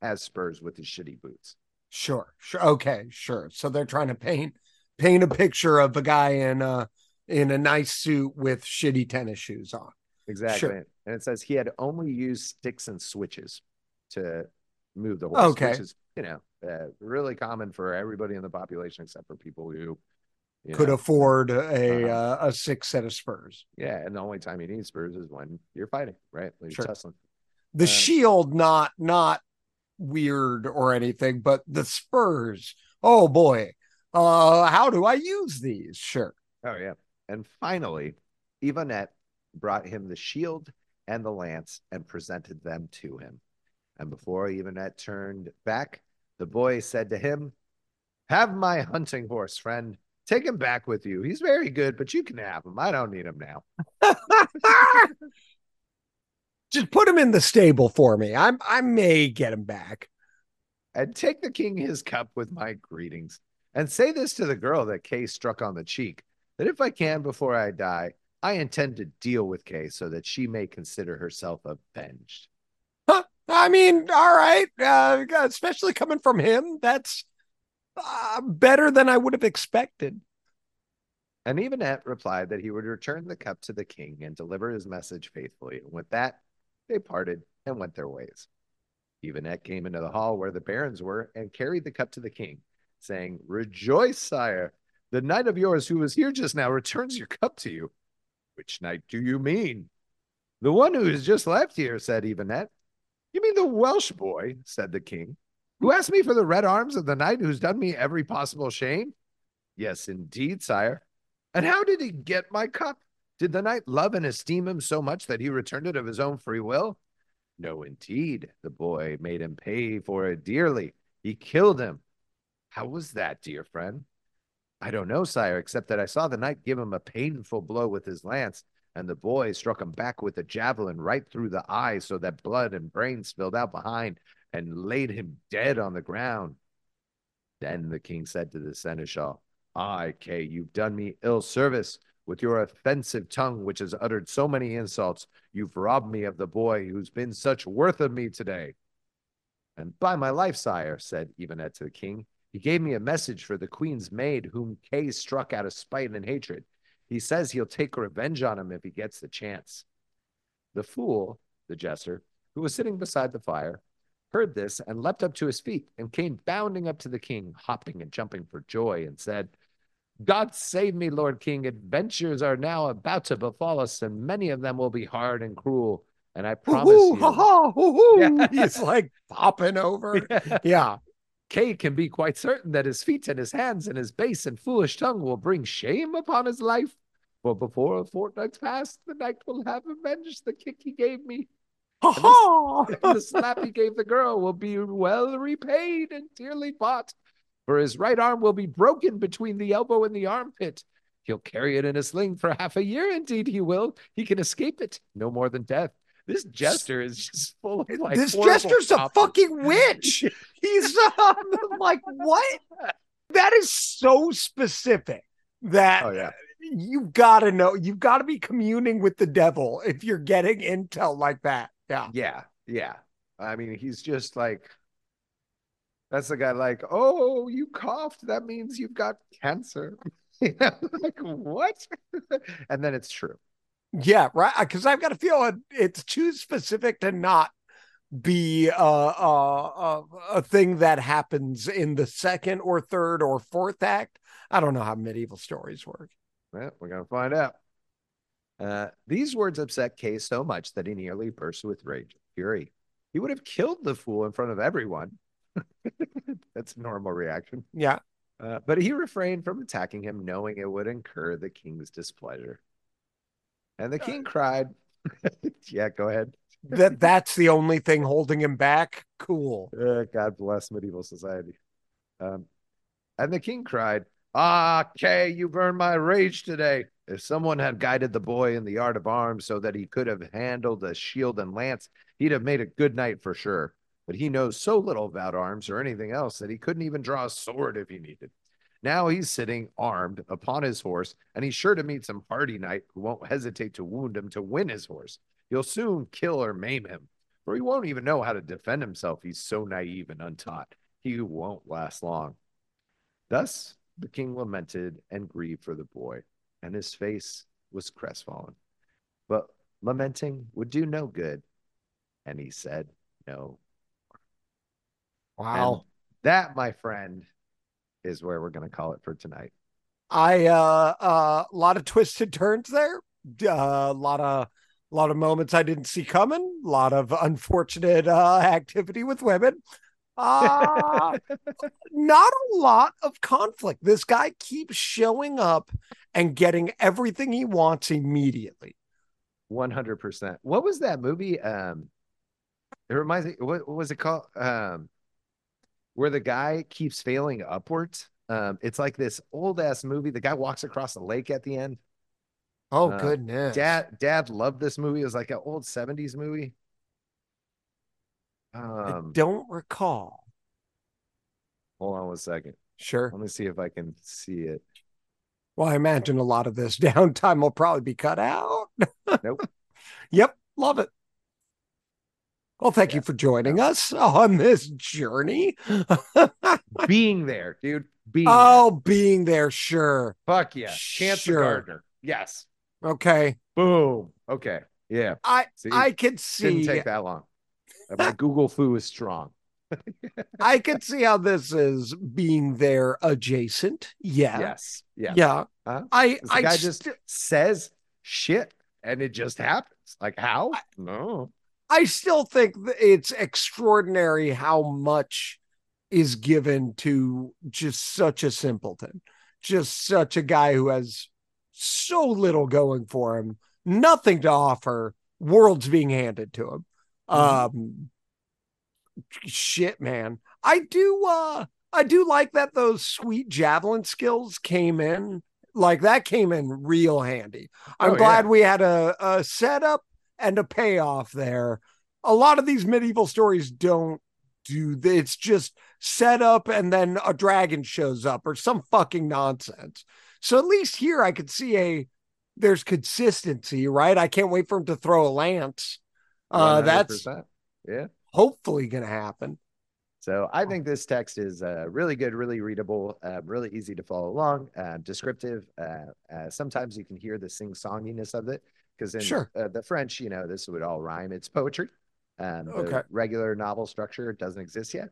has spurs with his shitty boots. Sure, sure. Okay, sure. So they're trying to paint paint a picture of a guy in a in a nice suit with shitty tennis shoes on. Exactly. Sure. And it says he had only used sticks and switches to move the horse, Okay. which is, you know, uh, really common for everybody in the population except for people who you Could know, afford a Uh-huh. uh, a six set of spurs. Yeah, and the only time you need spurs is when you're fighting, right? When you're Sure. tussling. The Uh, shield, not not weird or anything, but the spurs. Oh boy. Uh, how do I use these? Sure. Oh yeah. And finally, Ivanette brought him the shield and the lance and presented them to him. And before Ivanette turned back, the boy said to him, Have my hunting horse, friend. Take him back with you. He's very good, but you can have him. I don't need him now. Just put him in the stable for me. I'm I may get him back. And take the king his cup with my greetings. And say this to the girl that Kay struck on the cheek that if I can before I die, I intend to deal with Kay so that she may consider herself avenged. Huh. I mean, all right. Uh, especially coming from him, that's uh, better than I would have expected. And Evanette replied that he would return the cup to the king and deliver his message faithfully. And with that, they parted and went their ways. Evanette came into the hall where the barons were and carried the cup to the king, saying, Rejoice, sire. The knight of yours who was here just now returns your cup to you. Which knight do you mean? The one who has just left here, said Evanette. You mean the Welsh boy, said the king, who asked me for the red arms of the knight who's done me every possible shame? Yes, indeed, sire. And how did he get my cup? Did the knight love and esteem him so much that he returned it of his own free will? No, indeed. The boy made him pay for it dearly. He killed him. How was that, dear friend? I don't know, sire, except that I saw the knight give him a painful blow with his lance, and the boy struck him back with a javelin right through the eye so that blood and brains spilled out behind and laid him dead on the ground. Then the king said to the seneschal, Ay, Kay, you've done me ill service. With your offensive tongue, which has uttered so many insults, you've robbed me of the boy who's been such worth of me today. And by my life, sire, said Evanet to the king, he gave me a message for the queen's maid, whom Kay struck out of spite and hatred. He says he'll take revenge on him if he gets the chance. The fool, the jester, who was sitting beside the fire, heard this and leapt up to his feet and came bounding up to the king, hopping and jumping for joy, and said, God save me, Lord King. Adventures are now about to befall us, and many of them will be hard and cruel. And I promise Hoo-hoo, you, ha-ha, hoo-hoo. Yeah. He's like popping over. yeah. Kay can be quite certain that his feet and his hands and his base and foolish tongue will bring shame upon his life. For before a fortnight's past, the knight will have avenged the kick he gave me. Ha-ha. And the slap he gave the girl will be well repaid and dearly bought. For his right arm will be broken between the elbow and the armpit. He'll carry it in a sling for half a year. Indeed, he will. He can escape it, no more than death. This jester is just full of like this jester's a fucking witch. He's um, like, what? That is so specific that Oh yeah, you've got to know, you've got to be communing with the devil if you're getting intel like that. Yeah. yeah, yeah. I mean, he's just like that's the guy. Like, oh, you coughed. That means you've got cancer. You know, like what? and then it's true. Yeah, right. Because I've got a feeling it's too specific to not be uh, uh, uh, a thing that happens in the second or third or fourth act. I don't know how medieval stories work. Well, we're gonna find out. Uh, these words upset Kay so much that he nearly burst with rage and fury. He would have killed the fool in front of everyone. That's a normal reaction. Yeah. Uh, but he refrained from attacking him, knowing it would incur the king's displeasure. And the king cried, Yeah, go ahead. That that's the only thing holding him back. Cool. Uh, God bless medieval society. Um, and the king cried, Ah, Kay, you've earned my rage today. If someone had guided the boy in the art of arms so that he could have handled a shield and lance, he'd have made a good knight for sure. But he knows so little about arms or anything else that he couldn't even draw a sword if he needed. Now he's sitting armed upon his horse, and he's sure to meet some hardy knight who won't hesitate to wound him to win his horse. He'll soon kill or maim him, for he won't even know how to defend himself. He's so naive and untaught. He won't last long. Thus the king lamented and grieved for the boy, and his face was crestfallen. But lamenting would do no good, and he said no. Wow. And that, my friend, is where we're going to call it for tonight. I uh uh a lot of twisted turns there. Uh, a lot of a lot of moments I didn't see coming, a lot of unfortunate uh activity with women. Uh not a lot of conflict. This guy keeps showing up and getting everything he wants immediately. 100%. What was that movie? Um it reminds me what, what was it called? Um where the guy keeps failing upwards. Um, it's like this old ass movie. The guy walks across the lake at the end. Oh Uh, goodness. Dad, dad loved this movie. It was like an old 70s movie. I Um, don't recall. hold on one second. Sure. Let me see if I can see it. Well, I imagine a lot of this downtime will probably be cut out. Nope. Yep, love it. Well, thank you for joining us on this journey. Being there, dude. Being oh, being there, sure. there. Fuck yeah. Chance sure. Gardner. Yes. Okay. Boom. Okay. Yeah. I See, I could see didn't take that long. My Google foo is strong. I could see how this is being there adjacent. Yeah. Yes. Yeah. Yeah. Huh? I I guy just just says shit and it just happens. Like how? No. I still think it's extraordinary how much is given to just such a simpleton, just such a guy who has so little going for him, nothing to offer, worlds being handed to him. Um shit, man. I do uh I do like that those sweet javelin skills came in. Like that came in real handy. I'm Oh, glad yeah. we had a, a setup and a payoff there. A lot of these medieval stories don't do th- it's just set up and then a dragon shows up or some fucking nonsense. So at least here I could see a there's consistency, right? I can't wait for him to throw a lance. Uh that's yeah. hopefully gonna happen. So I think this text is uh, really good, really readable, uh, really easy to follow along, uh, descriptive. Uh, uh, sometimes you can hear the sing-songiness of it because in Sure. uh, the French, you know, this would all rhyme. It's poetry. Um, the Okay. regular novel structure doesn't exist yet,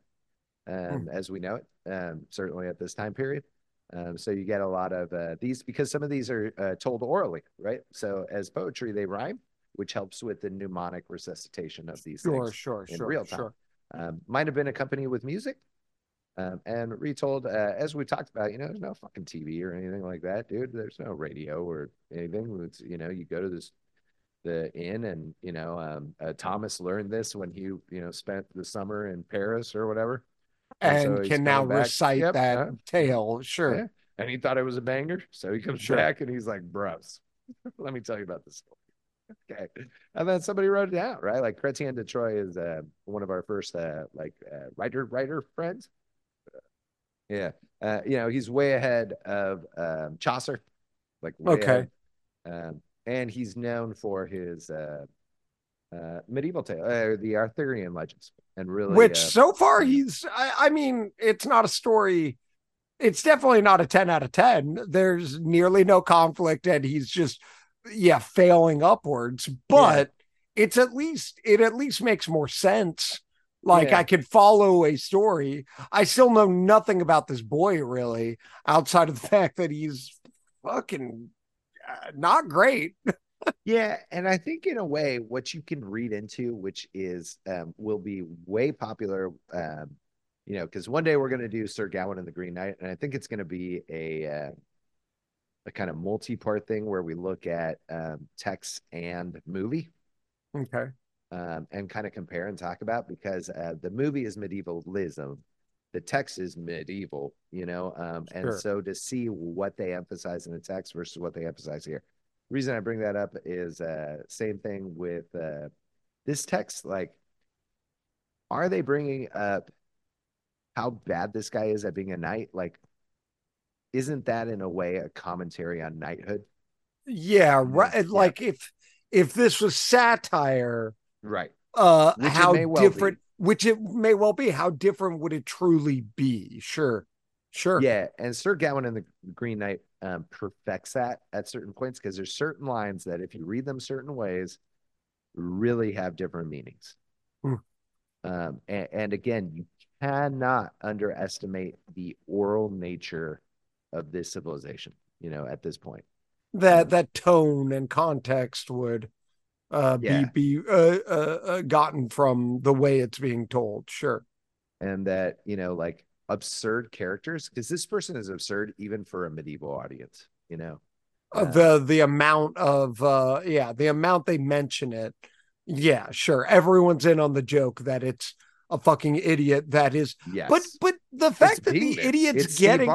um, as we know it, um, certainly at this time period. Um, so you get a lot of uh, these because some of these are uh, told orally, right? So as poetry, they rhyme, which helps with the mnemonic resuscitation of these Sure, things sure, in sure, real time. sure. um, might have been accompanied with music um, and retold uh, as we talked about you know there's no fucking tv or anything like that dude there's no radio or anything it's you know you go to this the inn and you know um, uh, thomas learned this when he you know spent the summer in paris or whatever And, so can now back. recite Yep, that uh, tale. Sure. yeah. and he thought it was a banger so he comes Sure. back and he's like bros let me tell you about this story okay and then somebody wrote it down right like chrétien de troyes is uh, one of our first uh, like uh, writer writer friends yeah uh, you know he's way ahead of um, chaucer like Okay. um, and he's known for his uh, uh, medieval tale uh, the arthurian legends and really Which uh, so far he's I, I mean, it's not a story. It's definitely not a 10 out of 10. There's nearly no conflict, and he's just yeah, failing upwards. But it's at least it at least makes more sense. Like Yeah. I could follow a story. I still know nothing about this boy really, outside of the fact that he's fucking uh, not great. Yeah, and I think in a way, what you can read into, which is um, will be way popular, um, you know, because one day we're going to do Sir Gawain and the Green Knight, and I think it's going to be a uh, a kind of multi-part thing where we look at um, text and movie Okay. Um, and kind of compare and talk about because uh, the movie is medievalism, the text is medieval, you know, um, and Sure. so to see what they emphasize in the text versus what they emphasize here. The reason I bring that up is uh, same thing with uh, this text. Like, are they bringing up how bad this guy is at being a knight? Like, isn't that in a way a commentary on knighthood? Yeah, right. yeah. Like if if this was satire, Right. uh Which how well different which it may well be, how different would it truly be? Sure. Sure. Yeah, and Sir Gawain and the Green Knight um, perfects that at certain points because there's certain lines that if you read them certain ways, really have different meanings. Hmm. Um, and, and again, you cannot underestimate the oral nature of this civilization. You know, at this point, That that tone and context would uh Yeah. be be uh, uh, uh gotten from the way it's being told. Sure. and that you know, like absurd characters, because this person is absurd even for a medieval audience. You know, Uh, the the amount of uh yeah the amount they mention it yeah sure everyone's in on the joke that it's a fucking idiot that is yes, but but the It's fact that the idiot's It's getting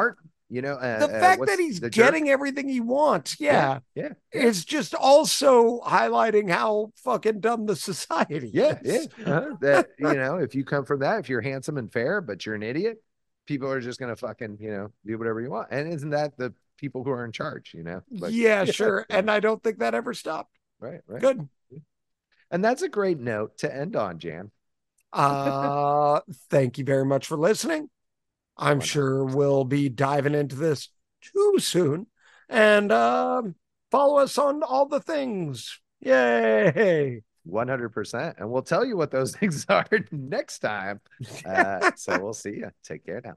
you know, uh, the uh, fact what's that he's jerk? getting everything he wants yeah, yeah, is just also highlighting how fucking dumb the society Yeah, yeah. uh-huh. That you know, if you come from that, if you're handsome and fair, but you're an idiot, people are just gonna fucking you know do whatever you want. And isn't that the people who are in charge? You know, Like, yeah sure and i don't think that ever stopped right, right. good And that's a great note to end on, Jan. Uh, thank you very much for listening. I'm sure we'll be diving into this too soon. And um, follow us on all the things. Yay. One hundred percent, and we'll tell you what those things are next time. Uh, so we'll see you. Take care now.